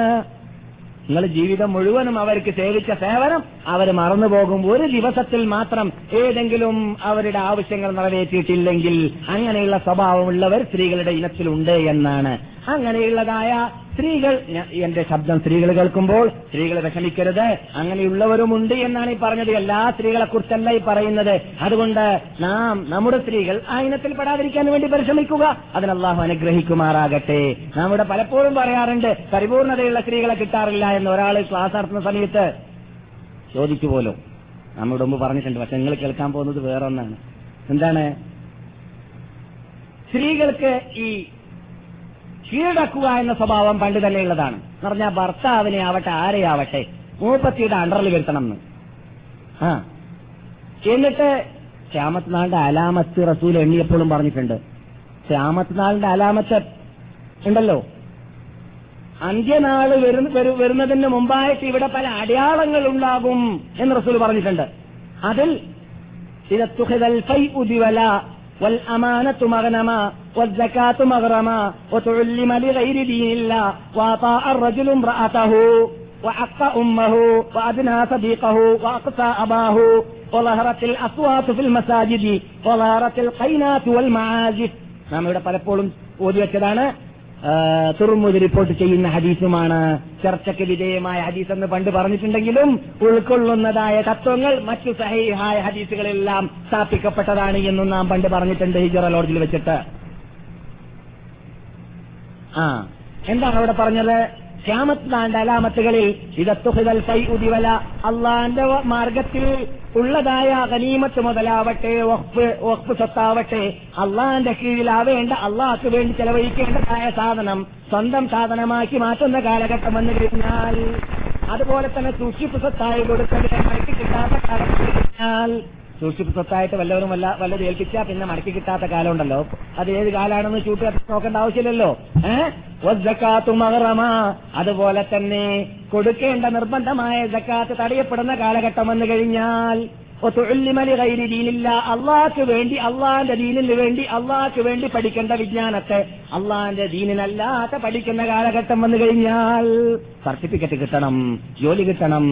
നിങ്ങൾ ജീവിതം മുഴുവനും അവർക്ക് സേവിച്ച സേവനം അവർ മറന്നുപോകും ഒരു ദിവസത്തിൽ മാത്രം ഏതെങ്കിലും അവരുടെ ആവശ്യങ്ങൾ നിറവേറ്റിയിട്ടില്ലെങ്കിൽ അങ്ങനെയുള്ള സ്വഭാവമുള്ളവർ സ്ത്രീകളുടെ ഇനത്തിലുണ്ട് എന്നാണ് അങ്ങനെയുള്ളതായ സ്ത്രീകൾ എന്റെ ശബ്ദം സ്ത്രീകൾ കേൾക്കുമ്പോൾ സ്ത്രീകൾ വിഷമിക്കരുത്. അങ്ങനെയുള്ളവരുമുണ്ട് എന്നാണ് ഈ പറഞ്ഞത്. എല്ലാ സ്ത്രീകളെ കുറിച്ചല്ല ഈ പറയുന്നത്. അതുകൊണ്ട് നാം നമ്മുടെ സ്ത്രീകൾ ആ ഇനത്തിൽ പെടാതിരിക്കാൻ വേണ്ടി പരിശ്രമിക്കുക. അതിന് അനുഗ്രഹിക്കുമാറാകട്ടെ. നാം ഇവിടെ പലപ്പോഴും പറയാറുണ്ട് പരിപൂർണതയുള്ള സ്ത്രീകളെ കിട്ടാറില്ല എന്ന് ഒരാൾ ക്ലാസ് നടത്തുന്ന സമയത്ത് ചോദിച്ചു പോലും. നമ്മുടെ മുമ്പ് പറഞ്ഞിട്ടുണ്ട് പക്ഷെ നിങ്ങൾ കേൾക്കാൻ പോകുന്നത് വേറൊന്നാണ്. എന്താണ്? സ്ത്രീകൾക്ക് ഈ കീഴടക്കുക എന്ന സ്വഭാവം പണ്ട് തന്നെ ഉള്ളതാണ്. എന്ന് പറഞ്ഞാൽ ഭർത്താവിനെ ആവട്ടെ ആരെയാവട്ടെ മൂപ്പത്തിയുടെ അണ്ടറിൽ വരുത്തണം എന്ന്. ആ. എന്നിട്ട് ശ്യാമത്നാളിന്റെ അലാമത്ത് റസൂൽ എണ്ണിയപ്പോഴും പറഞ്ഞിട്ടുണ്ട്. ശ്യാമത്നാളിന്റെ അലാമത്ത് ഉണ്ടല്ലോ. അന്ത്യനാൾ വരുന്ന- വരു- വരുന്നതിന് മുമ്പായിട്ട് ഇവിടെ പല അടയാളങ്ങൾ ഉണ്ടാകും എന്ന് റസൂൽ പറഞ്ഞിട്ടുണ്ട്. അതിൽ إذا اتخذ الفيء بولا والأمانة مغنما والزكاة مغرما وتعلم لغير دين الله وأطاع الرجل امرأته وعق أمه وأدنى صديقه وأقصى أباه وظهرت الأصوات في المساجد وظهرت القينات والمعازف നാം ഇവിടെ പലപ്പോഴും ഓതി വെച്ചതാണ് തുറമുത് റിപ്പോർട്ട് ചെയ്യുന്ന ഹദീസുമാണ്. ചർച്ചയ്ക്ക് വിധേയമായ ഹദീസ് എന്ന് പണ്ട് പറഞ്ഞിട്ടുണ്ടെങ്കിലും ഉൾക്കൊള്ളുന്നതായ തത്വങ്ങൾ മറ്റു സഹിഹായ ഹദീസുകളെല്ലാം സ്ഥാപിക്കപ്പെട്ടതാണ് എന്നും നാം പണ്ട് പറഞ്ഞിട്ടുണ്ട് ഹിജറ ലോഡ്ജിൽ വെച്ചിട്ട്. ആ എന്താണ് അവിടെ പറഞ്ഞത്? ക്യാമത്താന്റെ അലാമത്തുകളിൽ ഇതത്തുഹിതൽ കൈ ഉദിവല അള്ളാന്റെ മാർഗത്തിൽ ഉള്ളതായ ഗനീമത്ത് മുതലാവട്ടെ വഖഫ് വഖഫ് സ്വത്താവട്ടെ അള്ളാന്റെ കീഴിലാവേണ്ട അള്ളാഹ്ക്ക് വേണ്ടി ചെലവഴിക്കേണ്ടതായ സാധനം സ്വന്തം സാധനമാക്കി മാറ്റുന്ന കാലഘട്ടം വന്നു കഴിഞ്ഞാൽ അതുപോലെ തന്നെ സൂക്ഷിപ്പ് സ്വത്തായി കൊടുക്കൽ കിട്ടാത്ത കാലം കഴിഞ്ഞാൽ സൂക്ഷിപ്പ് സ്വത്തായിട്ട് വല്ലവരും വല്ല വല്ലത് ഏൽപ്പിച്ചാൽ പിന്നെ മടക്കി കിട്ടാത്ത കാലം ഉണ്ടല്ലോ അത് ഏത് കാലാണെന്ന് ചൂട്ടി നോക്കേണ്ട ആവശ്യമില്ലല്ലോ. ഏഹ് മഹറമ. അതുപോലെ തന്നെ കൊടുക്കേണ്ട നിർബന്ധമായ ജക്കാത്ത് തടയപ്പെടുന്ന കാലഘട്ടം വന്നു കഴിഞ്ഞാൽ അള്ളാഹ്ക്ക് വേണ്ടി അള്ളാന്റെ ദീനിന് വേണ്ടി അള്ളാഹ്ക്ക് വേണ്ടി പഠിക്കേണ്ട വിജ്ഞാനത്തെ അള്ളാന്റെ ദീനിനല്ലാത്ത പഠിക്കുന്ന കാലഘട്ടം വന്നു കഴിഞ്ഞാൽ സർട്ടിഫിക്കറ്റ് കിട്ടണം ജോലി കിട്ടണം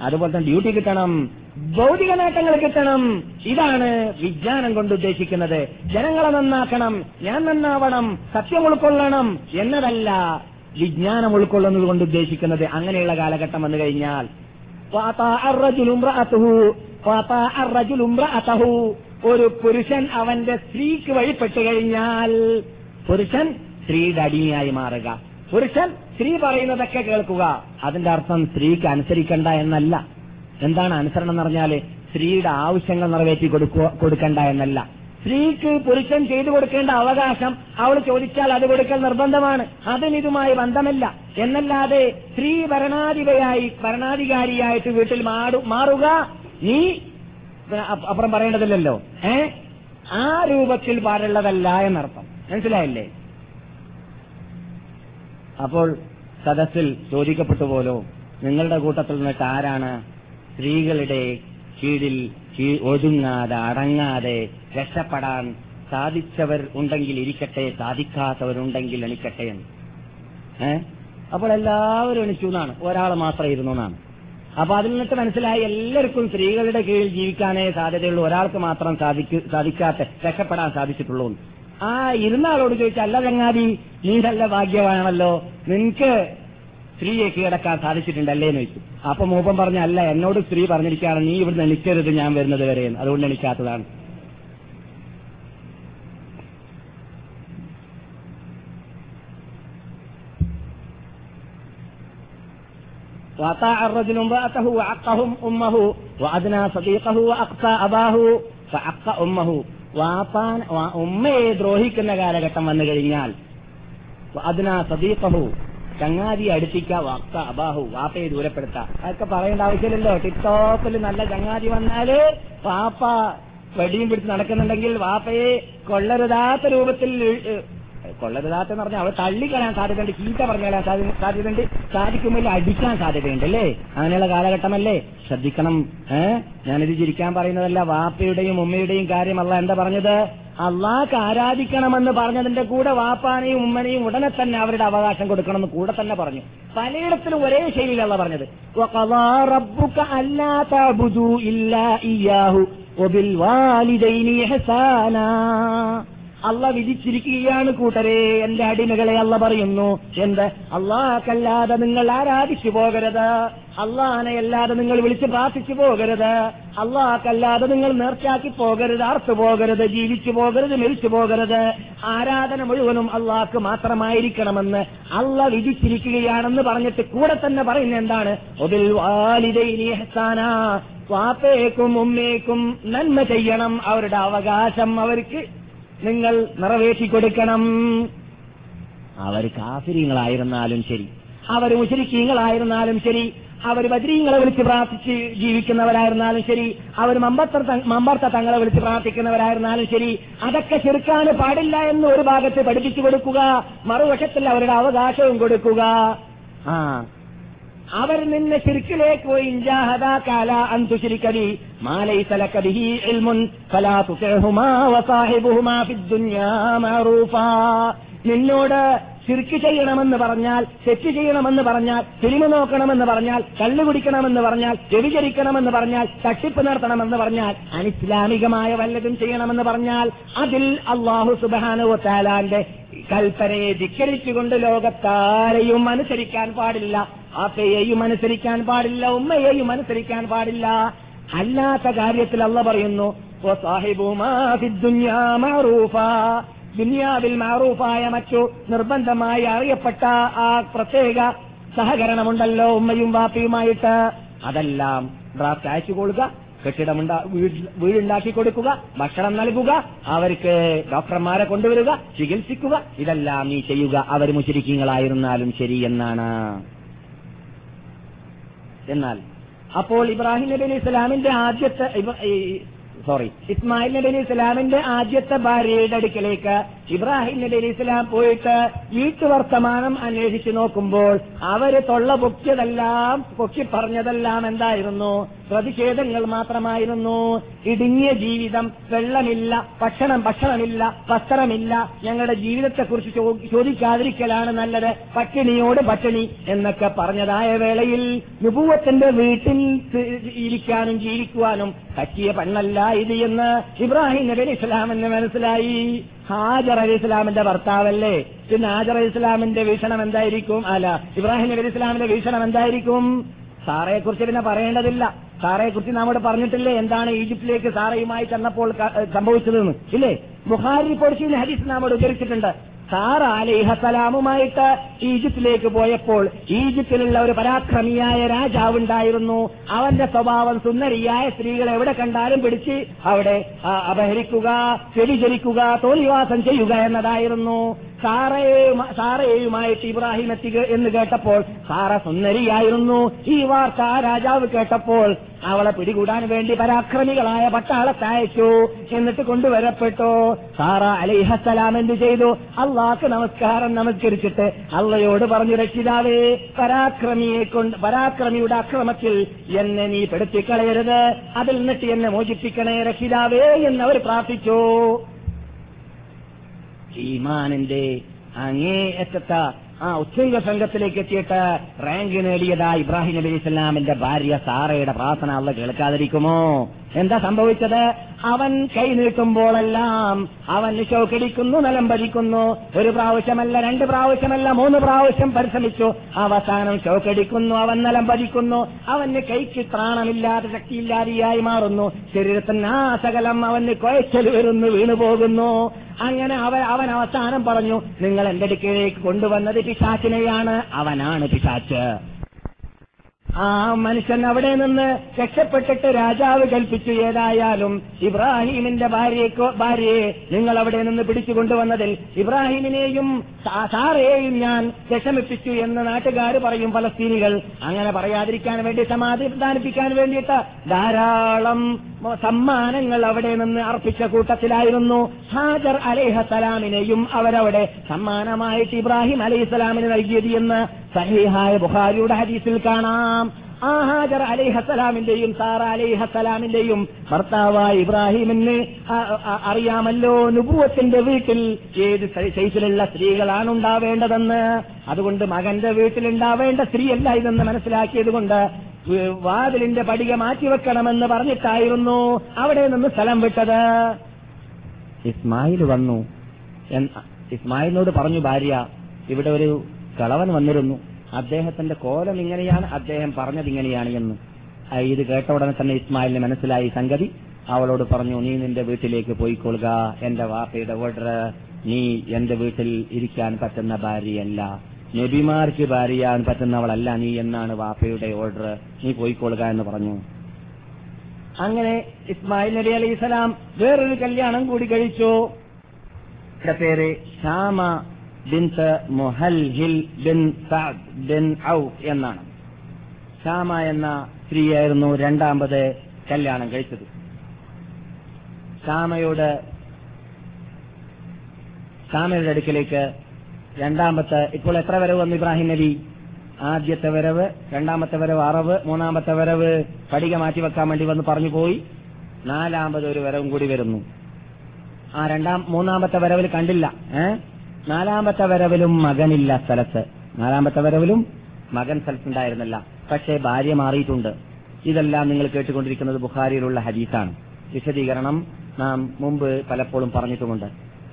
അതുപോലെ തന്നെ ഡ്യൂട്ടി കിട്ടണം ഭൗതിക നേട്ടങ്ങൾ കിട്ടണം. ഇതാണ് വിജ്ഞാനം കൊണ്ട് ഉദ്ദേശിക്കുന്നത്. ജനങ്ങളെ നന്നാക്കണം ഞാൻ നന്നാവണം സത്യം ഉൾക്കൊള്ളണം എന്നതല്ല വിജ്ഞാനം ഉൾക്കൊള്ളുന്നത് കൊണ്ട് ഉദ്ദേശിക്കുന്നത്. അങ്ങനെയുള്ള കാലഘട്ടം വന്നു കഴിഞ്ഞാൽ. ഒരു പുരുഷൻ അവന്റെ സ്ത്രീക്ക് വഴിപ്പെട്ടു കഴിഞ്ഞാൽ പുരുഷൻ സ്ത്രീയുടെ അടിമയായി മാറുക. പുരുഷൻ സ്ത്രീ പറയുന്നതൊക്കെ കേൾക്കുക. അതിന്റെ അർത്ഥം സ്ത്രീക്ക് അനുസരിക്കണ്ട എന്നല്ല. എന്താണ് അനുസരണം എന്ന് പറഞ്ഞാൽ സ്ത്രീയുടെ ആവശ്യങ്ങൾ നിറവേറ്റി കൊടുക്കേണ്ട എന്നല്ല. സ്ത്രീക്ക് പുരുഷൻ ചെയ്തു കൊടുക്കേണ്ട അവകാശം അവൾ ചോദിച്ചാൽ അത് കൊടുക്കൽ നിർബന്ധമാണ്. അതിന് ഇതുമായി ബന്ധമല്ല. എന്നല്ലാതെ സ്ത്രീ ഭരണാധിപയായി ഭരണാധികാരിയായിട്ട് വീട്ടിൽ മാറുക നീ അപ്പുറം പറയേണ്ടതില്ലല്ലോ. ഏ? ആ രൂപത്തിൽ പാടുള്ളതല്ല എന്നർത്ഥം. മനസ്സിലായില്ലേ? അപ്പോൾ സദസ്സിൽ ചോദിക്കപ്പെട്ടു പോലോ നിങ്ങളുടെ കൂട്ടത്തിൽ നിന്നിട്ട് ആരാണ് സ്ത്രീകളുടെ കീഴിൽ ഒതുങ്ങാതെ അടങ്ങാതെ രക്ഷപ്പെടാൻ സാധിച്ചവർ ഉണ്ടെങ്കിൽ ഇരിക്കട്ടെ സാധിക്കാത്തവരുണ്ടെങ്കിൽ എണിക്കട്ടെ എന്ന്. ഏ? അപ്പോൾ എല്ലാവരും എണിച്ചു എന്നാണ്. ഒരാൾ മാത്രം ഇരുന്നു എന്നാണ്. അപ്പൊ അതിൽ നിന്നിട്ട് മനസ്സിലായി എല്ലാവർക്കും സ്ത്രീകളുടെ കീഴിൽ ജീവിക്കാനേ സാധ്യതയുള്ളൂ. ഒരാൾക്ക് മാത്രം സാധിക്കാത്ത രക്ഷപ്പെടാൻ സാധിച്ചിട്ടുള്ളൂ ആ ഇരുന്ന ആളോട് ചോദിച്ചാൽ അല്ല ചങ്ങാതി നീ നല്ല ഭാഗ്യമാണല്ലോ നിനക്ക് സ്ത്രീയെ കീഴടക്കാൻ സാധിച്ചിട്ടുണ്ടല്ലേ എന്ന് ചോദിച്ചു അപ്പൊ മൂപ്പൻ പറഞ്ഞ അല്ല എന്നോട് സ്ത്രീ പറഞ്ഞിരിക്കുകയാണ് നീ ഇവിടുന്ന് എണിക്കരുത് ഞാൻ വരുന്നത് വരെ അതുകൊണ്ട് എണിക്കാത്തതാണ് وأطاع الرجل امرأته وعقهم أمه وأدنى صديقه وأقصى أباه فعق أمه വാപ്പാൻ ഉമ്മയെ ദ്രോഹിക്കുന്ന കാലഘട്ടം വന്നു കഴിഞ്ഞാൽ അതിനാ സദീഖഹു ചങ്ങാതി അടുപ്പിക്ക വാക്ക അബാഹു വാപ്പയെ ദൂരപ്പെടുത്ത. അതൊക്കെ പറയേണ്ട ആവശ്യമില്ലല്ലോ. ടിപ്ടോപ്പിൽ നല്ല ചങ്ങാതി വന്നാൽ വാപ്പ വെടിയും പിടിച്ച് നടക്കുന്നുണ്ടെങ്കിൽ വാപ്പയെ കൊള്ളരുതാത്ത രൂപത്തിൽ കൊള്ളരുതാത്തെന്ന് പറഞ്ഞാൽ അവൾ തള്ളിക്കളയാൻ സാധ്യതയുണ്ട്. ചീത്ത പറഞ്ഞാൽ സാധ്യതയുണ്ട്. സാധിക്കുമ്പോൾ അടിക്കാൻ സാധ്യതയുണ്ട് അല്ലേ? അങ്ങനെയുള്ള കാലഘട്ടമല്ലേ? ശ്രദ്ധിക്കണം. ഏഹ് ഞാനിത് ചിരിക്കാൻ പറയുന്നതല്ല. വാപ്പയുടെയും ഉമ്മയുടെയും കാര്യമല്ല എന്താ പറഞ്ഞത്? അള്ളാഹ്ക്ക് ആരാധിക്കണമെന്ന് പറഞ്ഞതിന്റെ കൂടെ വാപ്പാനെയും ഉമ്മനെയും ഉടനെ തന്നെ അവരുടെ അവകാശം കൊടുക്കണമെന്ന് കൂടെ തന്നെ പറഞ്ഞു. പലയിടത്തിലും ഒരേ ശൈലിയിലല്ല പറഞ്ഞത്. അള്ള വിധിച്ചിരിക്കുകയാണ് കൂട്ടരെ. എന്റെ അടിമകളെ അള്ള പറയുന്നു. എന്ത്? അള്ളാഹക്കല്ലാതെ നിങ്ങൾ ആരാധിച്ചു പോകരുത്. അള്ളാഹനെ അല്ലാതെ നിങ്ങൾ വിളിച്ച് പ്രാർത്ഥിച്ചു പോകരുത്. അള്ളാഹക്കല്ലാതെ നിങ്ങൾ നേർച്ചാക്കി പോകരുത് അർത്തു പോകരുത് ജീവിച്ചു പോകരുത് മരിച്ചു പോകരുത്. ആരാധന മുഴുവനും അള്ളാഹ്ക്ക് മാത്രമായിരിക്കണമെന്ന് അള്ള വിധിച്ചിരിക്കുകയാണെന്ന് പറഞ്ഞിട്ട് കൂടെ തന്നെ പറയുന്ന എന്താണ്? ഒബിൽ വാലിദൈനി ഹസാന വാപ്പേക്കും ഉമ്മേക്കും നന്മ ചെയ്യണം. അവരുടെ അവകാശം അവർക്ക് നിങ്ങൾ നിറവേറ്റി കൊടുക്കണം അവർ കാഫിര്യങ്ങളായിരുന്നാലും ശരി. അവർ മുശരിക്കീങ്ങളായിരുന്നാലും ശരി. അവർ ബദ്രീങ്ങളെ വിളിച്ച് പ്രാർത്ഥിച്ച് ജീവിക്കുന്നവരായിരുന്നാലും ശരി. അവർ മമ്പർത്ത തങ്ങളെ വിളിച്ച് പ്രാർത്ഥിക്കുന്നവരായിരുന്നാലും ശരി. അതൊക്കെ ചെറുക്കാൻ പാടില്ല എന്ന് ഒരു ഭാഗത്ത് പഠിപ്പിച്ചു കൊടുക്കുക. മറുവശത്തിൽ അവരുടെ അവകാശവും കൊടുക്കുക. ആ അവർ നിന്നെ ശിർക്കിലേക്ക് പോയി. നിന്നോട് ശിർക്ക് ചെയ്യണമെന്ന് പറഞ്ഞാൽ തെറ്റ് ചെയ്യണമെന്ന് പറഞ്ഞാൽ സിനിമ നോക്കണമെന്ന് പറഞ്ഞാൽ കള്ളു കുടിക്കണമെന്ന് പറഞ്ഞാൽ വ്യഭിചരിക്കണമെന്ന് പറഞ്ഞാൽ തട്ടിപ്പ് നടത്തണമെന്ന് പറഞ്ഞാൽ അനിസ്ലാമികമായ വല്ലതും ചെയ്യണമെന്ന് പറഞ്ഞാൽ അതിൽ അള്ളാഹു സുബാനുവ താലാന്റെ കൽപ്പനയെ ധിക്കരിച്ചുകൊണ്ട് ലോകത്താരെയും അനുസരിക്കാൻ പാടില്ല ആപ്പയെയും അനുസരിക്കാൻ പാടില്ല ഉമ്മയെയും അനുസരിക്കാൻ പാടില്ല. അല്ലാത്ത കാര്യത്തിൽ അല്ല പറയുന്നു ദുനിയാവിൽ മാറൂഫായ മറ്റു നിർബന്ധമായി അറിയപ്പെട്ട ആ പ്രത്യേക സഹകരണമുണ്ടല്ലോ ഉമ്മയും വാപ്പയുമായിട്ട്. അതെല്ലാം ഡ്രാഫ്റ്റ് അയച്ചു കൊടുക്കുക കെട്ടിടമുണ്ടാ വീട് വീടുണ്ടാക്കി കൊടുക്കുക ഭക്ഷണം നൽകുക അവർക്ക് ഡോക്ടർമാരെ കൊണ്ടുവരിക ചികിത്സിക്കുക ഇതെല്ലാം നീ ചെയ്യുക. അവർ മുശരിക്കങ്ങളായിരുന്നാലും ശരി എന്നാണ്. എന്നാൽ അപ്പോൾ ഇബ്രാഹിം നബി അലൈഹി ഇസ്ലാമിന്റെ ആദ്യത്തെ സോറി. ഇസ്മായിൽ നബി അലി ഇസ്ലാമിന്റെ ആദ്യത്തെ ഭാര്യയുടെ അടുക്കലേക്ക് ഇബ്രാഹിം നബി അലി ഇസ്ലാം പോയിട്ട് വീട്ടുവർത്തമാനം അന്വേഷിച്ചു നോക്കുമ്പോൾ അവർ തൊള്ള പൊക്കിയതെല്ലാം പൊക്കി പറഞ്ഞതെല്ലാം എന്തായിരുന്നു? പ്രതിഷേധങ്ങൾ മാത്രമായിരുന്നു. ഇടുങ്ങിയ ജീവിതം വെള്ളമില്ല ഭക്ഷണം ഭക്ഷണമില്ല വസ്ത്രമില്ല. ഞങ്ങളുടെ ജീവിതത്തെക്കുറിച്ച് ചോദിക്കാതിരിക്കലാണ് നല്ലത്. പട്ടിണിയോട് പട്ടിണി എന്നൊക്കെ പറഞ്ഞതായ വേളയിൽ നുപൂവത്തിന്റെ വീട്ടിൽ ഇരിക്കാനും ജീവിക്കുവാനും പറ്റിയ പെണ്ണല്ല ഇത് എന്ന് ഇബ്രാഹിം നബി ഇസ്ലാം എന്ന് മനസ്സിലായി. ഹാജർ അലി ഇസ്ലാമിന്റെ ഭർത്താവല്ലേ? പിന്നെ ഹാജർ അലി ഇസ്ലാമിന്റെ വീക്ഷണം എന്തായിരിക്കും? അല്ല ഇബ്രാഹിം നബി ഇസ്ലാമിന്റെ വീക്ഷണം എന്തായിരിക്കും? സാറയെ കുറിച്ച് പിന്നെ പറയേണ്ടതില്ല. സാറയെ കുറിച്ച് നമ്മോട് പറഞ്ഞിട്ടില്ലേ? എന്താണ് ഈജിപ്തിലേക്ക് സാറയുമായി ചെന്നപ്പോൾ സംഭവിച്ചതെന്ന്. ഇല്ലേ? ബുഹാരി പൊടിച്ചിന് ഹദീസ് നമ്മോട് ഉദ്ധരിച്ചിട്ടുണ്ട്. സാറ അലിഹസലാമുമായിട്ട് ഈജിപ്തിലേക്ക് പോയപ്പോൾ ഈജിപ്തിലുള്ള ഒരു പരാക്രമിയായ രാജാവുണ്ടായിരുന്നു. അവന്റെ സ്വഭാവം സുന്ദരിയായ സ്ത്രീകൾ എവിടെ കണ്ടാലും പിടിച്ച് അവിടെ അപഹരിക്കുക ചെടിചരിക്കുക തോലിവാസം ചെയ്യുക എന്നതായിരുന്നു. സാറയുമായിട്ട് ഇബ്രാഹിം എത്തി എന്ന് കേട്ടപ്പോൾ സാറ സുന്ദരിയായിരുന്നു. ഈ വാർത്ത രാജാവ് കേട്ടപ്പോൾ അവളെ പിടികൂടാൻ വേണ്ടി പരാക്രമികളായ പട്ടാളത്തെ അയച്ചു. എന്നിട്ട് കൊണ്ടുവരപ്പെട്ടു. സാറ അലിഹസലാം എന്ത് ചെയ്തു? അള്ളാഹ്ക്ക് നമസ്കാരം നമസ്കരിച്ചിട്ട് അള്ളയോട് പറഞ്ഞു രക്ഷിതാവേ പരാക്രമിയെ കൊണ്ട് പരാക്രമിയുടെ അക്രമത്തിൽ എന്നെ നീ പെടുത്തിക്കളയരുത്. അതിൽ നിന്നിട്ട് എന്നെ മോചിപ്പിക്കണേ രക്ഷിതാവേ എന്നവർ പ്രാർത്ഥിച്ചു. ഈമാനിന്റെ അങ്ങേയറ്റത്ത ആ ഉച്ചംഗ സംഘത്തിലേക്ക് എത്തിയിട്ട് റാങ്ക് നേടിയതാ ഇബ്രാഹിം നബി ഇസ്ലാമിന്റെ ഭാര്യ സാറയുടെ പ്രാർത്ഥന അള്ള കേൾക്കാതിരിക്കുമോ? എന്താ സംഭവിച്ചത്? അവൻ കൈ നീട്ടുമ്പോഴെല്ലാം അവൻ ശോകടിക്കുന്നു നിലം പതിക്കുന്നു. ഒരു പ്രാവശ്യമല്ല രണ്ട് പ്രാവശ്യമല്ല മൂന്ന് പ്രാവശ്യം പരിശ്രമിച്ചു. അവസാനം ഷോക്കടിക്കുന്നു അവൻ നിലം പതിക്കുന്നു. അവന് കൈക്ക് ത്രാണമില്ലാതെ ശക്തിയില്ലാതെയായി മാറുന്നു. ശരീരത്തിന് ആ സകലം അവന് കുഴച്ചൽ വരുന്നു വീണുപോകുന്നു അങ്ങനെ അവൻ അവൻ അവസാനം പറഞ്ഞു നിങ്ങൾ എന്റെ അടുക്കിലേക്ക് കൊണ്ടുവന്നത് പിശാച്ചിനെയാണ് അവനാണ് പിശാച്ച്. ആ മനുഷ്യൻ അവിടെ നിന്ന് രക്ഷപ്പെട്ടിട്ട് രാജാവ് കൽപ്പിച്ചു. ഏതായാലും ഇബ്രാഹിമിന്റെ ഭാര്യയ്ക്കോ ഭാര്യയെ നിങ്ങൾ അവിടെ നിന്ന് പിടിച്ചു കൊണ്ടുവന്നതിൽ ഇബ്രാഹിമിനെയും സാറേയും സാറയെയും ഞാൻ വിഷമിപ്പിച്ചു എന്ന് നാട്ടുകാർ പറയും ഫലസ്തീനികൾ. അങ്ങനെ പറയാതിരിക്കാൻ വേണ്ടി സമാധാനിപ്പിക്കാൻ വേണ്ടിയിട്ട് ധാരാളം സമ്മാനങ്ങൾ അവിടെ നിന്ന് അർപ്പിച്ച കൂട്ടത്തിലായിരുന്നു. ഹാജർ അലേഹസലാമിനെയും അവരവിടെ സമ്മാനമായിട്ട് ഇബ്രാഹിം അലൈഹിസ്സലാമിന് നൽകിയത് എന്ന് സഹീഹായ ബുഹാരിയുടെ ഹദീസിൽ കാണാം. ആ ഹാജർ അലിഹസലാമിന്റെയും സാറ അലിഹസലാമിന്റെയും ഭർത്താവായ ഇബ്രാഹിമിന് അറിയാമല്ലോ നുപൂവത്തിന്റെ വീട്ടിൽ ഏത് സൈസിലുള്ള സ്ത്രീകളാണ് ഉണ്ടാവേണ്ടതെന്ന്. അതുകൊണ്ട് മകന്റെ വീട്ടിലുണ്ടാവേണ്ട സ്ത്രീയല്ല ഇതെന്ന് മനസ്സിലാക്കിയതുകൊണ്ട് വാതിലിന്റെ പടിക മാറ്റിവെക്കണമെന്ന് പറഞ്ഞിട്ടായിരുന്നു അവിടെ നിന്ന് സ്ഥലം വിട്ടത്. ഇസ്മായിൽ വന്നു. ഇസ്മായിലിനോട് പറഞ്ഞു ഭാര്യ ഇവിടെ ഒരു കളവൻ വന്നിരുന്നു. അദ്ദേഹത്തിന്റെ കോലം ഇങ്ങനെയാണ് അദ്ദേഹം പറഞ്ഞത് ഇങ്ങനെയാണ് എന്ന്. ഇത് കേട്ട ഉടനെ തന്നെ ഇസ്മായിലിന് മനസ്സിലായി സംഗതി. അവളോട് പറഞ്ഞു നീ നിന്റെ വീട്ടിലേക്ക് പോയിക്കൊള്ളുക. എന്റെ വാപ്പയുടെ ഓർഡർ നീ എന്റെ വീട്ടിൽ ഇരിക്കാൻ പറ്റുന്ന ഭാര്യയല്ല. നബിമാർക്ക് ഭാര്യയാൻ പറ്റുന്നവളല്ല നീ എന്നാണ് വാപ്പയുടെ ഓർഡർ നീ പോയിക്കൊള്ളുക എന്ന് പറഞ്ഞു. അങ്ങനെ ഇസ്മായിൽ നബി അലൈഹി സ്വലാം വേറൊരു കല്യാണം കൂടി കഴിച്ചു. പേര് Shama bint Muhalhil bin Saad bin Auf എന്നാണ്. ഷാമ എന്ന സ്ത്രീയായിരുന്നു രണ്ടാമത് കല്യാണം കഴിച്ചത്. ഷാമയോട് ഷാമയുടെ അടുക്കിലേക്ക് രണ്ടാമത്തെ ഇപ്പോൾ എത്ര വരവ് വന്നു ഇബ്രാഹിം നബി? ആദ്യത്തെ വരവ് രണ്ടാമത്തെ വരവ് അറവ് മൂന്നാമത്തെ വരവ് പടിക മാറ്റിവെക്കാൻ വേണ്ടി വന്ന് പറഞ്ഞു പോയി. നാലാമത് ഒരു വരവും കൂടി വരുന്നു. ആ രണ്ടാം മൂന്നാമത്തെ വരവിൽ കണ്ടില്ല. ഏ? നാലാമത്തെ വരവിലും മകനില്ല സ്ഥലത്ത്. നാലാമത്തെ വരവിലും മകൻ സ്ഥലത്തുണ്ടായിരുന്നില്ല. പക്ഷേ ഭാര്യ മാറിയിട്ടുണ്ട്. ഇതെല്ലാം നിങ്ങൾ കേട്ടുകൊണ്ടിരിക്കുന്നത് ബുഖാരിയിലുള്ള ഹദീസാണ്. വിശദീകരണം നാം മുമ്പ് പലപ്പോഴും പറഞ്ഞിട്ടുമുണ്ട്.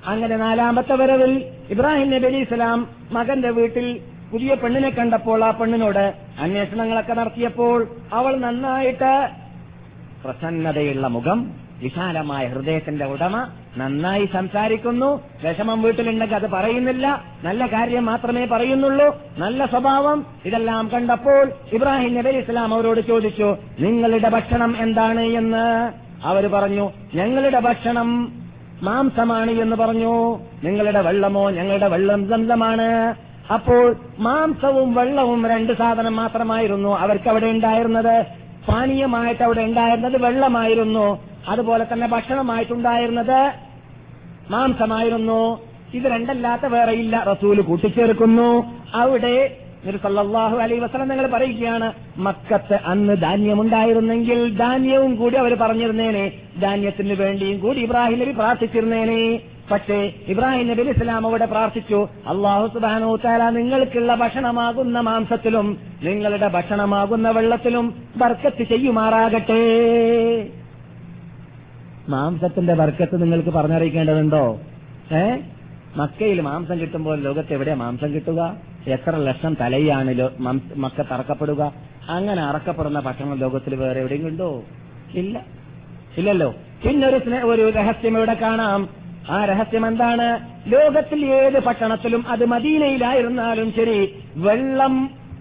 അങ്ങനെ നാലാമത്തെ വരവിൽ ഇബ്രാഹിം നബി അലി ഇസ്ലാം മകന്റെ വീട്ടിൽ പുതിയ പെണ്ണിനെ കണ്ടപ്പോൾ ആ പെണ്ണിനോട് അന്വേഷണങ്ങളൊക്കെ നടത്തിയപ്പോൾ അവൾ നന്നായിട്ട് പ്രസന്നതയുള്ള മുഖം വിശാലമായ ഹൃദയത്തിന്റെ ഉടമ നന്നായി സംസാരിക്കുന്നു വിഷമം വീട്ടിലുണ്ടെങ്കിൽ അത് പറയുന്നില്ല. നല്ല കാര്യം മാത്രമേ പറയുന്നുള്ളൂ. നല്ല സ്വഭാവം. ഇതെല്ലാം കണ്ടപ്പോൾ ഇബ്രാഹിം നബി ഇസ്ലാം അവരോട് ചോദിച്ചു നിങ്ങളുടെ ഭക്ഷണം എന്താണ്? എന്ന് അവർ പറഞ്ഞു ഞങ്ങളുടെ ഭക്ഷണം മാംസമാണ് എന്ന് പറഞ്ഞു. നിങ്ങളുടെ വെള്ളമോ? ഞങ്ങളുടെ വെള്ളം ദന്തമാണ് അപ്പോൾ മാംസവും വെള്ളവും രണ്ട് സാധനം മാത്രമായിരുന്നു. അവർക്ക് അവിടെ ഉണ്ടായിരുന്നത്? പാനീയമായിട്ട് അവിടെ ഉണ്ടായിരുന്നത് വെള്ളമായിരുന്നു. അതുപോലെ തന്നെ ഭക്ഷണമായിട്ടുണ്ടായിരുന്നത് മാംസമായിരുന്നു. ഇത് രണ്ടല്ലാത്ത വേറെയില്ല. റസൂൽ കൂട്ടിച്ചേർക്കുന്നു. അവിടെ സല്ലല്ലാഹു അലൈ വസ്ലം നിങ്ങൾ പറയുകയാണ് മക്കത്ത് അന്ന് ധാന്യമുണ്ടായിരുന്നെങ്കിൽ ധാന്യവും കൂടി അവർ പറഞ്ഞിരുന്നേനെ. ധാന്യത്തിന് വേണ്ടിയും കൂടി ഇബ്രാഹിം നബി പ്രാർത്ഥിച്ചിരുന്നേനെ. പക്ഷേ ഇബ്രാഹിം നബി ഇസ്ലാം അവിടെ പ്രാർത്ഥിച്ചു അള്ളാഹു സുബാനു താല നിങ്ങൾക്കുള്ള ഭക്ഷണമാകുന്ന മാംസത്തിലും നിങ്ങളുടെ ഭക്ഷണമാകുന്ന വെള്ളത്തിലും ബർക്കത്ത് ചെയ്യുമാറാകട്ടെ. മാംസത്തിന്റെ ബർക്കത്ത് നിങ്ങൾക്ക് പറഞ്ഞറിയിക്കേണ്ടതുണ്ടോ? ഏ? മക്കയിൽ മാംസം കിട്ടുമ്പോൾ ലോകത്ത് എവിടെ മാംസം കിട്ടുക? എത്ര ലക്ഷം തലയാണ് മക്ക തറക്കപ്പെടുക? അങ്ങനെ അറക്കപ്പെടുന്ന ഭക്ഷണം ലോകത്തിൽ വേറെ എവിടെയും ഉണ്ടോ? ഇല്ല. ഇല്ലല്ലോ. പിന്നെ ഒരു ഒരു രഹസ്യം ഇവിടെ കാണാം. ആ രഹസ്യം എന്താണ് ലോകത്തിൽ ഏത് പട്ടണത്തിലും അത് മദീനയിലായിരുന്നാലും ശരി വെള്ളം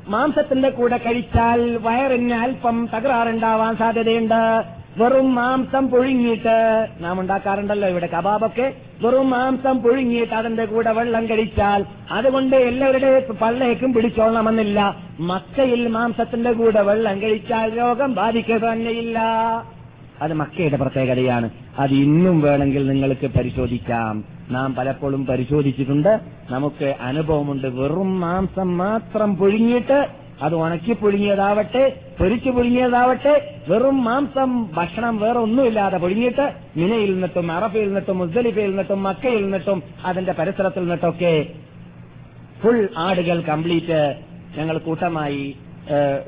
മാംസത്തിന്റെ കൂടെ കഴിച്ചാൽ വയറിന് അല്പം തകരാറുണ്ടാവാൻ സാധ്യതയുണ്ട്. വെറും മാംസം പുഴുങ്ങിയിട്ട് നാം ഉണ്ടാക്കാറുണ്ടല്ലോ ഇവിടെ കബാബൊക്കെ വെറും മാംസം പുഴുങ്ങിയിട്ട് അതിന്റെ കൂടെ വെള്ളം കഴിച്ചാൽ അതുകൊണ്ട് എല്ലാവരുടെ പള്ളേക്കും പിടിച്ചോളണമെന്നില്ല. മക്കയിൽ മാംസത്തിന്റെ കൂടെ വെള്ളം കഴിച്ചാൽ രോഗം ബാധിക്കുക തന്നെയില്ല. അത് മക്കയുടെ പ്രത്യേകതയാണ്. അത് ഇന്നും വേണമെങ്കിൽ നിങ്ങൾക്ക് പരിശോധിക്കാം. നാം പലപ്പോഴും പരിശോധിച്ചിട്ടുണ്ട്. നമുക്ക് അനുഭവമുണ്ട്. വെറും മാംസം മാത്രം പുഴുങ്ങിയിട്ട് അത് ഉണക്കി പുഴുങ്ങിയതാവട്ടെ പൊരിച്ചു പുഴുങ്ങിയതാവട്ടെ വെറും മാംസം ഭക്ഷണം വേറെ ഒന്നുമില്ലാതെ പുഴുങ്ങിയിട്ട് മിനയിൽ നിന്നിട്ടും അറഫയിൽ നിന്നിട്ടും മുസ്ദലിഫയിൽ നിന്നിട്ടും മക്കയിൽ നിന്നിട്ടും അതിന്റെ പരിസരത്തിൽ നിന്നിട്ടൊക്കെ ഫുൾ ആടുകൾ കംപ്ലീറ്റ് ഞങ്ങൾ കൂട്ടമായി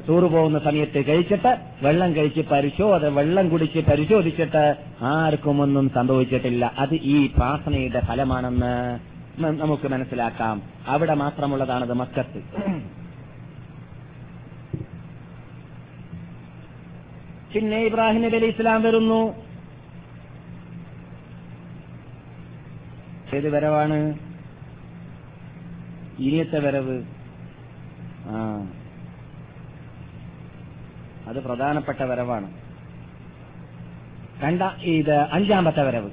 ടൂറ് പോകുന്ന സമയത്ത് കഴിച്ചിട്ട് വെള്ളം കഴിച്ച് പരിശോധ വെള്ളം കുടിച്ച് പരിശോധിച്ചിട്ട് ആർക്കുമൊന്നും സംഭവിച്ചിട്ടില്ല. അത് ഈ പ്രാർത്ഥനയുടെ ഫലമാണെന്ന് നമുക്ക് മനസ്സിലാക്കാം. അവിടെ മാത്രമുള്ളതാണത് മക്കത്ത്. പിന്നെ ഇബ്രാഹിം നബി അലി ഇസ്ലാം വരുന്നു. ഏത് വരവാണ്? ഇനിയത്തെ വരവ്. ആ. അത് പ്രധാനപ്പെട്ട വരവാണ്. രണ്ട ഇത് അഞ്ചാമത്തെ വരവ്.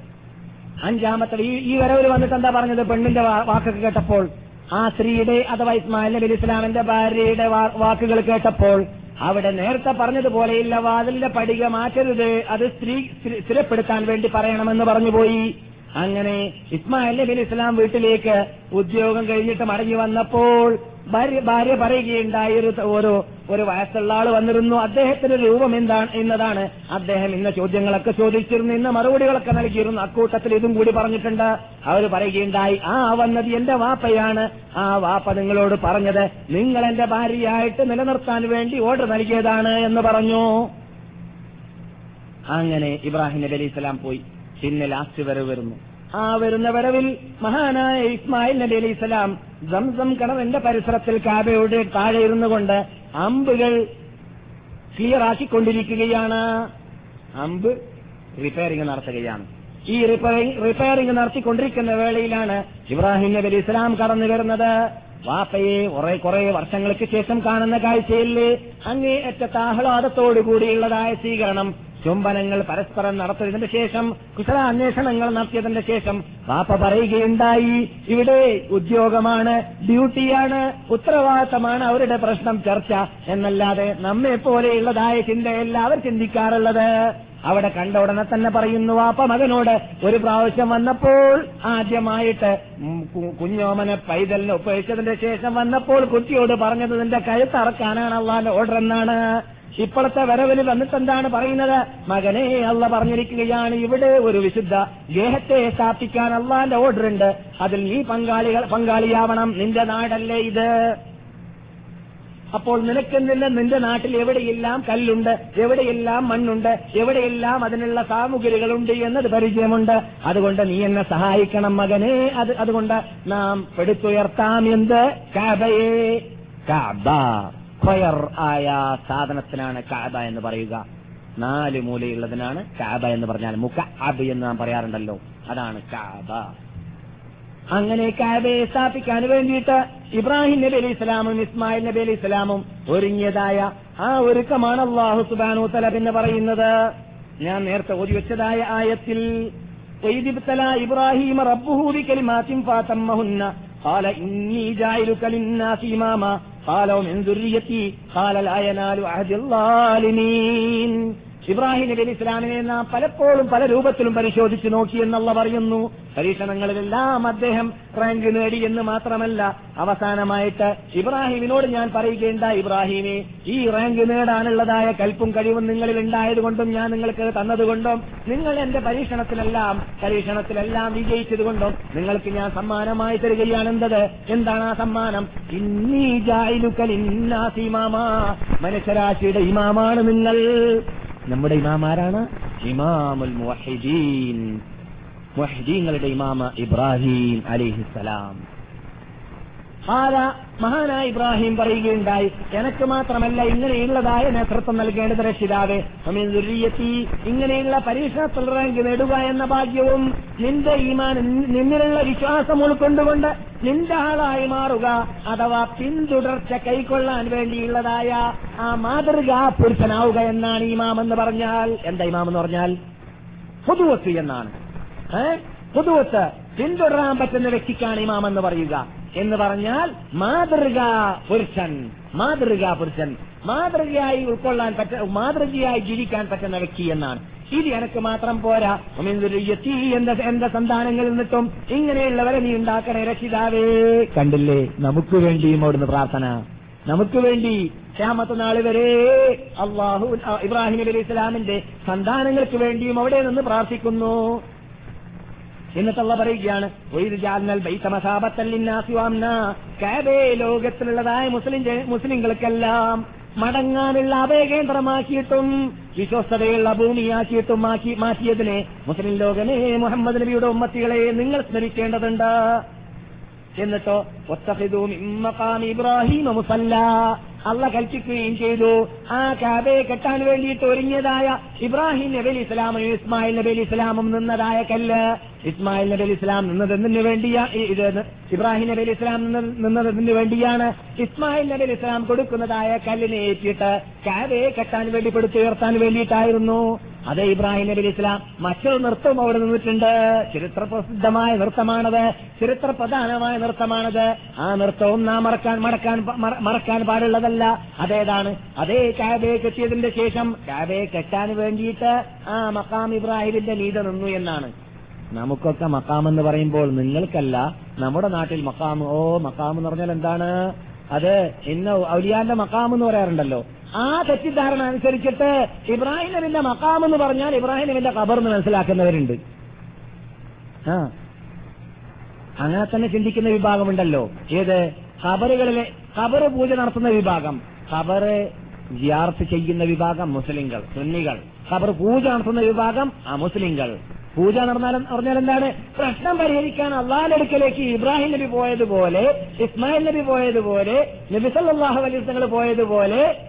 അഞ്ചാമത്തെ ഈ ഈ വരവിൽ വന്നിട്ട് എന്താ പറഞ്ഞത്? പെണ്ണിന്റെ വാക്കൊക്കെ കേട്ടപ്പോൾ ആ സ്ത്രീയുടെ അഥവാ ഇസ്മായിൽ നബി ഇസ്ലാമിന്റെ ഭാര്യയുടെ വാക്കുകൾ കേട്ടപ്പോൾ അവിടെ നേരത്തെ പറഞ്ഞതുപോലെയില്ല വാതിലിന്റെ പടിക മാറ്റരുത് അത് സ്ത്രീ സ്ഥിര- സ്ഥിരപ്പെടുത്താൻ വേണ്ടി പറയണമെന്ന് പറഞ്ഞുപോയി അങ്ങനെ ഇസ്മായിൽ നബി ഇസ്ലാം വീട്ടിലേക്ക് ഉദ്യോഗം കഴിഞ്ഞിട്ട് മടങ്ങി വന്നപ്പോൾ ഭാര്യ ഭാര്യ പറയുകയുണ്ടായി ഒരു ഒരു വയസ്സുള്ള ആൾ വന്നിരുന്നു. അദ്ദേഹത്തിന്റെ രൂപം എന്താണ് എന്നതാണ് അദ്ദേഹം ഇന്ന ചോദ്യങ്ങളൊക്കെ ചോദിച്ചിരുന്നു. ഇന്ന മറുപടികളൊക്കെ നൽകിയിരുന്നു. അക്കൂട്ടത്തിൽ ഇതും കൂടി പറഞ്ഞിട്ടുണ്ട്. അവർ പറയുകയുണ്ടായി ആ വന്നത് എന്റെ വാപ്പയാണ്. ആ വാപ്പ നിങ്ങളോട് പറഞ്ഞത് നിങ്ങൾ എന്റെ ഭാര്യയായിട്ട് നിലനിർത്താൻ വേണ്ടി ഓർഡർ നൽകിയതാണ് എന്ന് പറഞ്ഞു. അങ്ങനെ ഇബ്രാഹിം നബി അലൈഹി സ്വലാം പോയി. പിന്നെ ലാസ്റ്റ് വരെ വരുന്നു. ആ വരുന്ന വരവിൽ മഹാനായ ഇസ്മായിൽ നബി അലൈഹി സ്വലാം സംസം കണവന്റെ പരിസരത്തിൽ കാബയുടെ താഴെ ഇരുന്നു കൊണ്ട് അമ്പുകൾ ക്ലിയർ ആക്കിക്കൊണ്ടിരിക്കുകയാണ്. അമ്പ് റിപ്പയറിംഗ് നടത്തുകയാണ്. ഈ റിപ്പയറിംഗ് റിപ്പയറിംഗ് നടത്തിക്കൊണ്ടിരിക്കുന്ന വേളയിലാണ് ഇബ്രാഹിം നബി അലൈഹി ഇസ്ലാം കടന്നു വരുന്നത്. വാപ്പയെ കുറെ കുറെ വർഷങ്ങൾക്ക് ശേഷം കാണുന്ന കാഴ്ചയിൽ അങ്ങേ ആഹ്ലാദത്തോടു കൂടിയുള്ളതായ സ്വീകരണം ചുംബനങ്ങൾ പരസ്പരം നടത്തിയതിന്റെ ശേഷം കുശലാന്വേഷണങ്ങൾ നടത്തിയതിന്റെ ശേഷം പാപ്പ പറയുകയുണ്ടായി ഇവിടെ ഉദ്യോഗമാണ് ഡ്യൂട്ടിയാണ് ഉത്തരവാദിത്തമാണ് അവരുടെ പ്രശ്നം ചർച്ച എന്നല്ലാതെ നമ്മെ പോലെയുള്ളതായ ചിന്തയല്ല അവർ ചിന്തിക്കാറുള്ളത്. അവിടെ കണ്ട ഉടനെ തന്നെ പറയുന്നു വാപ്പ മകനോട് ഒരു പ്രാവശ്യം വന്നപ്പോൾ ആദ്യമായിട്ട് കുഞ്ഞോമനെ പൈതലിനെ ഉപയോഗിച്ചതിന്റെ ശേഷം വന്നപ്പോൾ കുട്ടിയോട് പറഞ്ഞത് നിന്റെ കഴുത്തറക്കാനാണ് അള്ളാന്റെ ഓർഡർ എന്നാണ്. ഇപ്പോഴത്തെ വരവിൽ വന്നിട്ട് എന്താണ് പറയുന്നത്? മകനെ അല്ല പറഞ്ഞിരിക്കുകയാണ്. ഇവിടെ ഒരു വിശുദ്ധ ഗേഹത്തെ സ്ഥാപിക്കാൻ അള്ളാന്റെ ഓർഡർ ഉണ്ട് അതിൽ നീ പങ്കാളികൾ പങ്കാളിയാവണം. നിന്റെ നാടല്ലേ ഇത്? അപ്പോൾ നിനക്കെന്നില്ല നിന്റെ നാട്ടിൽ എവിടെയെല്ലാം കല്ലുണ്ട്? എവിടെയെല്ലാം മണ്ണുണ്ട്? എവിടെയെല്ലാം അതിനുള്ള സാമഗ്രികളുണ്ട് എന്നത് പരിചയമുണ്ട്. അതുകൊണ്ട് നീ എന്നെ സഹായിക്കണം മകനെ. അത് അതുകൊണ്ട് നാം പെടുത്തുയർത്താം. എന്ത്? കാബയെ. കാബ. സ്ക്വയർ ആയ സാധനത്തിനാണ് കാബ എന്ന് പറയുക. നാല് മൂലയുള്ളതിനാണ് കാബ എന്ന് പറഞ്ഞാൽ മുഖ അബ് എന്ന് നാം പറയാറുണ്ടല്ലോ. അതാണ് കാബ. അങ്ങനെ കാബയെ സ്ഥാപിക്കാൻ വേണ്ടിയിട്ട് ഇബ്രാഹിം നബി അലി ഇസ്ലാമും ഇസ്മായിൽ നബി അലി ഇസ്ലാമും ഒരുങ്ങിയതായ ആ ഒരുക്കമാണ് അള്ളാഹു സുബാനു തല പിന്നെ പറയുന്നത്. ഞാൻ നേരത്തെ ഓതി വെച്ചതായ ആയത്തിൽ ഇബ്രാഹിം റബ്ബുഹു ബികലിമാത്തിൻ ഫാതമ്മഹുന്ന ഹാല ഇന്നി ജായിലുക ലിന്നാസി ഇമാമ قال ومن ذريتي قال لا ينال عهد الظالمين. ഇബ്രാഹിം നബി ഇസ്ലാമിനെ നാം പലപ്പോഴും പല രൂപത്തിലും പരിശോധിച്ചു നോക്കി എന്നുള്ള പറയുന്നു. പരീക്ഷണങ്ങളിലെല്ലാം അദ്ദേഹം റാങ്ക് നേടി എന്ന് മാത്രമല്ല അവസാനമായിട്ട് ഇബ്രാഹിമിനോട് ഞാൻ പറയുകയുണ്ട ഇബ്രാഹിമെ ഈ റാങ്ക് നേടാനുള്ളതായ കൽപ്പും കഴിവും നിങ്ങളിൽ ഉണ്ടായതുകൊണ്ടും ഞാൻ നിങ്ങൾക്ക് തന്നതുകൊണ്ടും നിങ്ങൾ എന്റെ പരീക്ഷണത്തിലെല്ലാം പരീക്ഷണത്തിലെല്ലാം വിജയിച്ചതുകൊണ്ടും നിങ്ങൾക്ക് ഞാൻ സമ്മാനമായി തരികയാണ് എന്തത്? എന്താണ് ആ സമ്മാനം? മനുഷ്യരാശിയുടെ ഇമാമാണ് നിങ്ങൾ. നമ്മുടെ ഇമാം ആരാണ് ഇമാമുൽ മുവഹിദീൻ. മുവഹിദീങ്ങളുടെ ഇമാമ ഇബ്രാഹിം അലിഹിസലാം ആല മഹാനായ ഇബ്രാഹിം പറയുകയുണ്ടായി. എനിക്ക് മാത്രമല്ല ഇങ്ങനെയുള്ളതായ നേതൃത്വം നൽകേണ്ടത് രക്ഷിതാവേ. അമീൻ ദുർരിയത്തി ഇങ്ങനെയുള്ള പരീക്ഷണത്തിൽ റാങ്ക് നേടുക എന്ന ഭാഗ്യവും നിന്റെ ഈമാൻ നിന്നിലുള്ള വിശ്വാസം ഉൾക്കൊണ്ടുകൊണ്ട് നിന്റെ ആളായി മാറുക അഥവാ പിന്തുടർച്ച കൈക്കൊള്ളാൻ വേണ്ടിയുള്ളതായ ആ മാതൃക പുരുഷനാവുക എന്നാണ് ഇമാം എന്ന് പറഞ്ഞാൽ. എന്താ ഇമാം എന്ന് പറഞ്ഞാൽ? പുതുവത്ത് എന്നാണ്. ഏഹ് പുതുവത്ത് പിന്തുടരാൻ പറ്റുന്ന വ്യക്തിക്കാണ് ഇമാം എന്ന് പറയുക. എന്ന് പറഞ്ഞാൽ മാതൃകാ പുരുഷൻ മാതൃകാ പുരുഷൻ. മാതൃകയായി ഉൾക്കൊള്ളാൻ പറ്റ മാതൃകയായി ജീവിക്കാൻ പറ്റുന്ന വ്യക്തി എന്നാണ്. ഇത് എനക്ക് മാത്രം പോരാ. എത്തി എന്റെ എന്റെ സന്താനങ്ങളിൽ നിന്നിട്ടും ഇങ്ങനെയുള്ളവരെ നീ ഉണ്ടാക്കണേ രക്ഷിതാവേ. കണ്ടില്ലേ? നമുക്ക് വേണ്ടിയും അവിടുന്ന് പ്രാർത്ഥന. നമുക്ക് വേണ്ടി ക്ഷാമത്ത നാൾ വരെ അള്ളാഹു ഇബ്രാഹിം അലൈഹി ഇസ്ലാമിന്റെ സന്താനങ്ങൾക്ക് വേണ്ടിയും അവിടെ നിന്ന് പ്രാർത്ഥിക്കുന്നു. എന്നിട്ടുള്ള പറയുകയാണ് ലോകത്തിലുള്ളതായ മുസ്ലിം മുസ്ലിങ്ങൾക്കെല്ലാം മടങ്ങാനുള്ള അഭയകേന്ദ്രമാക്കിയിട്ടും വിശ്വസ്തതയുള്ള ഭൂമിയാക്കിയിട്ടും മാറ്റി മാറ്റിയതിനെ മുസ്ലിം ലോകമേ മുഹമ്മദ് നബിയുടെ ഉമ്മത്തികളെ നിങ്ങൾ സ്മരിക്കേണ്ടതുണ്ട്. എന്നിട്ടോ ഇബ്രാഹിം മുസല്ല. അള്ള കൽപ്പിക്കുകയും ചെയ്തു. ആ കാബയെ കെട്ടാൻ വേണ്ടിയിട്ട് ഒരുങ്ങിയതായ ഇബ്രാഹിം നബി അലി ഇസ്ലാമും ഇസ്മായിൽ നബി അലി ഇസ്ലാമും നിന്നതായ കല്ല്. ഇസ്മായിൽ നബി അലി ഇസ്ലാം നിന്നതെന്തിനു വേണ്ടിയാ ഇത് ഇബ്രാഹിം നബി അലി ഇസ്ലാം നിന്നതെന്തിനു വേണ്ടിയാണ് ഇസ്മായിൽ നബി അലി ഇസ്ലാം കൊടുക്കുന്നതായ കല്ലിനെ ഏറ്റിട്ട് കാബയെ കെട്ടാൻ വേണ്ടി പെടുത്തുയർത്താൻ വേണ്ടിയിട്ടായിരുന്നു. അതേ ഇബ്രാഹിം നബി ഇസ്ലാം മറ്റൊരു നൃത്തം അവിടെ നിന്നിട്ടുണ്ട്. ചരിത്ര പ്രസിദ്ധമായ നൃത്തമാണത്. ചരിത്ര പ്രധാനമായ നൃത്തമാണത്. ആ നൃത്തവും നാം മറക്കാൻ മറക്കാൻ മറക്കാൻ പാടുള്ളതല്ല. അതേതാണ്? അതേ കാബയെ കെട്ടിയതിന്റെ ശേഷം കാബയെ കെട്ടാൻ വേണ്ടിയിട്ട് ആ മക്കാം ഇബ്രാഹിമിന്റെ നീത നിന്നു എന്നാണ്. നമുക്കൊക്കെ മക്കാം എന്ന് പറയുമ്പോൾ നിങ്ങൾക്കല്ല നമ്മുടെ നാട്ടിൽ മക്കാം ഓ മക്കാം എന്ന് പറഞ്ഞാൽ എന്താണ്? അത് ഇന്ന് ഔലിയാന്റെ മക്കാം എന്ന് പറയാറുണ്ടല്ലോ. ആ തെറ്റിദ്ധാരണ അനുസരിച്ചിട്ട് ഇബ്രാഹിം നബിന്റെ മക്കാം എന്ന് പറഞ്ഞാൽ ഇബ്രാഹിം നബിന്റെ ഖബർ എന്ന് മനസ്സിലാക്കുന്നവരുണ്ട്. ആ. അങ്ങനെ തന്നെ ചിന്തിക്കുന്ന വിഭാഗമുണ്ടല്ലോ. ഏത്? ഖബറുകളിലെ ഖബറ് പൂജ നടത്തുന്ന വിഭാഗം. ഖബറ് ജിയാർത്ത് ചെയ്യുന്ന വിഭാഗം മുസ്ലിങ്ങൾ സുന്നികൾ. ഖബർ പൂജ നടത്തുന്ന വിഭാഗം ആ മുസ്ലിങ്ങൾ പൂജ നടന്നാലും പറഞ്ഞാൽ എന്താണ്? പ്രശ്നം പരിഹരിക്കാൻ അള്ളാഹിന്റെ അടുക്കലേക്ക് ഇബ്രാഹിം നബി പോയതുപോലെ ഇസ്മായിൽ നബി പോയതുപോലെ നബിസല്ലാഹു അലൈസ് പോയതുപോലെ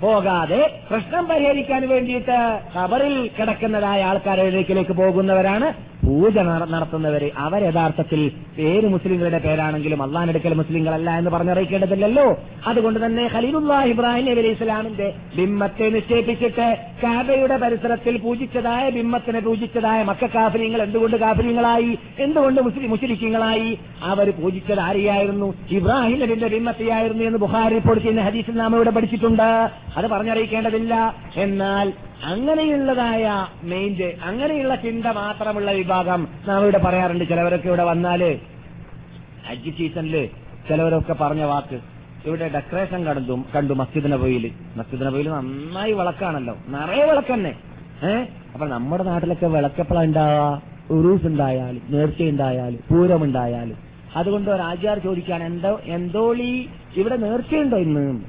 പോകാതെ പ്രശ്നം പരിഹരിക്കാൻ വേണ്ടിയിട്ട് ഖബറിൽ കിടക്കുന്നതായ ആൾക്കാരിലേക്ക് പോകുന്നവരാണ് പൂജ നടത്തുന്നവര് അവർ യഥാർത്ഥത്തിൽ പേര് മുസ്ലിങ്ങളുടെ പേരാണെങ്കിലും അള്ളാഹിനെടുക്കൽ മുസ്ലിങ്ങളല്ല എന്ന് പറഞ്ഞറിയിക്കേണ്ടതില്ലല്ലോ. അതുകൊണ്ട് തന്നെ ഖലീലുല്ലാഹ് ഇബ്രാഹിം നബി ഇസ്ലാമിന്റെ ബിംബത്തെ നിക്ഷേപിച്ചിട്ട് കാബയുടെ പരിസരത്തിൽ പൂജിച്ചതായ ബിംബത്തിനെ പൂജിച്ചതായ മക്ക കാഫര്യങ്ങൾ എന്തുകൊണ്ട് കാഫര്യങ്ങളായി? എന്തുകൊണ്ട് മുസ്ലിം മുസ്ലിങ്ങളായി അവർ പൂജിച്ചത് ആരെയായിരുന്നു? ഇബ്രാഹിം നബിന്റെ ബിംബത്തെയായിരുന്നു എന്ന് ബുഹാരി റിപ്പോർട്ട് ചെയ്യുന്ന ഹദീസിൽ നാം ഇവിടെ പഠിച്ചിട്ടുണ്ട്. അത് പറഞ്ഞറിയിക്കേണ്ടതില്ല. എന്നാൽ അങ്ങനെയുള്ളതായ മെയിൻഡ് അങ്ങനെയുള്ള ചിന്ത മാത്രമുള്ള വിഭാഗം നാം ഇവിടെ പറയാറുണ്ട്. ചിലവരൊക്കെ ഇവിടെ വന്നാൽ ഹജ്ജ് സീസണിൽ ചിലവരൊക്കെ പറഞ്ഞ വാക്ക് ഇവിടെ ഡെക്കറേഷൻ കണ്ടു കണ്ടു മസ്ജിദ് നബോയിൽ മസ്ജിദ് നബോയിൽ നന്നായി വിളക്കാണല്ലോ. നിറയെ വിളക്കന്നെ ഏഹ് അപ്പൊ നമ്മുടെ നാട്ടിലൊക്കെ വിളക്കപ്പള ഉണ്ടാവാ ഉറൂസ് ഉണ്ടായാലും നേർച്ച ഉണ്ടായാലും പൂരം ഉണ്ടായാലും. അതുകൊണ്ട് ഒരാചാർ ചോദിക്കാൻ എന്തോ എന്തോളി ഇവിടെ നേർച്ചയുണ്ടോ ഇന്ന്?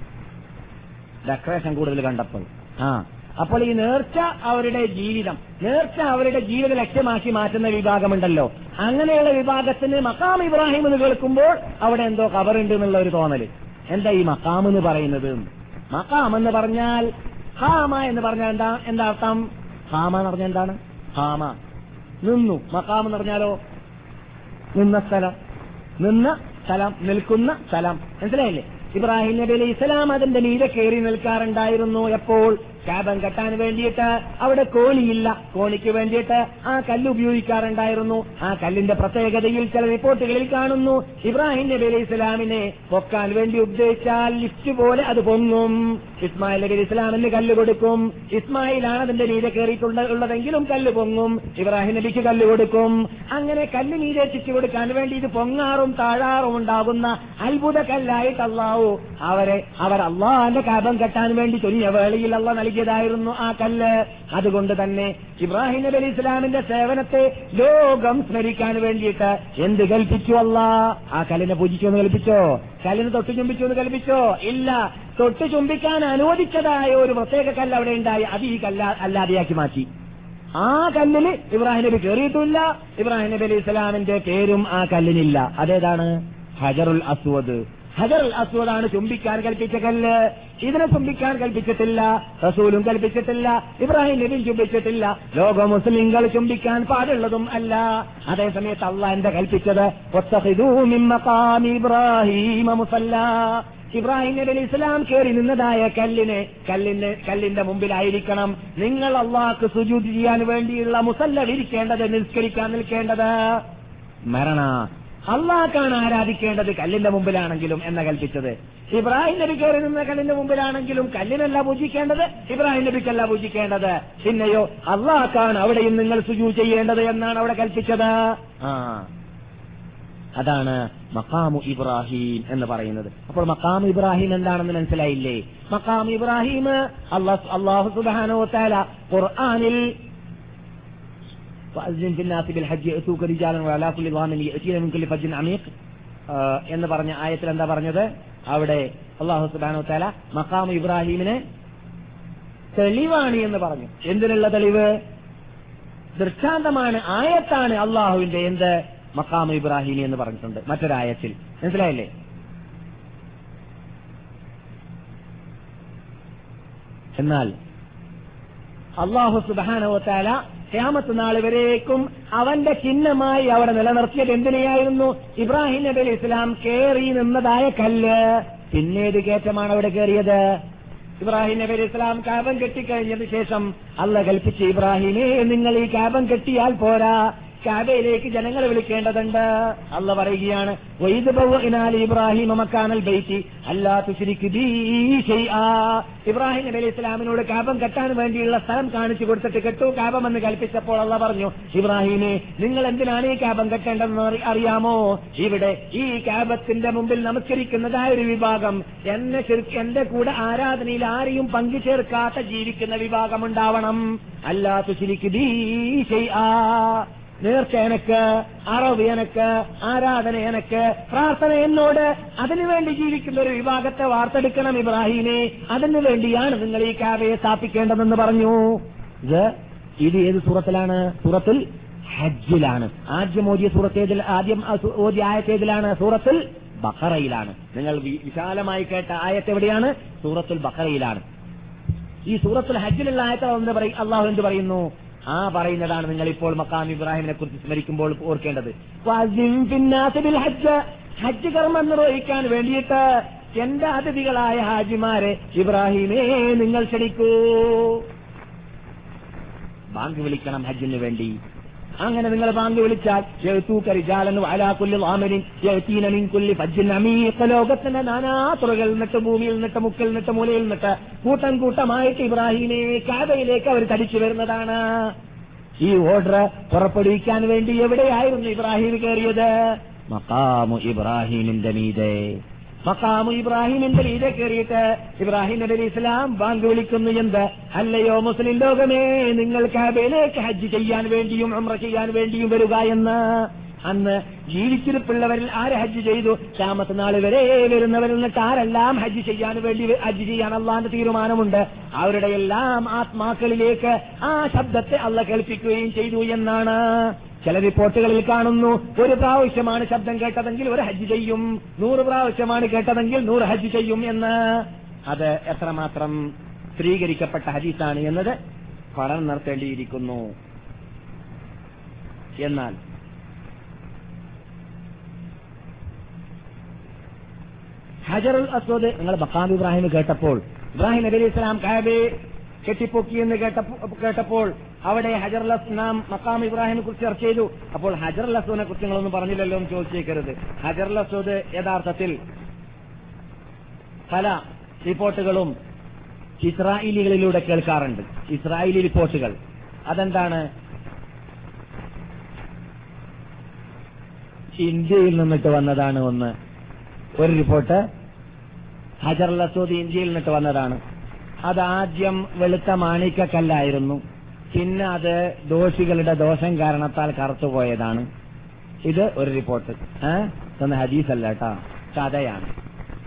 ഡെക്കറേഷൻ കൂടുതൽ കണ്ടപ്പോൾ. ആ. അപ്പോൾ ഈ നേർച്ച അവരുടെ ജീവിതം. നേർച്ച അവരുടെ ജീവിത ലക്ഷ്യമാക്കി മാറ്റുന്ന വിഭാഗമുണ്ടല്ലോ. അങ്ങനെയുള്ള വിഭാഗത്തിന് മക്കാം ഇബ്രാഹിം എന്ന് കേൾക്കുമ്പോൾ അവിടെ എന്തോ കവറുണ്ട് എന്നുള്ള ഒരു തോന്നൽ. എന്താ ഈ മക്കാം എന്ന് പറയുന്നത്? മക്കാം എന്ന് പറഞ്ഞാൽ ഹാമ എന്ന് പറഞ്ഞാൽ എന്താ? എന്താ അർത്ഥം? ഹാമ എന്ന് പറഞ്ഞാൽ എന്താണ്? ഹാമ നിന്നു. മക്കാം എന്ന് പറഞ്ഞാലോ? നിന്ന സ്ഥലം. നിന്ന സ്ഥലം. നിൽക്കുന്ന സ്ഥലം. മനസ്സിലായില്ലേ? ഇബ്രാഹിം നബി അലൈഹി ഇസ്ലാം അതിന്റെ മീതെ കയറി നിൽക്കാറുണ്ടായിരുന്നു എപ്പോൾ? കാബം കെട്ടാൻ വേണ്ടിയിട്ട് അവിടെ കോണിയില്ല. കോണിക്ക് വേണ്ടിയിട്ട് ആ കല്ല് ഉപയോഗിക്കാറുണ്ടായിരുന്നു. ആ കല്ലിന്റെ പ്രത്യേകതയിൽ ചില റിപ്പോർട്ടുകളിൽ കാണുന്നു. ഇബ്രാഹിം നബി അലൈഹി ഇസ്ലാമിനെ പൊക്കാൻ വേണ്ടി ഉദ്ദേശിച്ചാൽ ലിഫ്റ്റ് പോലെ അത് പൊങ്ങും. ഇസ്മായിൽ നബി ഇസ്ലാമിന് കല്ല് കൊടുക്കും. ഇസ്മായിലാണ് അതിന്റെ മീതെ കയറിയിട്ടുള്ളതെങ്കിലും കല്ല് പൊങ്ങും. ഇബ്രാഹിം നബിക്ക് കല്ല് കൊടുക്കും. അങ്ങനെ കല്ല് നീരെ എത്തിച്ചു കൊടുക്കാൻ വേണ്ടി ഇത് പൊങ്ങാറും താഴാറും ഉണ്ടാകുന്ന അത്ഭുത കല്ലായിട്ട് അവരെ അവർ അള്ളാഹിന്റെ കാബം കെട്ടാൻ വേണ്ടി ചൊല്ലിയ വേളയിൽ അള്ള നൽകിയതായിരുന്നു ആ കല്ല്. അതുകൊണ്ട് തന്നെ ഇബ്രാഹിം നബി അലി ഇസ്ലാമിന്റെ സേവനത്തെ ലോകം സ്മരിക്കാൻ വേണ്ടിയിട്ട് എന്ത് കൽപ്പിച്ചു അല്ല? ആ കല്ലിനെ പൂജിച്ചു എന്ന് കൽപ്പിച്ചോ? കല്ലിന് തൊട്ട് ചുംബിച്ചു എന്ന് കൽപ്പിച്ചോ? ഇല്ല. തൊട്ട് ചുംബിക്കാൻ അനുവദിച്ചതായ ഒരു പ്രത്യേക കല്ല് അവിടെ ഉണ്ടായി. അത് ഈ കല്ല അല്ലാതെയാക്കി മാറ്റി. ആ കല്ലിൽ ഇബ്രാഹിം നബി കയറിയിട്ടില്ല ഇബ്രാഹിം നബി അലി ഇസ്ലാമിന്റെ പേരും ആ കല്ലിനില്ല. അതേതാണ്? ഹജറുൽ അസ്വദ്. ഹജറുൽ അസ്വദാണ് ചുംബിക്കാൻ കൽപ്പിച്ച കല്ല് ഇതിനെ ചുംബിക്കാൻ കൽപ്പിച്ചിട്ടില്ല റസൂലും കൽപ്പിച്ചിട്ടില്ല ഇബ്രാഹിം നബിയും ചുംബിച്ചിട്ടില്ല. ലോക മുസ്ലിങ്ങൾ ചുംബിക്കാൻ പാടുള്ളതും അല്ല. അതേസമയത്ത് അള്ളാഹ് എന്താ കൽപ്പിച്ചത്? "വത്തഖിദൂ മിൻ മഖാമി ഇബ്രാഹീമ മുസല്ലാ. ഇബ്രാഹിം നബി അലി ഇസ്ലാം കയറി നിന്നതായ കല്ലിനെ കല്ലിന് കല്ലിന്റെ മുമ്പിലായിരിക്കണം. നിങ്ങൾ അള്ളാഹ്ക്ക് സുജൂതി ചെയ്യാൻ വേണ്ടിയുള്ള മുസല്ല വിരിക്കേണ്ടത് നിസ്കരിക്കാൻ നിൽക്കേണ്ടത്. മരണ അള്ളാഹ്ക്കാണ് ആരാധിക്കേണ്ടത് കല്ലിന്റെ മുമ്പിലാണെങ്കിലും എന്ന കൽപ്പിച്ചത്. ഇബ്രാഹിം നബി കയറി നിന്ന കല്ലിന്റെ മുമ്പിലാണെങ്കിലും കല്ലിനല്ല പൂജിക്കേണ്ടത് ഇബ്രാഹിം നബിക്കല്ല പൂജിക്കേണ്ടത്. പിന്നെയോ അള്ളാഹ്ക്കാണ് അവിടെയും നിങ്ങൾ സുജു ചെയ്യേണ്ടത് എന്നാണ് അവിടെ കൽപ്പിച്ചത്. ആ അതാണ് മക്കാമു ഇബ്രാഹിം എന്ന് പറയുന്നത്. അപ്പോൾ മക്കാം ഇബ്രാഹിം എന്താണെന്ന് മനസ്സിലായില്ലേ? മക്കാം ഇബ്രാഹിം അള്ളാഹ് സുബാനോ താല ഖുർആാനിൽ وأذن في الناس بالحج يأتوك رجالا وعلى كل ضامن يأتين من كل فج عميق എന്ന് പറഞ്ഞ ആയത്തിൽ എന്താ പറഞ്ഞത് അവിടെ അള്ളാഹു സുബാനോ താല മക്കാം ഇബ്രാഹിമിനെ തെളിവാണ് എന്ന് പറഞ്ഞു എന്തിനുള്ള തെളിവ് ദൃഷ്ടാന്തമാണ് ആയത്താണ് അള്ളാഹുവിന്റെ എന്ത് മക്കാം ഇബ്രാഹിമി എന്ന് പറഞ്ഞിട്ടുണ്ട് മറ്റൊരായത്തിൽ മനസ്സിലായില്ലേ എന്നാൽ അള്ളാഹു സുബാനവത്താല ക്യാമത്ത് നാൾ വരേക്കും. അവന്റെ ചിഹ്നമായി അവിടെ നിലനിർത്തിയത് എന്തിനെയായിരുന്നു? ഇബ്രാഹിം നബി അലി ഇസ്ലാം കേറി നിന്നതായ കല്ല്. പിന്നേത് കയറ്റമാണ് അവിടെ കയറിയത്. ഇബ്രാഹിം നബി അലി ഇസ്ലാം കാപം കെട്ടിക്കഴിഞ്ഞതിന് ശേഷം അല്ല കൽപ്പിച്ച് ഇബ്രാഹിമേ നിങ്ങൾ ഈ കാപം കെട്ടിയാൽ പോരാ. കാബയിലേക്ക് ജനങ്ങളെ വിളിക്കേണ്ടതുണ്ട്. അല്ല പറയുകയാണ് ഇബ്രാഹിം മക്കാനൽ ബൈത്തി അല്ലാ ഇബ്രാഹിം നബി ഇസ്ലാമിനോട് കാബം കെട്ടാൻ വേണ്ടിയുള്ള സ്ഥലം കാണിച്ചു കൊടുത്തിട്ട് കെട്ടു കാബം എന്ന് കൽപ്പിച്ചപ്പോൾ അല്ല പറഞ്ഞു ഇബ്രാഹിമെ നിങ്ങൾ എന്തിനാണ് ഈ കാബം കെട്ടേണ്ടതെന്ന് അറി- അറിയാമോ? ഇവിടെ ഈ കാബത്തിന്റെ മുമ്പിൽ നമസ്കരിക്കുന്നതായ ഒരു വിഭാഗം എന്നെ എന്റെ കൂടെ ആരാധനയിൽ ആരെയും പങ്കു ചേർക്കാത്ത ജീവിക്കുന്ന വിഭാഗം ഉണ്ടാവണം. അല്ലാത്ത ശരിക്ക് നേർച്ച എനക്ക് അറവ് എനക്ക് ആരാധന എനക്ക് പ്രാർത്ഥന എന്നോട് അതിനുവേണ്ടി ജീവിക്കുന്ന ഒരു വിഭാഗത്തെ വാർത്തെടുക്കണം ഇബ്രാഹിമെ. അതിനു വേണ്ടിയാണ് നിങ്ങൾ ഈ കാവയെ സ്ഥാപിക്കേണ്ടതെന്ന് പറഞ്ഞു. ഇത് ഇത് ഏത് സൂറത്തിലാണ്? സൂറത്തിൽ ഹജ്ജിലാണ്. ആദ്യം ഓതിയ സൂറത്തേതിൽ ആദ്യം ഓതിയ ആയത്തേതിലാണ് സൂറത്തിൽ ബഹറയിലാണ് നിങ്ങൾ വിശാലമായി കേട്ട ആയത്ത് എവിടെയാണ്? സൂറത്തുൽ ബഹറയിലാണ് ഈ സൂറത്തുൽ ഹജ്ജിലുള്ള ആയത്ത് അള്ളാഹു എന്ത് പറയുന്നു? ആ പറയുന്നതാണ് നിങ്ങൾ ഇപ്പോൾ മക്കാം ഇബ്രാഹിമിനെ കുറിച്ച് സ്മരിക്കുമ്പോൾ ഓർക്കേണ്ടത്. ഹജ്ജ് കർമ്മം നിർവഹിക്കാൻ വേണ്ടിയിട്ട് എന്റെ അതിഥികളായ ഹാജിമാരെ ഇബ്രാഹിമേ നിങ്ങൾ ക്ഷണിക്കൂ. ബാങ്ക് വിളിക്കണം ഹജ്ജിന് വേണ്ടി. അങ്ങനെ നിങ്ങൾ ബാങ്ക് വിളിച്ചാൽ ലോകത്തിന്റെ നാനാ തുറകളിൽ നിന്നിട്ട് ഭൂമിയിൽ നിന്നിട്ട് മുക്കിൽ നിന്നിട്ട് മൂലയിൽ നിന്നിട്ട് കൂട്ടം കൂട്ടമായിട്ട് ഇബ്രാഹിമിനെ കാബയിലേക്ക് അവർ തടിച്ചു വരുന്നതാണ്. ഈ ഓർഡർ പുറപ്പെടുവിക്കാൻ വേണ്ടി എവിടെയായിരുന്നു ഇബ്രാഹിം കയറിയത്? മക്കാമു ഇബ്രാഹിമിന്റെ മീതെ. മക്കാമു ഇബ്രാഹിമിന്റെ മീതെ കയറിയിട്ട് ഇബ്രാഹിം നബി ഇസ്ലാം ബാങ്ക് വിളിക്കുന്നു എന്ത്? അല്ലയോ മുസ്ലിം ലോകമേ നിങ്ങൾ കാബയിലേക്ക് ഹജ്ജ് ചെയ്യാൻ വേണ്ടിയും അമ്ര ചെയ്യാൻ വേണ്ടിയും വരിക എന്ന്. അന്ന് ജീവിച്ചിരിപ്പുള്ളവരിൽ ആര് ഹജ്ജ് ചെയ്തു? ക്യാമത്ത് നാൾ വരെ വരുന്നവരിൽ നിന്നിട്ട് ആരെല്ലാം ഹജ്ജ് ചെയ്യാൻ വേണ്ടി ഹജ്ജ് ചെയ്യാൻ അള്ളാന്റെ തീരുമാനമുണ്ട്? അവരുടെ എല്ലാം ആത്മാക്കളിലേക്ക് ആ ശബ്ദത്തെ അള്ള കേൾപ്പിക്കുകയും ചെയ്തു എന്നാണ്. ചില റിപ്പോർട്ടുകളിൽ കാണുന്നു ഒരു പ്രാവശ്യമാണ് ശബ്ദം കേട്ടതെങ്കിൽ ഒരു ഹജ്ജ് ചെയ്യും നൂറ് പ്രാവശ്യമാണ് കേട്ടതെങ്കിൽ നൂറ് ഹജ്ജ് ചെയ്യും എന്ന്. അത് എത്രമാത്രം സ്ത്രീകരിക്കപ്പെട്ട ഹദീസാണ് എന്നത് പഠനം നടത്തേണ്ടിയിരിക്കുന്നു എന്നാൽ ഹജറുൽ അസ്വദ് നിങ്ങൾ മക്കാം ഇബ്രാഹിം കേട്ടപ്പോൾ ഇബ്രാഹിം നബി അലൈഹി ഇസ്ലാം കാബെ കെട്ടിപ്പൊക്കി എന്ന് കേട്ടപ്പോൾ അവിടെ ഹജറുൽ നാം മക്കാം ഇബ്രാഹിമിനെ കുറിച്ച് ചർച്ച ചെയ്തു. അപ്പോൾ ഹജറുൽ അസോദിനെ കുറിച്ച് നിങ്ങളൊന്നും പറഞ്ഞില്ലല്ലോ എന്ന് ചോദിച്ചേക്കരുത്. ഹജറുൽ അസോദ് യഥാർത്ഥത്തിൽ പല റിപ്പോർട്ടുകളും ഇസ്രായേലികളിലൂടെ കേൾക്കാറുണ്ട്. ഇസ്രായേലി റിപ്പോർട്ടുകൾ. അതെന്താണ്? ഇന്ത്യയിൽ നിന്നിട്ട് വന്നതാണ് ഒന്ന്. ഒരു റിപ്പോർട്ട്. ഹജർ ലസൂദ് ഇന്ത്യയിൽ നിന്നിട്ട് വന്നതാണ്. ആദ്യം വെളുത്ത മാണിക്കക്കല്ലായിരുന്നു. പിന്നെ അത് ദോഷികളുടെ ദോഷം കാരണത്താൽ കറുത്തുപോയതാണ് ഇത് ഒരു റിപ്പോർട്ട്. ഏഹ് ഹദീസ് അല്ല കേട്ടോ. കഥയാണ്.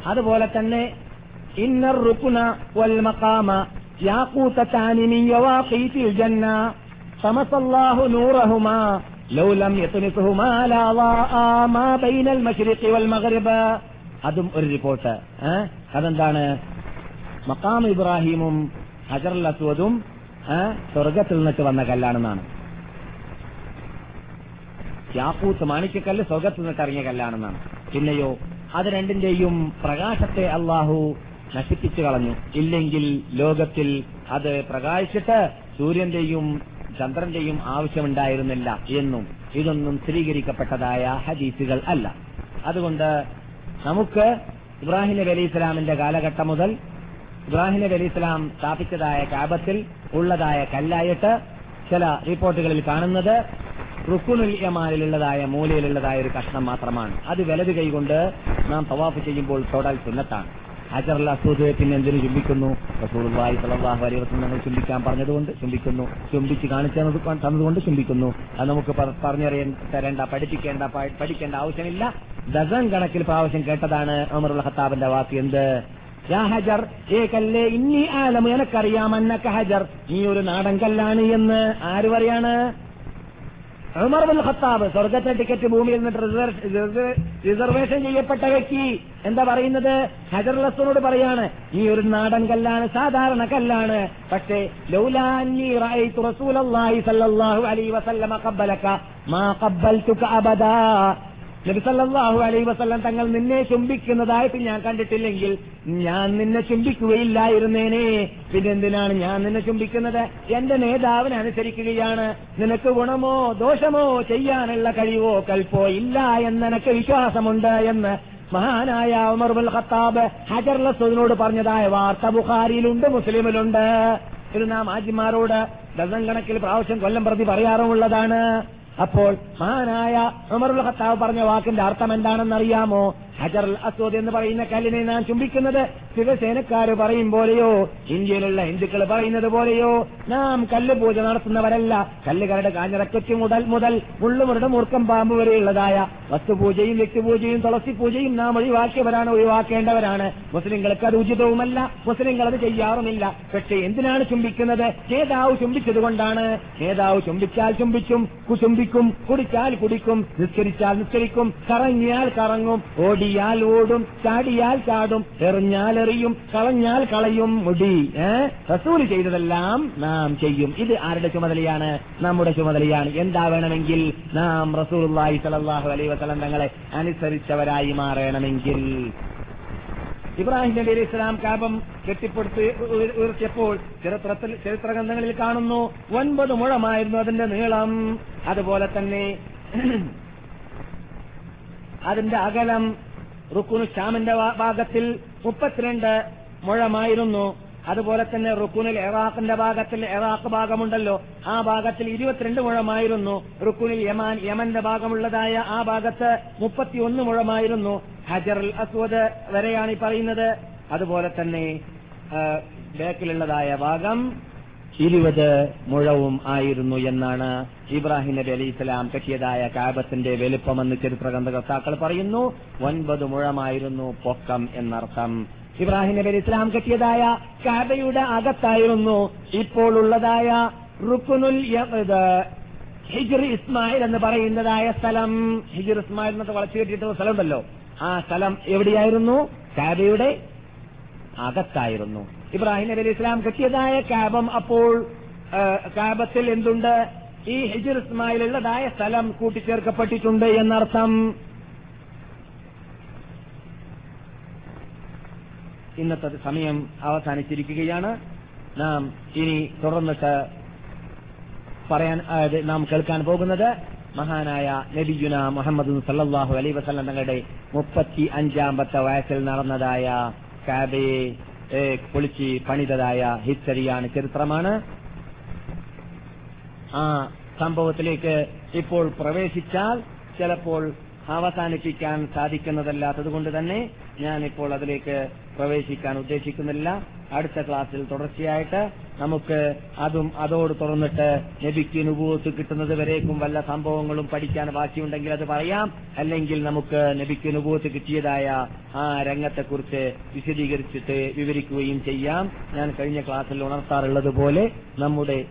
അതുപോലെ തന്നെ ഇന്നർ റുക്കുന വൽ മഖാമ ലാ ളാആ മാ ബൈനൽ മശ്രിഖി വൽ മഗ്രിബ്. അതും ഒരു റിപ്പോർട്ട്. അതെന്താണ്? മക്കാം ഇബ്രാഹിമും ഹജറുൽ അസ്വദും സ്വർഗത്തിൽ നിന്നിട്ട് വന്ന കല്ലാണെന്നാണ്. യാക്കൂത്ത് മാണിക്കക്കല്ല് സ്വർഗത്തിൽ നിന്നിട്ട് ഇറങ്ങിയ കല്ലാണെന്നാണ്. പിന്നെയോ അത് രണ്ടിന്റെയും പ്രകാശത്തെ അള്ളാഹു നശിപ്പിച്ചു കളഞ്ഞു. ഇല്ലെങ്കിൽ ലോകത്തിൽ അത് പ്രകാശിച്ചിട്ട് സൂര്യന്റെയും ചന്ദ്രന്റെയും ആവശ്യമുണ്ടായിരുന്നില്ല എന്നും. ഇതൊന്നും സ്ഥിരീകരിക്കപ്പെട്ടതായ ഹദീസുകൾ അല്ല. അതുകൊണ്ട് നമുക്ക് ഇബ്രാഹിം നബി അലി ഇസ്ലാമിന്റെ കാലഘട്ടം മുതൽ ഇബ്രാഹിം നബി അലി ഇസ്ലാം സ്ഥാപിച്ചതായ കാബത്തിൽ ഉള്ളതായ കല്ലായിട്ട് ചില റിപ്പോർട്ടുകളിൽ കാണുന്നത് റുക്കുനുൽ യമാനിലുള്ളതായ മൂലയിലുള്ളതായ ഒരു കഷ്ണം മാത്രമാണ്. അത് വലത് കൈകൊണ്ട് നാം തവാഫ് ചെയ്യുമ്പോൾ തൊടൽ സുന്നത്താണ്. ഹജർ അസൂദയെ പിന്നെ എന്തിനു ചുംബിക്കുന്നു റസൂലുള്ളാഹി സലാഹു അലൈഹി വസ്ലം ഞങ്ങൾ ചുംബിക്കാൻ പറഞ്ഞതുകൊണ്ട് ചുംബിക്കുന്നു ചുംബിച്ച് കാണിച്ചു തന്നതുകൊണ്ട് ചുംബിക്കുന്നു അത് നമുക്ക് പറഞ്ഞറിയാൻ തരേണ്ട പഠിപ്പിക്കേണ്ട പഠിക്കേണ്ട ആവശ്യമില്ല. ദസൻ കണക്കിൽ പ്രാവശ്യം കേട്ടതാണ് അമറുൽ ഹത്താബിന്റെ വാക്ക് എന്ത്? ഹജർ ഏ കല്ലേ ഇനി ആലം എനക്കറിയാം അന്നക്ക ഹജർ. നീ ഒരു നാടൻ കല്ലാണ് എന്ന് ആര് പറയാണ്? ഉമർ ബിൻ ഖത്താബ് സ്വർഗത്തെ ടിക്കറ്റ് ഭൂമിയിൽ നിന്ന് റിസർവേഷൻ ചെയ്യപ്പെട്ട വ്യക്തി എന്താ പറയുന്നത്? ഹജർ ലസനോട് പറയാണ് ഈ ഒരു നാടൻ കല്ലാണ് സാധാരണ കല്ലാണ്. പക്ഷേ ലൗലാൻ വസല്ലമ മാ അബദാ. നബി അലൈ വസല്ലം തങ്ങൾ നിന്നെ ചുംബിക്കുന്നതായിട്ട് ഞാൻ കണ്ടിട്ടില്ലെങ്കിൽ ഞാൻ നിന്നെ ചുംബിക്കുകയില്ലായിരുന്നേനെ. പിന്നെന്തിനാണ് ഞാൻ നിന്നെ ചുംബിക്കുന്നത്? എന്റെ നേതാവിനെ അനുസരിക്കുകയാണ്. നിനക്ക് ഗുണമോ ദോഷമോ ചെയ്യാനുള്ള കഴിവോ കൽപ്പോ ഇല്ല എന്ന് എനക്ക് വിശ്വാസമുണ്ട് എന്ന് മഹാനായ ഉമർ ബുൽ ഖത്താബ് ഹജർ ലസൂദിനോട് പറഞ്ഞതായ വാർത്ത ബുഖാരിയിലുണ്ട് മുസ്ലിമിലുണ്ട്. ഇത് നാം ആജിമാരോട് ഡസൻ കണക്കിൽ പ്രാവശ്യം കൊല്ലം പ്രതി പറയാറുമുള്ളതാണ്. അപ്പോൾ മഹാനായ ഉമറുൽ ഖത്താബ് പറഞ്ഞ വാക്കിന്റെ അർത്ഥം എന്താണെന്നറിയാമോ? ഹജർ അസ്വദ് എന്ന് പറയുന്ന കല്ലിനെ ഞാൻ ചുംബിക്കുന്നത് ശിവസേനക്കാർ പറയും പോലെയോ ഇന്ത്യയിലുള്ള ഹിന്ദുക്കൾ പറയുന്നത് പോലെയോ നാം കല്ല് പൂജ നടത്തുന്നവരല്ല. കല്ലുകാരുടെ കാഞ്ഞിറക്കറ്റ് മുതൽ മുതൽ മുള്ളുമുരുടെ മൂർക്കം പാമ്പ് വരെയുള്ളതായ വസ്തുപൂജയും വ്യക്തിപൂജയും തുളസി പൂജയും നാം ഒഴിവാക്കിയവരാണ് ഒഴിവാക്കേണ്ടവരാണ്. മുസ്ലിങ്ങൾക്ക് അത് ഉചിതവുമല്ല മുസ്ലിങ്ങൾ അത് ചെയ്യാറുമില്ല. പക്ഷെ എന്തിനാണ് ചുംബിക്കുന്നത്? നേതാവ് ചുംബിച്ചതുകൊണ്ടാണ്. നേതാവ് ചുംബിച്ചാൽ ചുംബിച്ചും കുചുംബിക്കും കുടിച്ചാൽ കുടിക്കും നിസ്കരിച്ചാൽ നിസ്കരിക്കും കറങ്ങിയാൽ കറങ്ങും ഓടിയാൽ ഓടും ചാടിയാൽ ചാടും എറിഞ്ഞാൽ എറിയും കളഞ്ഞാൽ കളയും മുടി റസൂൽ ചെയ്തതെല്ലാം നാം ചെയ്യും. ഇത് ആരുടെ ചുമതലയാണ്? നമ്മുടെ ചുമതലയാണ്. എന്താ വേണമെങ്കിൽ നാം റസൂൽ സലല്ലാഹു അലൈ വസലം തങ്ങളെ അനുസരിച്ചവരായി മാറണമെങ്കിൽ ഇബ്രാഹിം നബി അലി ഇസ്ലാം കാപം കെട്ടിപ്പടുത്ത് ഉയർത്തിയപ്പോൾ ചരിത്രത്തിൽ ചരിത്ര ഗ്രന്ഥങ്ങളിൽ കാണുന്നു ഒൻപത് മുഴമായിരുന്നു അതിന്റെ നീളം. അതുപോലെ തന്നെ അതിന്റെ അകലം റുക്കുനു ഷാമിന്റെ ഭാഗത്തിൽ മുപ്പത്തിരണ്ട് മുഴമായിരുന്നു. അതുപോലെ തന്നെ റുക്കുനിൽ ഇറാഖിന്റെ ഭാഗത്തിൽ ഇറാഖ് ഭാഗമുണ്ടല്ലോ ആ ഭാഗത്തിൽ ഇരുപത്തിരണ്ട് മുഴമായിരുന്നു. റുക്കുനിൽ യമാൻ യമന്റെ ഭാഗമുള്ളതായ ആ ഭാഗത്ത് മുപ്പത്തിയൊന്ന് മുഴമായിരുന്നു. ഹജർ അസ്വദ് വരെയാണ് ഈ പറയുന്നത്. അതുപോലെ തന്നെ ബേക്കിലുള്ളതായ ഭാഗം ഇരുപത് മുഴവും ആയിരുന്നു എന്നാണ് ഇബ്രാഹിം നബി അലി ഇസ്ലാം കെട്ടിയതായ കാബത്തിന്റെ വലുപ്പമെന്ന് ചരിത്ര ഗ്രന്ഥകർത്താക്കൾ പറയുന്നു. ഒൻപത് മുഴമായിരുന്നു പൊക്കം എന്നർത്ഥം. ഇബ്രാഹിം നബി അലി ഇസ്ലാം കെട്ടിയതായ കാബയുടെ അകത്തായിരുന്നു ഇപ്പോൾ ഉള്ളതായ റുക്കുനുൽ ഹിജർ ഇസ്മായിൽ എന്ന് പറയുന്നതായ സ്ഥലം. ഹിജർ ഇസ്മായിൽ എന്നൊക്കെ വളച്ചു കെട്ടിയിട്ടുള്ള സ്ഥലമുണ്ടല്ലോ. ആ സ്ഥലം എവിടെയായിരുന്നു? കാബയുടെ അകത്തായിരുന്നു. ഇബ്രാഹിം നബി അലി ഇസ്ലാം കെട്ടിയതായ കാബം അപ്പോൾ കാബത്തിൽ എന്തുണ്ട്? ഈ ഹിജുർ ഇസ്മായിലുള്ളതായ സ്ഥലം കൂട്ടിച്ചേർക്കപ്പെട്ടിട്ടുണ്ട് എന്നർത്ഥം. ഇന്നത്തെ സമയം അവസാനിച്ചിരിക്കുകയാണ്. നാം ഇനി തുടർന്നിട്ട് പറയാൻ നാം കേൾക്കാൻ പോകുന്നത് മഹാനായ നബിജുന മുഹമ്മദ് സല്ലാഹു അലൈ വസല്ലം തങ്ങളുടെ മുപ്പത്തി അഞ്ചാമത്തെ വയസ്സിൽ നടന്നതായ കാബയെ പൊളിച്ച് പണിതതായ ഹിസ്റ്ററിയാണ് ചരിത്രമാണ്. ആ സംഭവത്തിലേക്ക് ഇപ്പോൾ പ്രവേശിച്ചാൽ ചിലപ്പോൾ അവസാനിപ്പിക്കാൻ സാധിക്കുന്നതല്ലാത്തത് കൊണ്ട് തന്നെ ഞാൻ ഇപ്പോൾ അതിലേക്ക് പ്രവേശിക്കാൻ ഉദ്ദേശിക്കുന്നില്ല. അടുത്ത ക്ലാസ്സിൽ തുടർച്ചയായിട്ട് നമുക്ക് അതും അതോട് തുറന്നിട്ട് നബിക്ക് നുപൂത്ത് കിട്ടുന്നത് വരേക്കും വല്ല സംഭവങ്ങളും പഠിക്കാൻ ബാക്കിയുണ്ടെങ്കിൽ അത് പറയാം. അല്ലെങ്കിൽ നമുക്ക് നബിക്ക് നുപൂത്ത് കിട്ടിയതായ ആ രംഗത്തെക്കുറിച്ച് വിശദീകരിച്ചിട്ട് വിവരിക്കുകയും ചെയ്യാം. ഞാൻ കഴിഞ്ഞ ക്ലാസ്സിൽ ഉണർത്താറുള്ളത് പോലെ നമ്മുടെ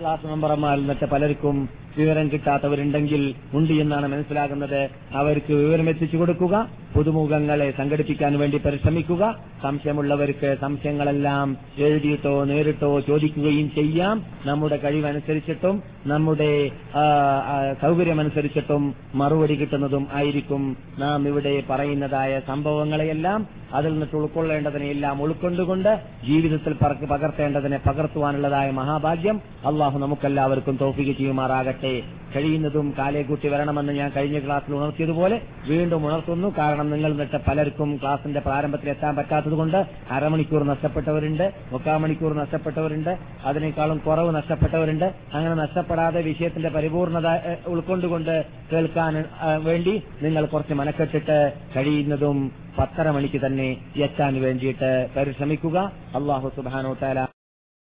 ക്ലാസ് മെമ്പർമാരിൽ നിന്നിട്ട് പലർക്കും വിവരം കിട്ടാത്തവരുണ്ടെങ്കിൽ ഉണ്ട് എന്നാണ് മനസ്സിലാകുന്നത്. അവർക്ക് വിവരം എത്തിച്ചു കൊടുക്കുക പുതുമുഖങ്ങളെ സംഘടിപ്പിക്കാൻ വേണ്ടി പരിശ്രമിക്കുക സംശയമുള്ളവർക്ക് സംശയങ്ങളെല്ലാം എഴുതിയിട്ടോ നേരിട്ടോ ചോദിക്കുകയും ചെയ്യാം. നമ്മുടെ കഴിവനുസരിച്ചിട്ടും നമ്മുടെ സൗകര്യമനുസരിച്ചിട്ടും മറുപടി കിട്ടുന്നതും ആയിരിക്കും. നാം ഇവിടെ പറയുന്നതായ സംഭവങ്ങളെയെല്ലാം അതിൽ നിന്നിട്ട് ഉൾക്കൊള്ളേണ്ടതിനെയെല്ലാം ഉൾക്കൊണ്ടുകൊണ്ട് ജീവിതത്തിൽ പകർത്തേണ്ടതിനെ പകർത്തുവാനുള്ളതായ മഹാഭാഗ്യം. അള്ളാഹു നമുക്കെല്ലാവർക്കും തോഫിക്ക് ചെയ്യുമാറാകട്ടെ. കഴിയുന്നതും കാലേ കൂട്ടി വരണമെന്ന് ഞാൻ കഴിഞ്ഞ ക്ലാസ്സിൽ ഉണർത്തിയതുപോലെ വീണ്ടും ഉണർത്തുന്നു. കാരണം നിങ്ങൾ നിന്നിട്ട് പലർക്കും ക്ലാസിന്റെ പ്രാരംഭത്തിൽ എത്താൻ പറ്റാത്തതുകൊണ്ട് അരമണിക്കൂർ നഷ്ടപ്പെട്ടവരുണ്ട് മുക്കാൽ മണിക്കൂർ നഷ്ടപ്പെട്ടവരുണ്ട് അതിനേക്കാളും കുറവ് നഷ്ടപ്പെട്ടവരുണ്ട്. അങ്ങനെ നഷ്ടപ്പെടാതെ വിഷയത്തിന്റെ പരിപൂർണത ഉൾക്കൊണ്ടുകൊണ്ട് കേൾക്കാൻ വേണ്ടി നിങ്ങൾ കുറച്ച് മനക്കെട്ടിട്ട് കഴിയുന്നതും പത്തര മണിക്ക് തന്നെ എത്താൻ വേണ്ടിയിട്ട് പരിശ്രമിക്കുക. അള്ളാഹു സുബാനോ താല